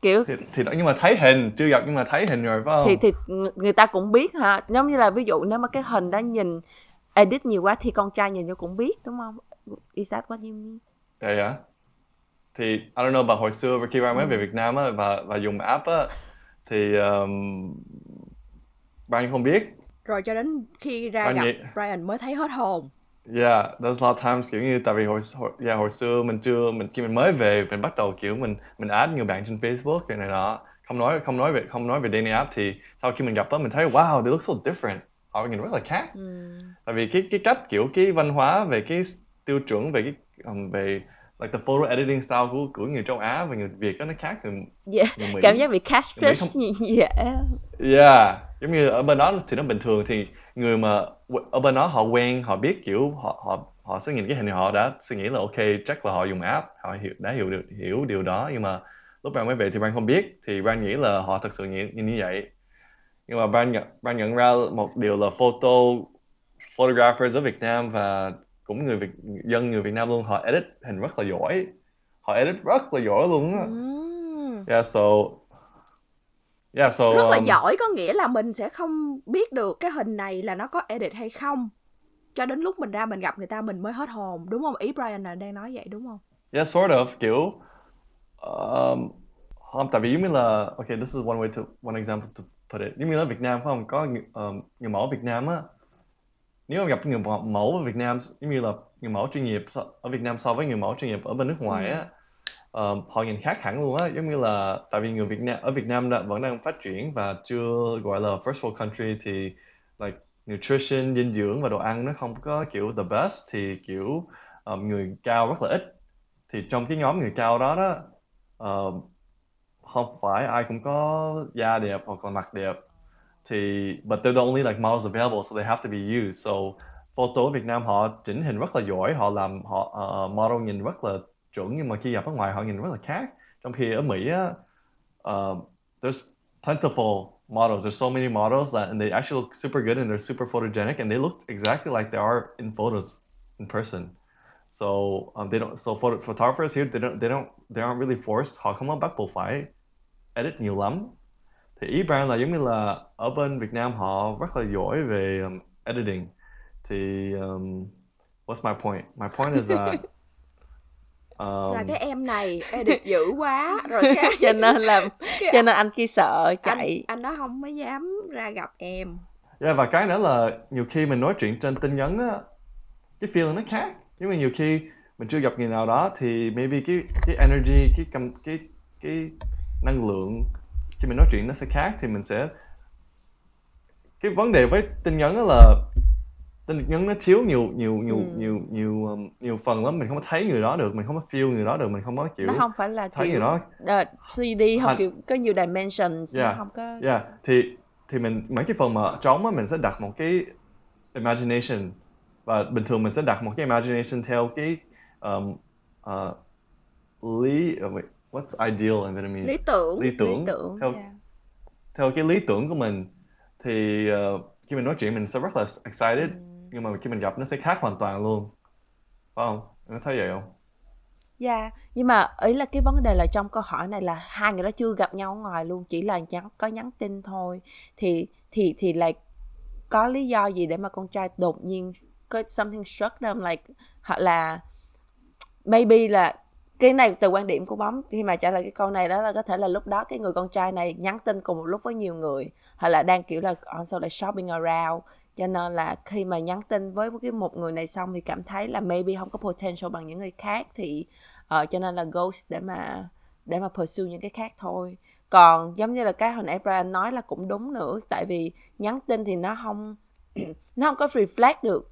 Kiểu thì, thì đó nhưng mà thấy hình chưa gặp nhưng mà thấy hình rồi phải không? thì thì ng- người ta cũng biết hả? Giống như là ví dụ nếu mà cái hình đó nhìn edit nhiều quá thì con trai nhìn vô cũng biết đúng không? Is that what you mean? Dạ dạ. Thì I don't know, bà hồi xưa khi Brian mới về Việt Nam á và và dùng app á thì um, Brian không biết. rồi cho đến khi ra Brian gặp nghĩ- Brian mới thấy hết hồn. Yeah, there's a lot of times kiểu như tại vì hồi, hồi yeah, hồi xưa mình chưa mình khi mình mới về mình bắt đầu kiểu mình mình add nhiều bạn trên Facebook cái này đó không nói không nói về không nói về dating app thì sau khi mình gặp đó mình thấy wow they look so different họ nhìn rất là khác. Tại vì cái cái cách kiểu cái văn hóa về cái tiêu chuẩn về cái um, về like the photo editing style của của người châu Á và người Việt đó nó khác người, yeah. người Mỹ. Cảm giác bị catfish yeah Yeah, giống như ở bên đó thì nó bình thường thì người mà ở bên đó họ quen, họ biết kiểu họ họ họ sẽ nhìn cái hình họ đã suy nghĩ là ok chắc là họ dùng app, họ hiểu đã hiểu được hiểu điều đó. Nhưng mà lúc bạn mới về thì bạn không biết thì bạn nghĩ là họ thật sự nghĩ, nhìn như vậy. Nhưng mà bạn nhận bạn nhận ra một điều là photo photographers ở Việt Nam và cũng người Việt dân người Việt Nam luôn họ edit hình rất là giỏi. Họ edit rất là giỏi luôn á. Ừm. Yeah, so Yeah, so rất là um, giỏi có nghĩa là mình sẽ không biết được cái hình này là nó có edit hay không cho đến lúc mình ra mình gặp người ta mình mới hết hồn đúng không ý Brian là đang nói vậy đúng không Yeah, sort of, kiểu um, không, tại vì giống như là okay, this is one way to one example to put it. Giống như là Việt Nam phải không có người, ờ, người mẫu Việt Nam á. Nếu mà gặp người mẫu ở Việt Nam giống như là người mẫu chuyên nghiệp so- ở Việt Nam so với người mẫu chuyên nghiệp ở bên nước ngoài á, um, họ nhìn khác hẳn luôn á. Giống như là tại vì người Việt Nam ở Việt Nam đã, vẫn đang phát triển và chưa gọi là first world country thì like nutrition, dinh dưỡng và đồ ăn nó không có kiểu the best thì kiểu um, người cao rất là ít thì trong cái nhóm người cao đó đó ờ, không phải ai cũng có da đẹp hoặc là mặt đẹp thì but they're the only like models available so they have to be used so photo ở Việt Nam họ chỉnh hình rất là giỏi họ làm họ ờ, model nhìn rất là chuẩn nhưng mà khi gặp ở ngoài họ nhìn rất là khác trong khi ở Mỹ uh, there's plentiful models there's so many models that and they actually look super good and they're super photogenic and they look exactly like they are in photos in person So um, they don't. So photographers here, they don't. They don't. They aren't really forced. Họ không bắt buộc phải edit nhiều lắm. Thì ý Brian là giống như là ở bên Việt Nam họ rất là giỏi về um, editing. Thì um, what's my point? My point is that [LAUGHS] um, là cái em này edit dữ quá rồi cái [LAUGHS] cho nên là [LAUGHS] cho nên anh kia sợ anh, chạy anh nó không có dám ra gặp em Yeah, và cái nữa là nhiều khi mình nói chuyện trên tin nhắn á, cái feeling nó khác. Nhưng mà nhiều khi mình chưa gặp người nào đó thì maybe cái cái energy, cái cầm cái cái năng lượng. Khi mình nói chuyện nó sẽ khác thì mình sẽ cái vấn đề với tin nhắn đó là tin nhắn nó thiếu nhiều nhiều nhiều Ừ. nhiều nhiều um, nhiều phần lắm. Mình không có thấy người đó được mình không có feel người đó được mình không có kiểu nó không phải là thấy kiểu người đó ờ, 3D không Hành- kiểu có nhiều dimensions nó Yeah. không có Yeah, thì thì mình mấy cái phần mà trống á mình sẽ đặt một cái imagination. Và bình thường mình sẽ đặt một cái imagination theo cái um, uh, lý uh, wait, what's ideal in Vietnamese? lý tưởng lý tưởng, lý tưởng theo yeah. theo cái lý tưởng của mình thì uh, khi mình nói chuyện mình sẽ rất là excited nhưng mà khi mình gặp nó sẽ khác hoàn toàn luôn phải không? Em có thấy vậy không? Dạ, nhưng mà ý là cái vấn đề là trong câu hỏi này là hai người đó chưa gặp nhau ở ngoài luôn, chỉ là nhắn có nhắn tin thôi. Thì thì thì là có lý do gì để mà con trai đột nhiên có something struck them like hoặc là maybe là cái này từ quan điểm của bóng khi mà trả lời cái câu này đó là có thể là lúc đó cái người con trai này nhắn tin cùng một lúc với nhiều người hoặc là đang kiểu là also là shopping around. Cho nên là khi mà nhắn tin với cái một người này xong thì cảm thấy là maybe không có potential bằng những người khác thì uh, cho nên là ghost để mà để mà pursue những cái khác thôi. Còn giống như là cái hồi nãy Brian nói là cũng đúng nữa tại vì nhắn tin thì nó không [CLEARS THROAT] nó không có reflect được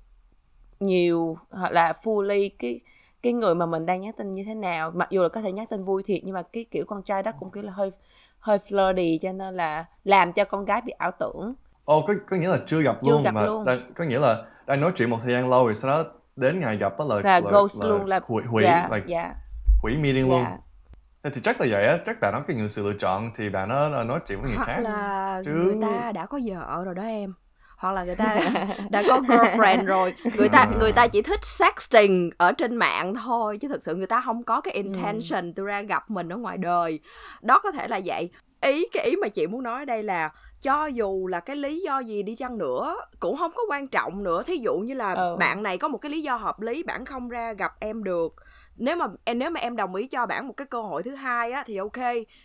nhiều hoặc là fully cái cái người mà mình đang nhắn tin như thế nào mặc dù là có thể nhắn tin vui thiệt nhưng mà cái kiểu con trai đó cũng kiểu là hơi hơi flirty cho nên là làm cho con gái bị ảo tưởng. Ồ, có, có nghĩa là chưa gặp Chưa luôn gặp mà luôn. đang, có nghĩa là đang nói chuyện một thời gian lâu rồi sau đó đến ngày gặp đó là là ghost luôn là hủy hủy dạ like, dạ. hủy meeting luôn. Dạ Thế thì chắc là vậy á chắc bạn đó cái người sự lựa chọn thì bạn là nói chuyện với người hoặc khác là Chứ- người ta đã có vợ rồi đó em hoặc là người ta đã, [LAUGHS] đã có girlfriend rồi người ta người ta chỉ thích sexting ở trên mạng thôi chứ thực sự người ta không có cái intention tôi ra gặp mình ở ngoài đời. Đó có thể là vậy. Ý cái ý mà chị muốn nói ở đây là cho dù là cái lý do gì đi chăng nữa cũng không có quan trọng nữa. Thí dụ như là Ừ. bạn này có một cái lý do hợp lý bạn không ra gặp em được nếu mà em nếu mà em đồng ý cho bạn một cái cơ hội thứ hai á thì ok.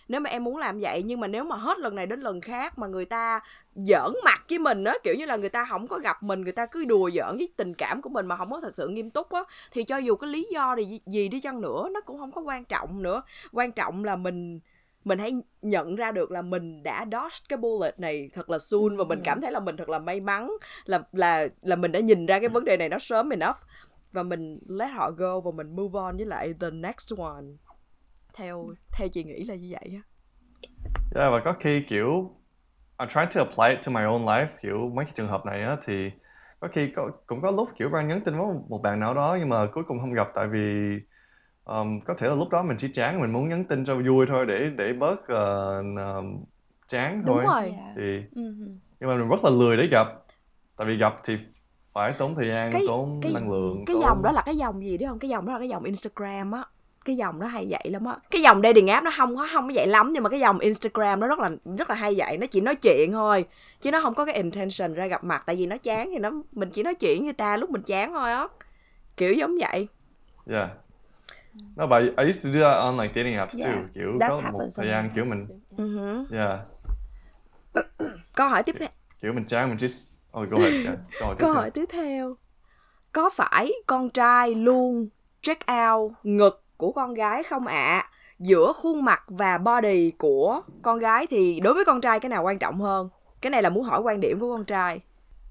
Nếu mà em muốn làm vậy nhưng mà nếu mà hết lần này đến lần khác mà người ta giỡn mặt với mình á kiểu như là người ta không có gặp mình người ta cứ đùa giỡn với tình cảm của mình mà không có thật sự nghiêm túc á thì cho dù cái lý do gì, gì đi chăng nữa nó cũng không có quan trọng nữa. Quan trọng là mình mình hãy nhận ra được là mình đã dodge cái bullet này thật là soon và mình cảm thấy là mình thật là may mắn là là là mình đã nhìn ra cái vấn đề này nó sớm enough và mình let họ go và mình move on với lại the next one. Theo theo chị nghĩ là như vậy á. Yeah, và có khi kiểu I'm trying to apply it to my own life kiểu mấy cái trường hợp này á thì có khi có, cũng có lúc kiểu Brian nhắn tin với một bạn nào đó nhưng mà cuối cùng không gặp tại vì um, có thể là lúc đó mình chỉ chán mình muốn nhắn tin cho vui thôi để để bớt ờ, um, chán đúng thôi. rồi. Dạ. thì Ừ. nhưng mà mình rất là lười để gặp. Tại vì gặp thì phải tốn thời gian Cái- tốn cái- năng lượng cái tốn... dòng đó là cái dòng gì đấy không? Cái dòng đó là cái dòng Instagram á. Cái dòng nó hay vậy lắm á. Cái dòng dating app nó không có không có vậy lắm nhưng mà cái dòng Instagram nó rất là rất là hay vậy. Nó chỉ nói chuyện thôi chứ nó không có cái intention ra gặp mặt. Tại vì nó chán thì nó mình chỉ nói chuyện người ta lúc mình chán thôi á. Kiểu giống vậy. Yeah. No, but I, used to do that on like dating apps Yeah, too. Kiểu có một thời gian kiểu mình too. uh yeah, câu hỏi tiếp theo kiểu mình chán mình just go ahead. Yeah. Câu hỏi tiếp câu theo. hỏi tiếp theo có phải con trai luôn check out ngực của con gái không ạ giữa khuôn mặt và body của con gái thì đối với con trai cái nào quan trọng hơn cái này là muốn hỏi quan điểm của con trai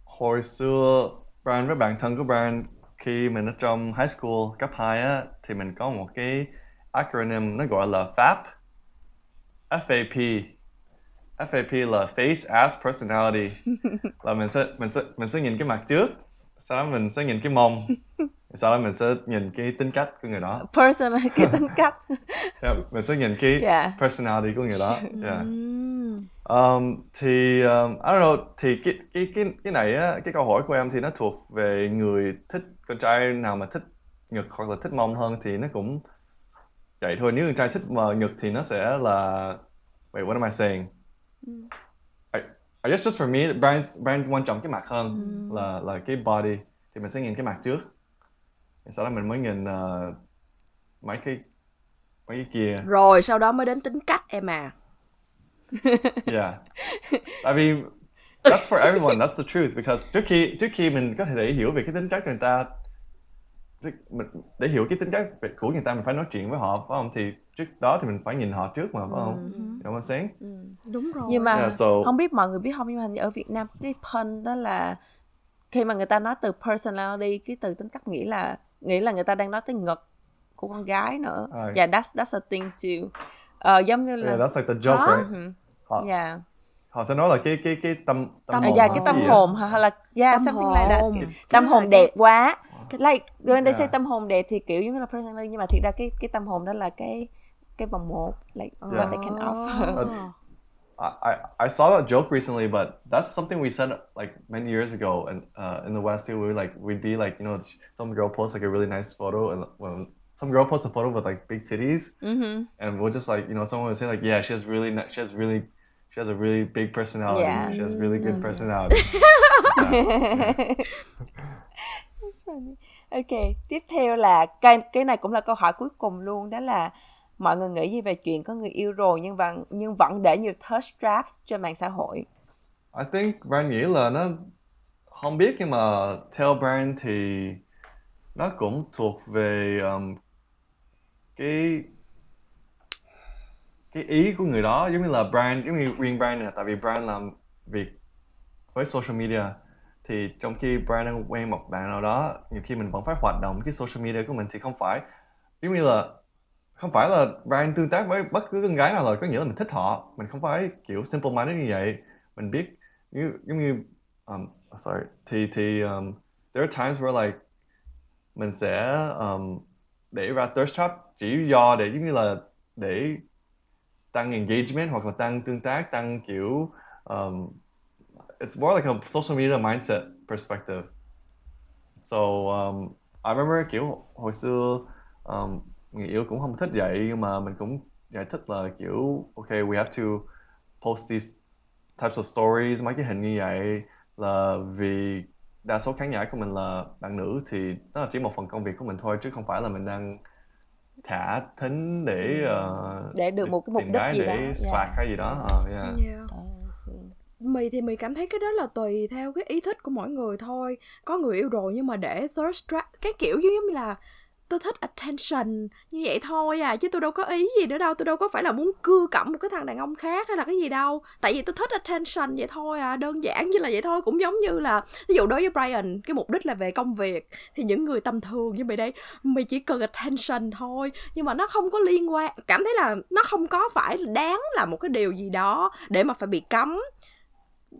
Hồi xưa Brian với bạn thân của Brian khi mình ở trong high school cấp 2 á thì mình có một cái acronym nó gọi là FAP. FAP. FAP là Face Ass Personality. [LAUGHS] là mình sẽ mình sẽ mình sẽ nhìn cái mặt trước, sau đó mình sẽ nhìn cái mông, [LAUGHS] sau đó mình sẽ nhìn cái tính cách của người đó. personal cái [LAUGHS] tính cách Yeah, mình sẽ nhìn cái Yeah. personality của người đó. Yeah. Ừm. Um, thì um, I don't know thì cái cái cái cái này á cái câu hỏi của em thì nó thuộc về người thích con trai nào mà thích ngực hoặc là thích mông hơn thì nó cũng vậy thôi nếu con trai thích mà ngực thì nó sẽ là wait what am I saying I, I guess just for me brand brand quan trọng cái mặt hơn là là cái body thì mình sẽ nhìn cái mặt trước sau đó mình mới nhìn uh, mấy cái mấy cái kia rồi sau đó mới đến tính cách em à [LAUGHS] Yeah. I mean, that's for everyone. That's the truth. Because trước khi trước khi mình có thể để hiểu về cái tính cách người ta, mình, để hiểu cái tính cách về- của người ta mình phải nói chuyện với họ, phải không? Thì trước đó thì mình phải nhìn họ trước mà, phải không? You know what I'm saying? đúng rồi nhưng mà Yeah, so- không biết mọi người biết không nhưng mà ở Việt Nam cái pun đó là khi mà người ta nói từ personality cái từ tính cách nghĩ là nghĩ là người ta đang nói tới ngực của con gái nữa À. yeah that's that's a thing too Ờ, giống như là Yeah, that's like the joke, Hả? right? Họ, yeah họ sẽ nói là cái cái cái tâm tâm Tâm à, hồn yeah, hả? cái tâm gì hồn hả hay là yeah Tâm something like that hồn. Kiểu Cái tâm hồn đẹp quá like when they say Yeah. tâm hồn đẹp thì kiểu giống như là personality nhưng mà thiệt ra cái cái tâm hồn đó là cái cái vòng một like what Yeah. they can offer Ờ. [LAUGHS] I, I I saw that joke recently, but that's something we said like many years ago, and uh, in the West too, we were like we'd be like you know some girl posts like a really nice photo, and well, some girl posts a photo with like big titties, Mhm. and we'll just like you know someone would say like yeah she has really ni- she has really she has a really big personality, Yeah. she has really good personality. [LAUGHS] That's funny. [LAUGHS] Ok, tiếp theo là cái cái này cũng là câu hỏi cuối cùng luôn đó là mọi người nghĩ gì về chuyện có người yêu rồi nhưng vẫn nhưng vẫn để nhiều thirst traps trên mạng xã hội. I think Brian nghĩ là nó không biết nhưng mà theo Brian thì nó cũng thuộc về um, cái cái ý của người đó. Giống như là Brian giống như riêng Brian là tại vì Brian làm việc với social media thì trong khi brand đang quen một bạn nào đó nhiều khi mình vẫn phải hoạt động cái social media của mình thì không phải. Giống như là không phải là brand tương tác với bất cứ con gái nào rồi, có nghĩa là mình thích họ. Mình không phải kiểu simple minded như vậy. Mình biết như giống như um, sorry thì thì um, there are times where like mình sẽ um, để ra thirst trap chỉ do để giống như là để tăng engagement hoặc là tăng tương tác tăng kiểu um, it's more like a social media mindset perspective so um, I remember kiểu hồi xưa um, người yêu cũng không thích vậy nhưng mà mình cũng giải thích là kiểu okay we have to post these types of stories mấy cái hình như vậy là vì đa số khán giả của mình là bạn nữ thì đó là chỉ một phần công việc của mình thôi chứ không phải là mình đang thả thính để uh, để được một cái mục đích gì để đó yeah. swag hay gì đó uh, yeah. yeah mì thì mì cảm thấy cái đó là tùy theo cái ý thích của mỗi người thôi. Có người yêu rồi nhưng mà để thirst trap, cái kiểu giống như là tôi thích attention như vậy thôi à chứ tôi đâu có ý gì nữa đâu, tôi đâu có phải là muốn cưa cẩm một cái thằng đàn ông khác hay là cái gì đâu. Tại vì tôi thích attention vậy thôi à đơn giản như là vậy thôi, cũng giống như là, ví dụ đối với Brian, cái mục đích là về công việc, thì những người tầm thường như mày đây, mày chỉ cần attention thôi, nhưng mà nó không có liên quan, cảm thấy là nó không có phải đáng là một cái điều gì đó để mà phải bị cấm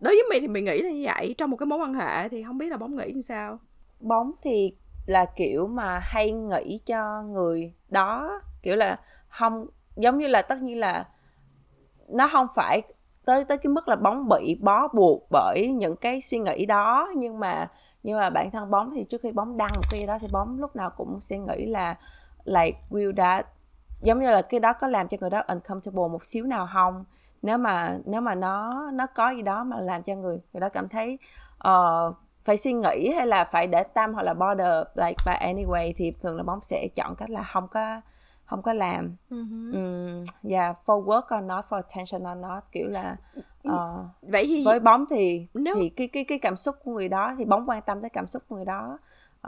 đối với mình thì mình nghĩ là như vậy. Trong một cái mối quan hệ thì không biết là bóng nghĩ như sao. Bóng thì là kiểu mà hay nghĩ cho người đó. Kiểu là không, giống như là tất nhiên là nó không phải tới tới cái mức là bóng bị bó buộc bởi những cái suy nghĩ đó. Nhưng mà nhưng mà bản thân bóng thì trước khi bóng đăng một cái gì đó thì bóng lúc nào cũng sẽ nghĩ là, like, will that, giống như là cái đó có làm cho người đó uncomfortable một xíu nào không? Nếu mà nếu mà nó nó có gì đó mà làm cho người người đó cảm thấy uh, phải suy nghĩ hay là phải để tâm hoặc là border like by anyway thì thường là bóng sẽ chọn cách là không có không có làm uh-huh. um, yeah for work or not for attention or not kiểu là uh, vậy thì với bóng thì nếu... thì cái cái cái cảm xúc của người đó thì bóng quan tâm tới cảm xúc của người đó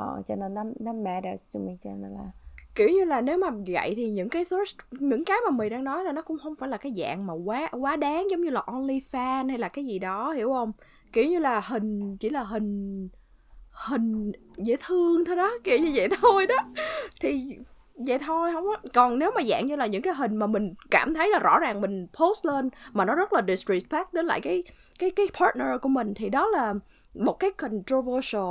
uh, cho nên nó nó matters cho mình cho nên là kiểu như là nếu mà vậy thì những cái source những cái mà mì đang nói là nó cũng không phải là cái dạng mà quá quá đáng giống như là only fan hay là cái gì đó hiểu không? Kiểu như là hình chỉ là hình hình dễ thương thôi đó kiểu như vậy thôi đó. Thì vậy thôi không á còn nếu mà dạng như là những cái hình mà mình cảm thấy là rõ ràng mình post lên mà nó rất là disrespect đến lại cái cái cái partner của mình thì đó là một cái controversial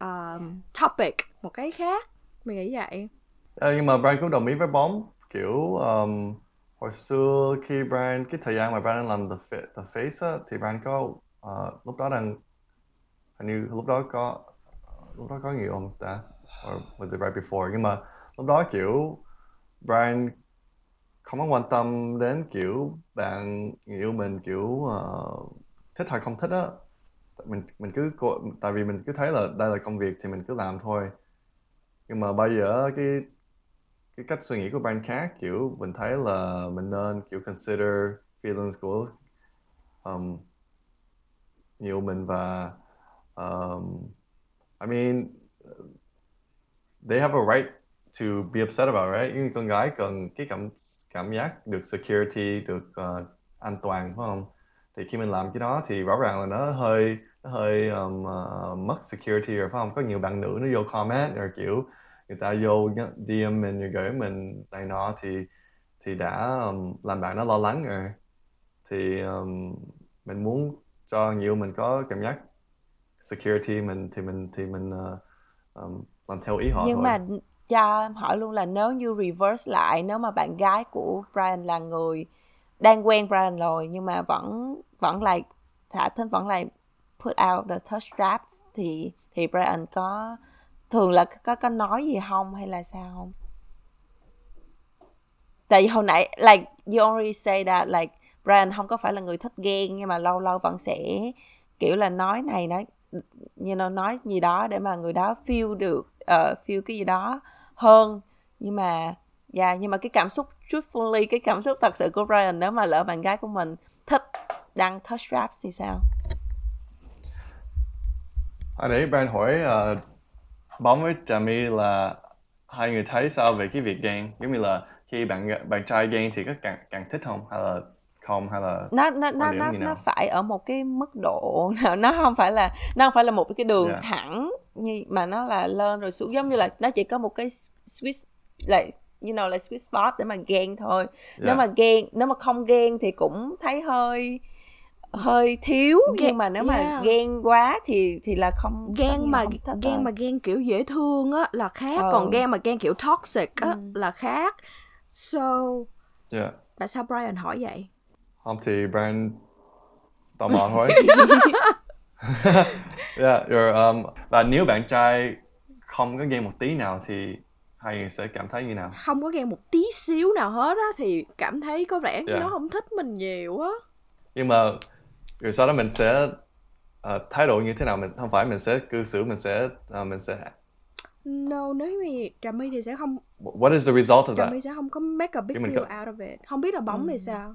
um, topic một cái khác mình nghĩ vậy. À, nhưng mà Brian cũng đồng ý với bóng. Kiểu um, hồi xưa khi Brian cái thời gian mà Brian làm the, the face á, thì Brian có uh, lúc đó đang hình như lúc đó có lúc đó có nhiều ông ta? Or was it right before? Nhưng mà lúc đó kiểu Brian không có quan tâm đến kiểu bạn người yêu mình kiểu uh, thích hay không thích á. Mình mình cứ tại vì mình cứ thấy là đây là công việc thì mình cứ làm thôi nhưng mà bây giờ cái cái cách suy nghĩ của bạn khác kiểu mình thấy là mình nên kiểu consider feelings của um, nhiều mình và um, I mean they have a right to be upset about right? Nhưng con gái cần cái cảm cảm giác được security được uh, an toàn phải không? Thì khi mình làm cái đó thì rõ ràng là nó hơi hơi um, uh, mất security rồi phải không có nhiều bạn nữ nó vô comment rồi kiểu người ta vô DM mình rồi gửi mình này nọ thì thì đã um, làm bạn nó lo lắng rồi thì um, mình muốn cho nhiều mình có cảm giác security mình thì mình thì mình uh, um, làm theo ý họ nhưng thôi. mà cho hỏi luôn là nếu như reverse lại nếu mà bạn gái của Brian là người đang quen Brian rồi nhưng mà vẫn vẫn lại thả thính vẫn lại put out the touch traps thì thì Brian có thường là có có nói gì không hay là sao không? Tại vì hồi nãy like you already say that like Brian không có phải là người thích ghen nhưng mà lâu lâu vẫn sẽ kiểu là nói này nói như nó nói gì đó để mà người đó feel được uh, feel cái gì đó hơn. Nhưng mà dạ yeah, nhưng mà cái cảm xúc truthfully cái cảm xúc thật sự của Brian nếu mà lỡ bạn gái của mình thích đăng touch straps thì sao? Hồi nãy Brian hỏi uh, bóng với Jamie là hai người thấy sao về cái việc ghen giống như là khi bạn bạn trai ghen thì có càng càng thích không? Hay là không? Hay là nó nó nó nó nó phải ở một cái mức độ [LAUGHS] nó không phải là nó không phải là một cái đường yeah. thẳng như mà nó là lên rồi xuống. Giống như là nó chỉ có một cái sweet like you know like sweet spot để mà ghen thôi. Yeah. nếu mà ghen nếu mà không ghen thì cũng thấy hơi hơi thiếu ghen, nhưng mà nếu yeah. mà ghen quá thì thì là không ghen mà không ghen mà ghen kiểu dễ thương á là khác ừ. còn ghen mà ghen kiểu toxic á ừ. là khác so yeah. tại sao Brian hỏi vậy không thì Brian tò mò thôi yeah, [LAUGHS] [LAUGHS] rồi, um, và nếu bạn trai không có ghen một tí nào thì hai người sẽ cảm thấy như nào không có ghen một tí xíu nào hết á thì cảm thấy có vẻ Dạ. nó không thích mình nhiều á nhưng mà rồi sau đó mình sẽ ờ, thái độ như thế nào? Mình không phải mình sẽ cư xử mình sẽ ờ, mình sẽ no nếu như trà my thì sẽ không what is the result of trà that? My sẽ không có make a big deal có- out of it. Không biết là bóng Ừ. thì sao.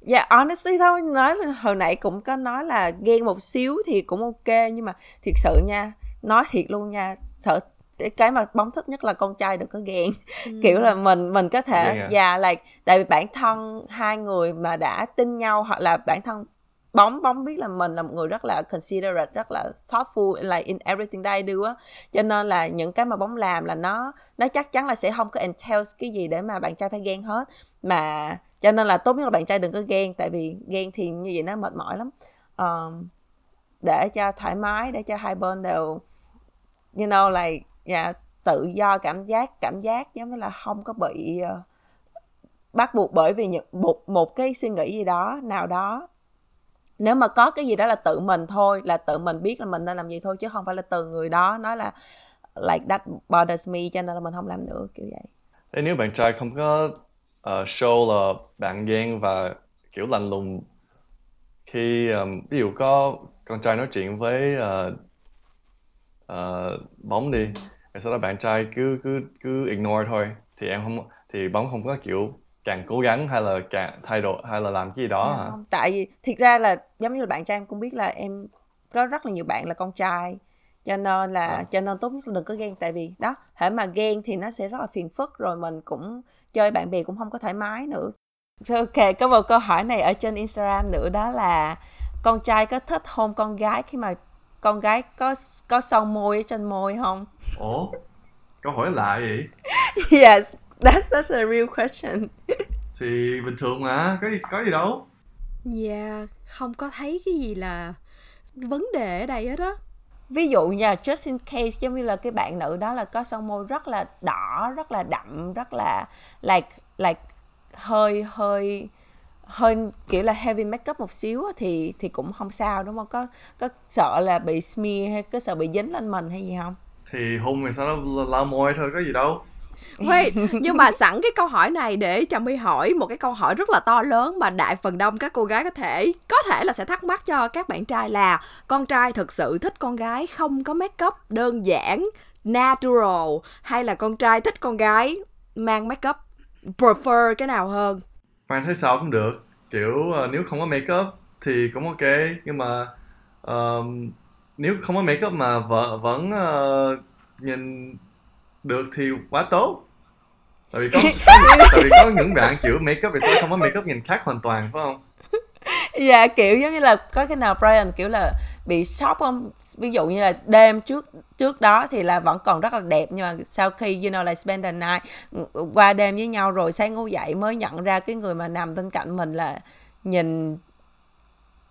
Dạ, yeah, honestly thôi, nói hồi nãy cũng có nói là ghen một xíu thì cũng ok nhưng mà thiệt sự nha, nói thiệt luôn nha, sợ cái mà bóng thích nhất là con trai đừng có ghen. Kiểu là mình mình có thể Ghen à? dạ like tại vì bản thân hai người mà đã tin nhau hoặc là bản thân bóng bóng biết là mình là một người rất là considerate rất là thoughtful like in everything that I do á. Cho nên là những cái mà bóng làm là nó nó chắc chắn là sẽ không có entails cái gì để mà bạn trai phải ghen hết. Mà cho nên là tốt nhất là bạn trai đừng có ghen tại vì ghen thì như vậy nó mệt mỏi lắm. Um, để cho thoải mái để cho hai bên đều you know like yeah, tự do cảm giác cảm giác giống như là không có bị uh, bắt buộc bởi vì những một một cái suy nghĩ gì đó nào đó nếu mà có cái gì đó là tự mình thôi là tự mình biết là mình nên làm gì thôi chứ không phải là từ người đó nói là like that bothers me cho nên là mình không làm nữa kiểu vậy. Thế nếu bạn trai không có uh, show là bạn ghen và kiểu lạnh lùng khi um, ví dụ có con trai nói chuyện với uh, uh, bóng đi rồi sau đó bạn trai cứ cứ cứ ignore thôi thì em không thì bóng không có kiểu càng cố gắng hay là càng thay đổi hay là làm cái gì đó hả? Không, tại vì thiệt ra là giống như là bạn trai em cũng biết là em có rất là nhiều bạn là con trai cho nên là À. cho nên tốt nhất là đừng có ghen tại vì đó hễ mà ghen thì nó sẽ rất là phiền phức rồi mình cũng chơi bạn bè cũng không có thoải mái nữa ok có một câu hỏi này ở trên Instagram nữa đó là con trai có thích hôn con gái khi mà con gái có có son môi ở trên môi không Ủa? Câu hỏi lạ vậy? [LAUGHS] yes that's that's a real question Thì bình thường mà, có gì có gì đâu. dạ không có thấy cái gì là vấn đề ở đây hết á ví dụ nha just in case giống như là cái bạn nữ đó là có son môi rất là đỏ rất là đậm rất là like like hơi hơi hơi kiểu là heavy makeup một xíu thì thì cũng không sao đúng không có có sợ là bị smear hay có sợ bị dính lên mình hay gì không Thì hôn thì sao nó lau môi thôi, có gì đâu. Wait, nhưng mà sẵn cái câu hỏi này để Trà My hỏi một cái câu hỏi rất là to lớn mà đại phần đông các cô gái có thể có thể là sẽ thắc mắc cho các bạn trai là con trai thực sự thích con gái không có make up đơn giản natural hay là con trai thích con gái mang make up prefer cái nào hơn mang thấy sao cũng được. Kiểu uh, nếu không có make up thì cũng ok, nhưng mà ờm, nếu không có make up mà vợ vẫn uh, nhìn được thì quá tốt. Tại vì có, [LAUGHS] tại vì có những bạn kiểu make up thì sao không có make up nhìn khác hoàn toàn phải không? dạ kiểu giống như là có cái nào Brian kiểu là bị sốc không ví dụ như là đêm trước trước đó thì là vẫn còn rất là đẹp nhưng mà sau khi you know like spend the night qua đêm với nhau rồi sáng ngủ dậy mới nhận ra cái người mà nằm bên cạnh mình là nhìn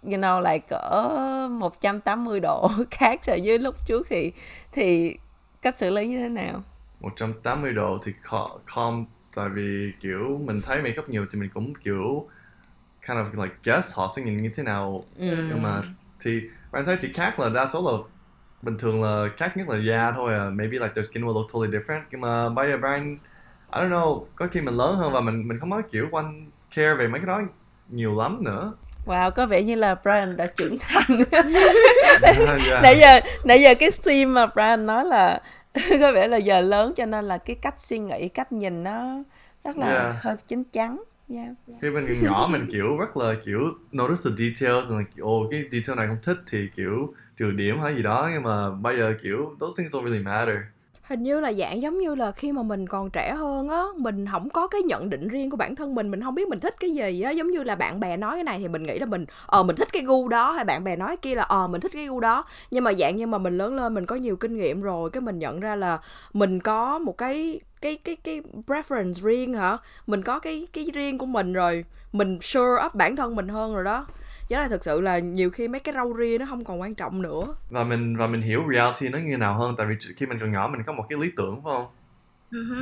you know like cỡ 180 độ [LAUGHS] khác so với lúc trước thì thì cách xử lý như thế nào 180 độ thì calm tại vì kiểu mình thấy make up nhiều thì mình cũng kiểu kind of like guess họ sẽ nhìn như thế nào. Nhưng mà thì bạn thấy chỉ khác là đa số là bình thường là khác nhất là da thôi à. Maybe like their skin will look totally different. Nhưng mà bây giờ Brian I don't know có khi mình lớn hơn và mình mình không có kiểu quan care về mấy cái đó nhiều lắm nữa. Wow, có vẻ như là Brian đã trưởng thành. [LAUGHS] yeah. [LAUGHS] nãy giờ nãy giờ cái theme mà Brian nói là [LAUGHS] có vẻ là giờ lớn cho nên là cái cách suy nghĩ, cách nhìn nó rất là Yeah. hơi chín chắn. Yeah. khi mình nhỏ mình kiểu rất là kiểu notice the details là kiểu ồ cái detail này không thích thì kiểu trừ điểm hay gì đó nhưng mà bây giờ kiểu those things don't really matter hình như là dạng giống như là khi mà mình còn trẻ hơn á, mình không có cái nhận định riêng của bản thân mình mình không biết mình thích cái gì á. Giống như là bạn bè nói cái này thì mình nghĩ là mình ờ mình thích cái gu đó, hay bạn bè nói kia là ờ mình thích cái gu đó. Nhưng mà dạng như mà mình lớn lên mình có nhiều kinh nghiệm rồi, cái mình nhận ra là mình có một cái cái cái cái preference riêng hả? Mình có cái cái riêng của mình rồi, mình sure up bản thân mình hơn rồi đó. Giá là thực sự là nhiều khi mấy cái rau ria nó không còn quan trọng nữa. Và mình và mình hiểu reality nó như nào hơn tại vì khi mình còn nhỏ mình có một cái lý tưởng phải không?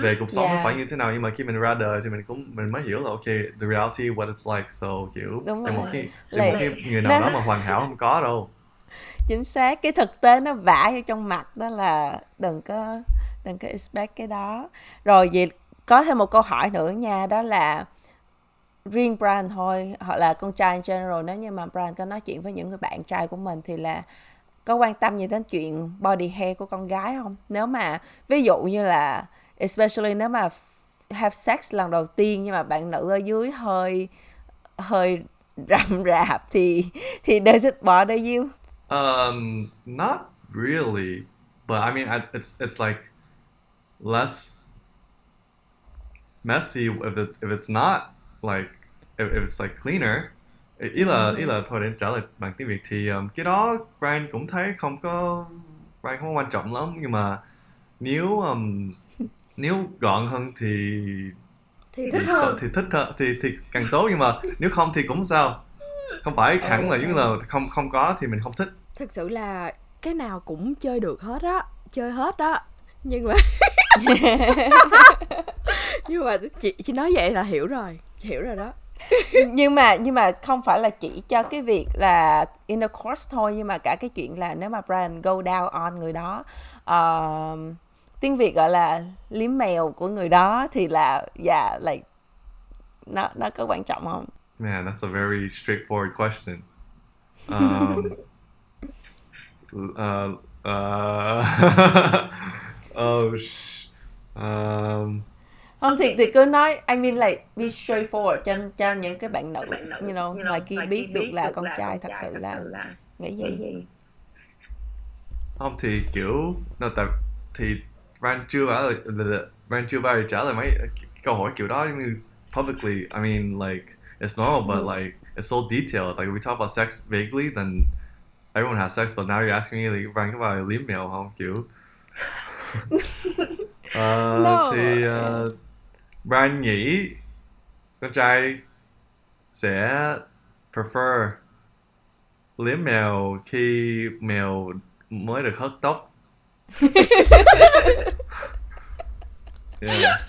Về cuộc sống nó Yeah. phải như thế nào nhưng mà khi mình ra đời thì mình cũng mình mới hiểu là ok the reality what it's like so kiểu Đúng một cái Lại- một cái người nào nó- đó mà hoàn hảo không có đâu. [LAUGHS] Chính xác, cái thực tế nó vả vô trong mặt đó là đừng có đừng có expect cái đó. Rồi vậy có thêm một câu hỏi nữa nha đó là riêng Brian thôi hoặc là con trai in general nếu như mà Brian có nói chuyện với những người bạn trai của mình thì là có quan tâm gì đến chuyện body hair của con gái không? Nếu mà ví dụ như là especially nếu mà have sex lần đầu tiên nhưng mà bạn nữ ở dưới hơi hơi rậm [LAUGHS] rạp thì thì does it bother you? Um, not really, but I mean, I, it's it's like less messy if it if it's not like if, if it's like cleaner. Ý là ý là thôi để trả lời bằng tiếng Việt thì um, cái đó Brian cũng thấy không có Brian không quan trọng lắm nhưng mà nếu um, [LAUGHS] nếu gọn hơn thì thì thích hơn. thì thích hơn thì thì càng tốt nhưng mà nếu không thì cũng sao? Không phải hẳn là như là không không có thì mình không thích. Thực sự là cái nào cũng chơi được hết á chơi hết á nhưng mà [LAUGHS] [LAUGHS] nhưng mà chị chị nói vậy là hiểu rồi hiểu rồi đó [LAUGHS] nhưng mà nhưng mà không phải là chỉ cho cái việc là intercourse thôi nhưng mà cả cái chuyện là nếu mà Brian go down on người đó uh, tiếng Việt gọi là liếm mèo của người đó thì là yeah like nó nó có quan trọng không Man, that's a very straightforward question. Um, [LAUGHS] uh, uh, [LAUGHS] oh, sh- um, không thì thì cứ nói I mean like be straightforward cho cho những cái bạn nữ you know ngoài kia biết được là con trai thật sự là nghĩ gì không thì kiểu no, tại thì Ryan chưa bao giờ Ryan chưa bao giờ trả lời mấy câu hỏi kiểu đó như publicly. I mean, like it's normal, but like it's so detailed. Like we talk about sex vaguely, then everyone has sex, but now you're asking me like Ryan có bao giờ liếm mèo không kiểu. [LAUGHS] [LAUGHS] Ờ, No. thì uh, Brian nghĩ con trai sẽ prefer liếm mèo khi mèo mới được hớt tóc. [LAUGHS] yeah.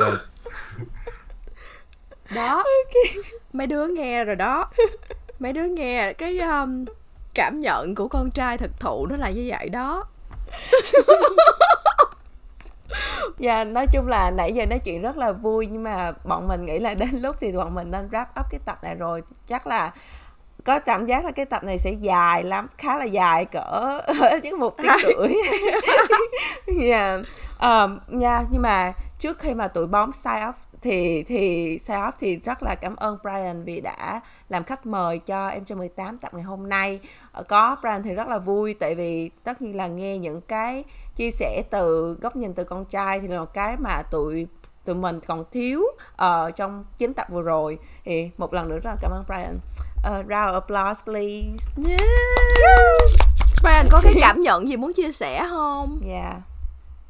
yes. đó mấy đứa nghe rồi đó mấy đứa nghe cái um, cảm nhận của con trai thực thụ nó là như vậy đó [LAUGHS] Dạ, nói chung là nãy giờ nói chuyện rất là vui nhưng mà bọn mình nghĩ là đến lúc thì bọn mình nên wrap up cái tập này rồi. Chắc là có cảm giác là cái tập này sẽ dài lắm, khá là dài cỡ [LAUGHS] chứ một tiếng rưỡi. [LAUGHS] Dạ. Ờm, nha, nhưng mà trước khi mà tụi bóng sign off thì thì off thì rất là cảm ơn Brian vì đã làm khách mời cho em cho 18 tập ngày hôm nay. Ờ, Có Brian thì rất là vui tại vì tất nhiên là nghe những cái chia sẻ từ góc nhìn từ con trai thì là một cái mà tụi tụi mình còn thiếu ờ, trong chín tập vừa rồi. Thì một lần nữa rất là cảm ơn Brian. Uh, round of applause please. Yeah. Brian có cái cảm nhận gì muốn chia sẻ không? Yeah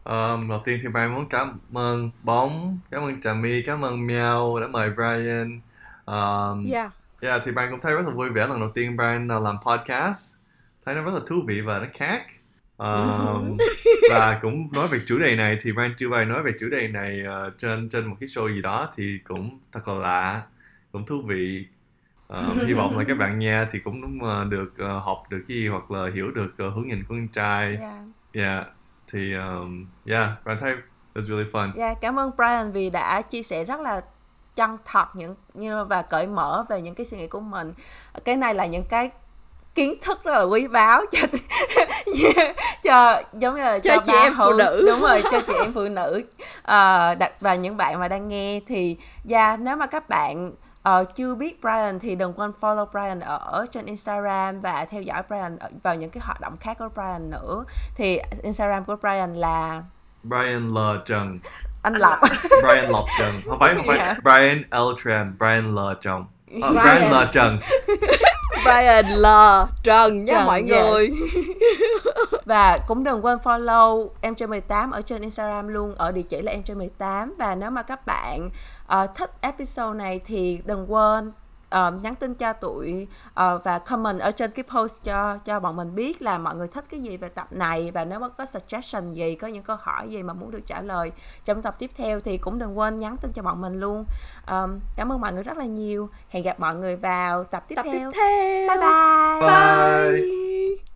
Um, đầu tiên thì Brian muốn cảm ơn Bóng, cảm ơn Trà My, cảm ơn Meow đã mời Brian. Um, yeah Yeah, thì Brian cũng thấy rất là vui vẻ lần đầu tiên Brian uh, làm podcast. Thấy nó rất là thú vị và nó khác. Um, và cũng nói về chủ đề này thì Brian chưa bao giờ nói về chủ đề này uh, trên trên một cái show gì đó thì cũng thật là lạ, cũng thú vị. Um, hy vọng là các bạn nghe thì cũng uh, được uh, học được cái gì hoặc là hiểu được uh, hướng nhìn của con trai. yeah Yeah, thì um, yeah, Brian thấy it was really fun. yeah cảm ơn Brian vì đã chia sẻ rất là chân thật những như và cởi mở về những cái suy nghĩ của mình cái này là những cái kiến thức rất là quý báu cho [LAUGHS] cho giống như là Cho cho, chị em phụ host, nữ. đúng rồi cho chị em phụ nữ Ờ, đặc và những bạn mà đang nghe thì yeah, nếu mà các bạn ờ, chưa biết Brian thì đừng quên follow Brian ở trên Instagram và theo dõi Brian vào những cái hoạt động khác của Brian nữa thì Instagram của Brian là Brian L. Trần. anh Lộc [LAUGHS] Brian Lộc Trần. Không phải, không phải. Yeah. Brian L. Tran. Brian L. Trần. Ờ, Brian. Brian L. Trần. [LAUGHS] Brian L Trần nha Trần, mọi yes. người [LAUGHS] và cũng đừng quên follow em trên 18 ở trên Instagram luôn ở địa chỉ là em trên 18 và nếu mà các bạn ờ, thích episode này thì đừng quên ờ, nhắn tin cho tụi ờ, và comment ở trên cái post cho cho bọn mình biết là mọi người thích cái gì về tập này và nếu mà có suggestion gì có những câu hỏi gì mà muốn được trả lời trong tập tiếp theo thì cũng đừng quên nhắn tin cho bọn mình luôn. Ờm, cảm ơn mọi người rất là nhiều. Hẹn gặp mọi người vào tập tiếp tập tiếp theo. theo. Bye. Bye. Bye.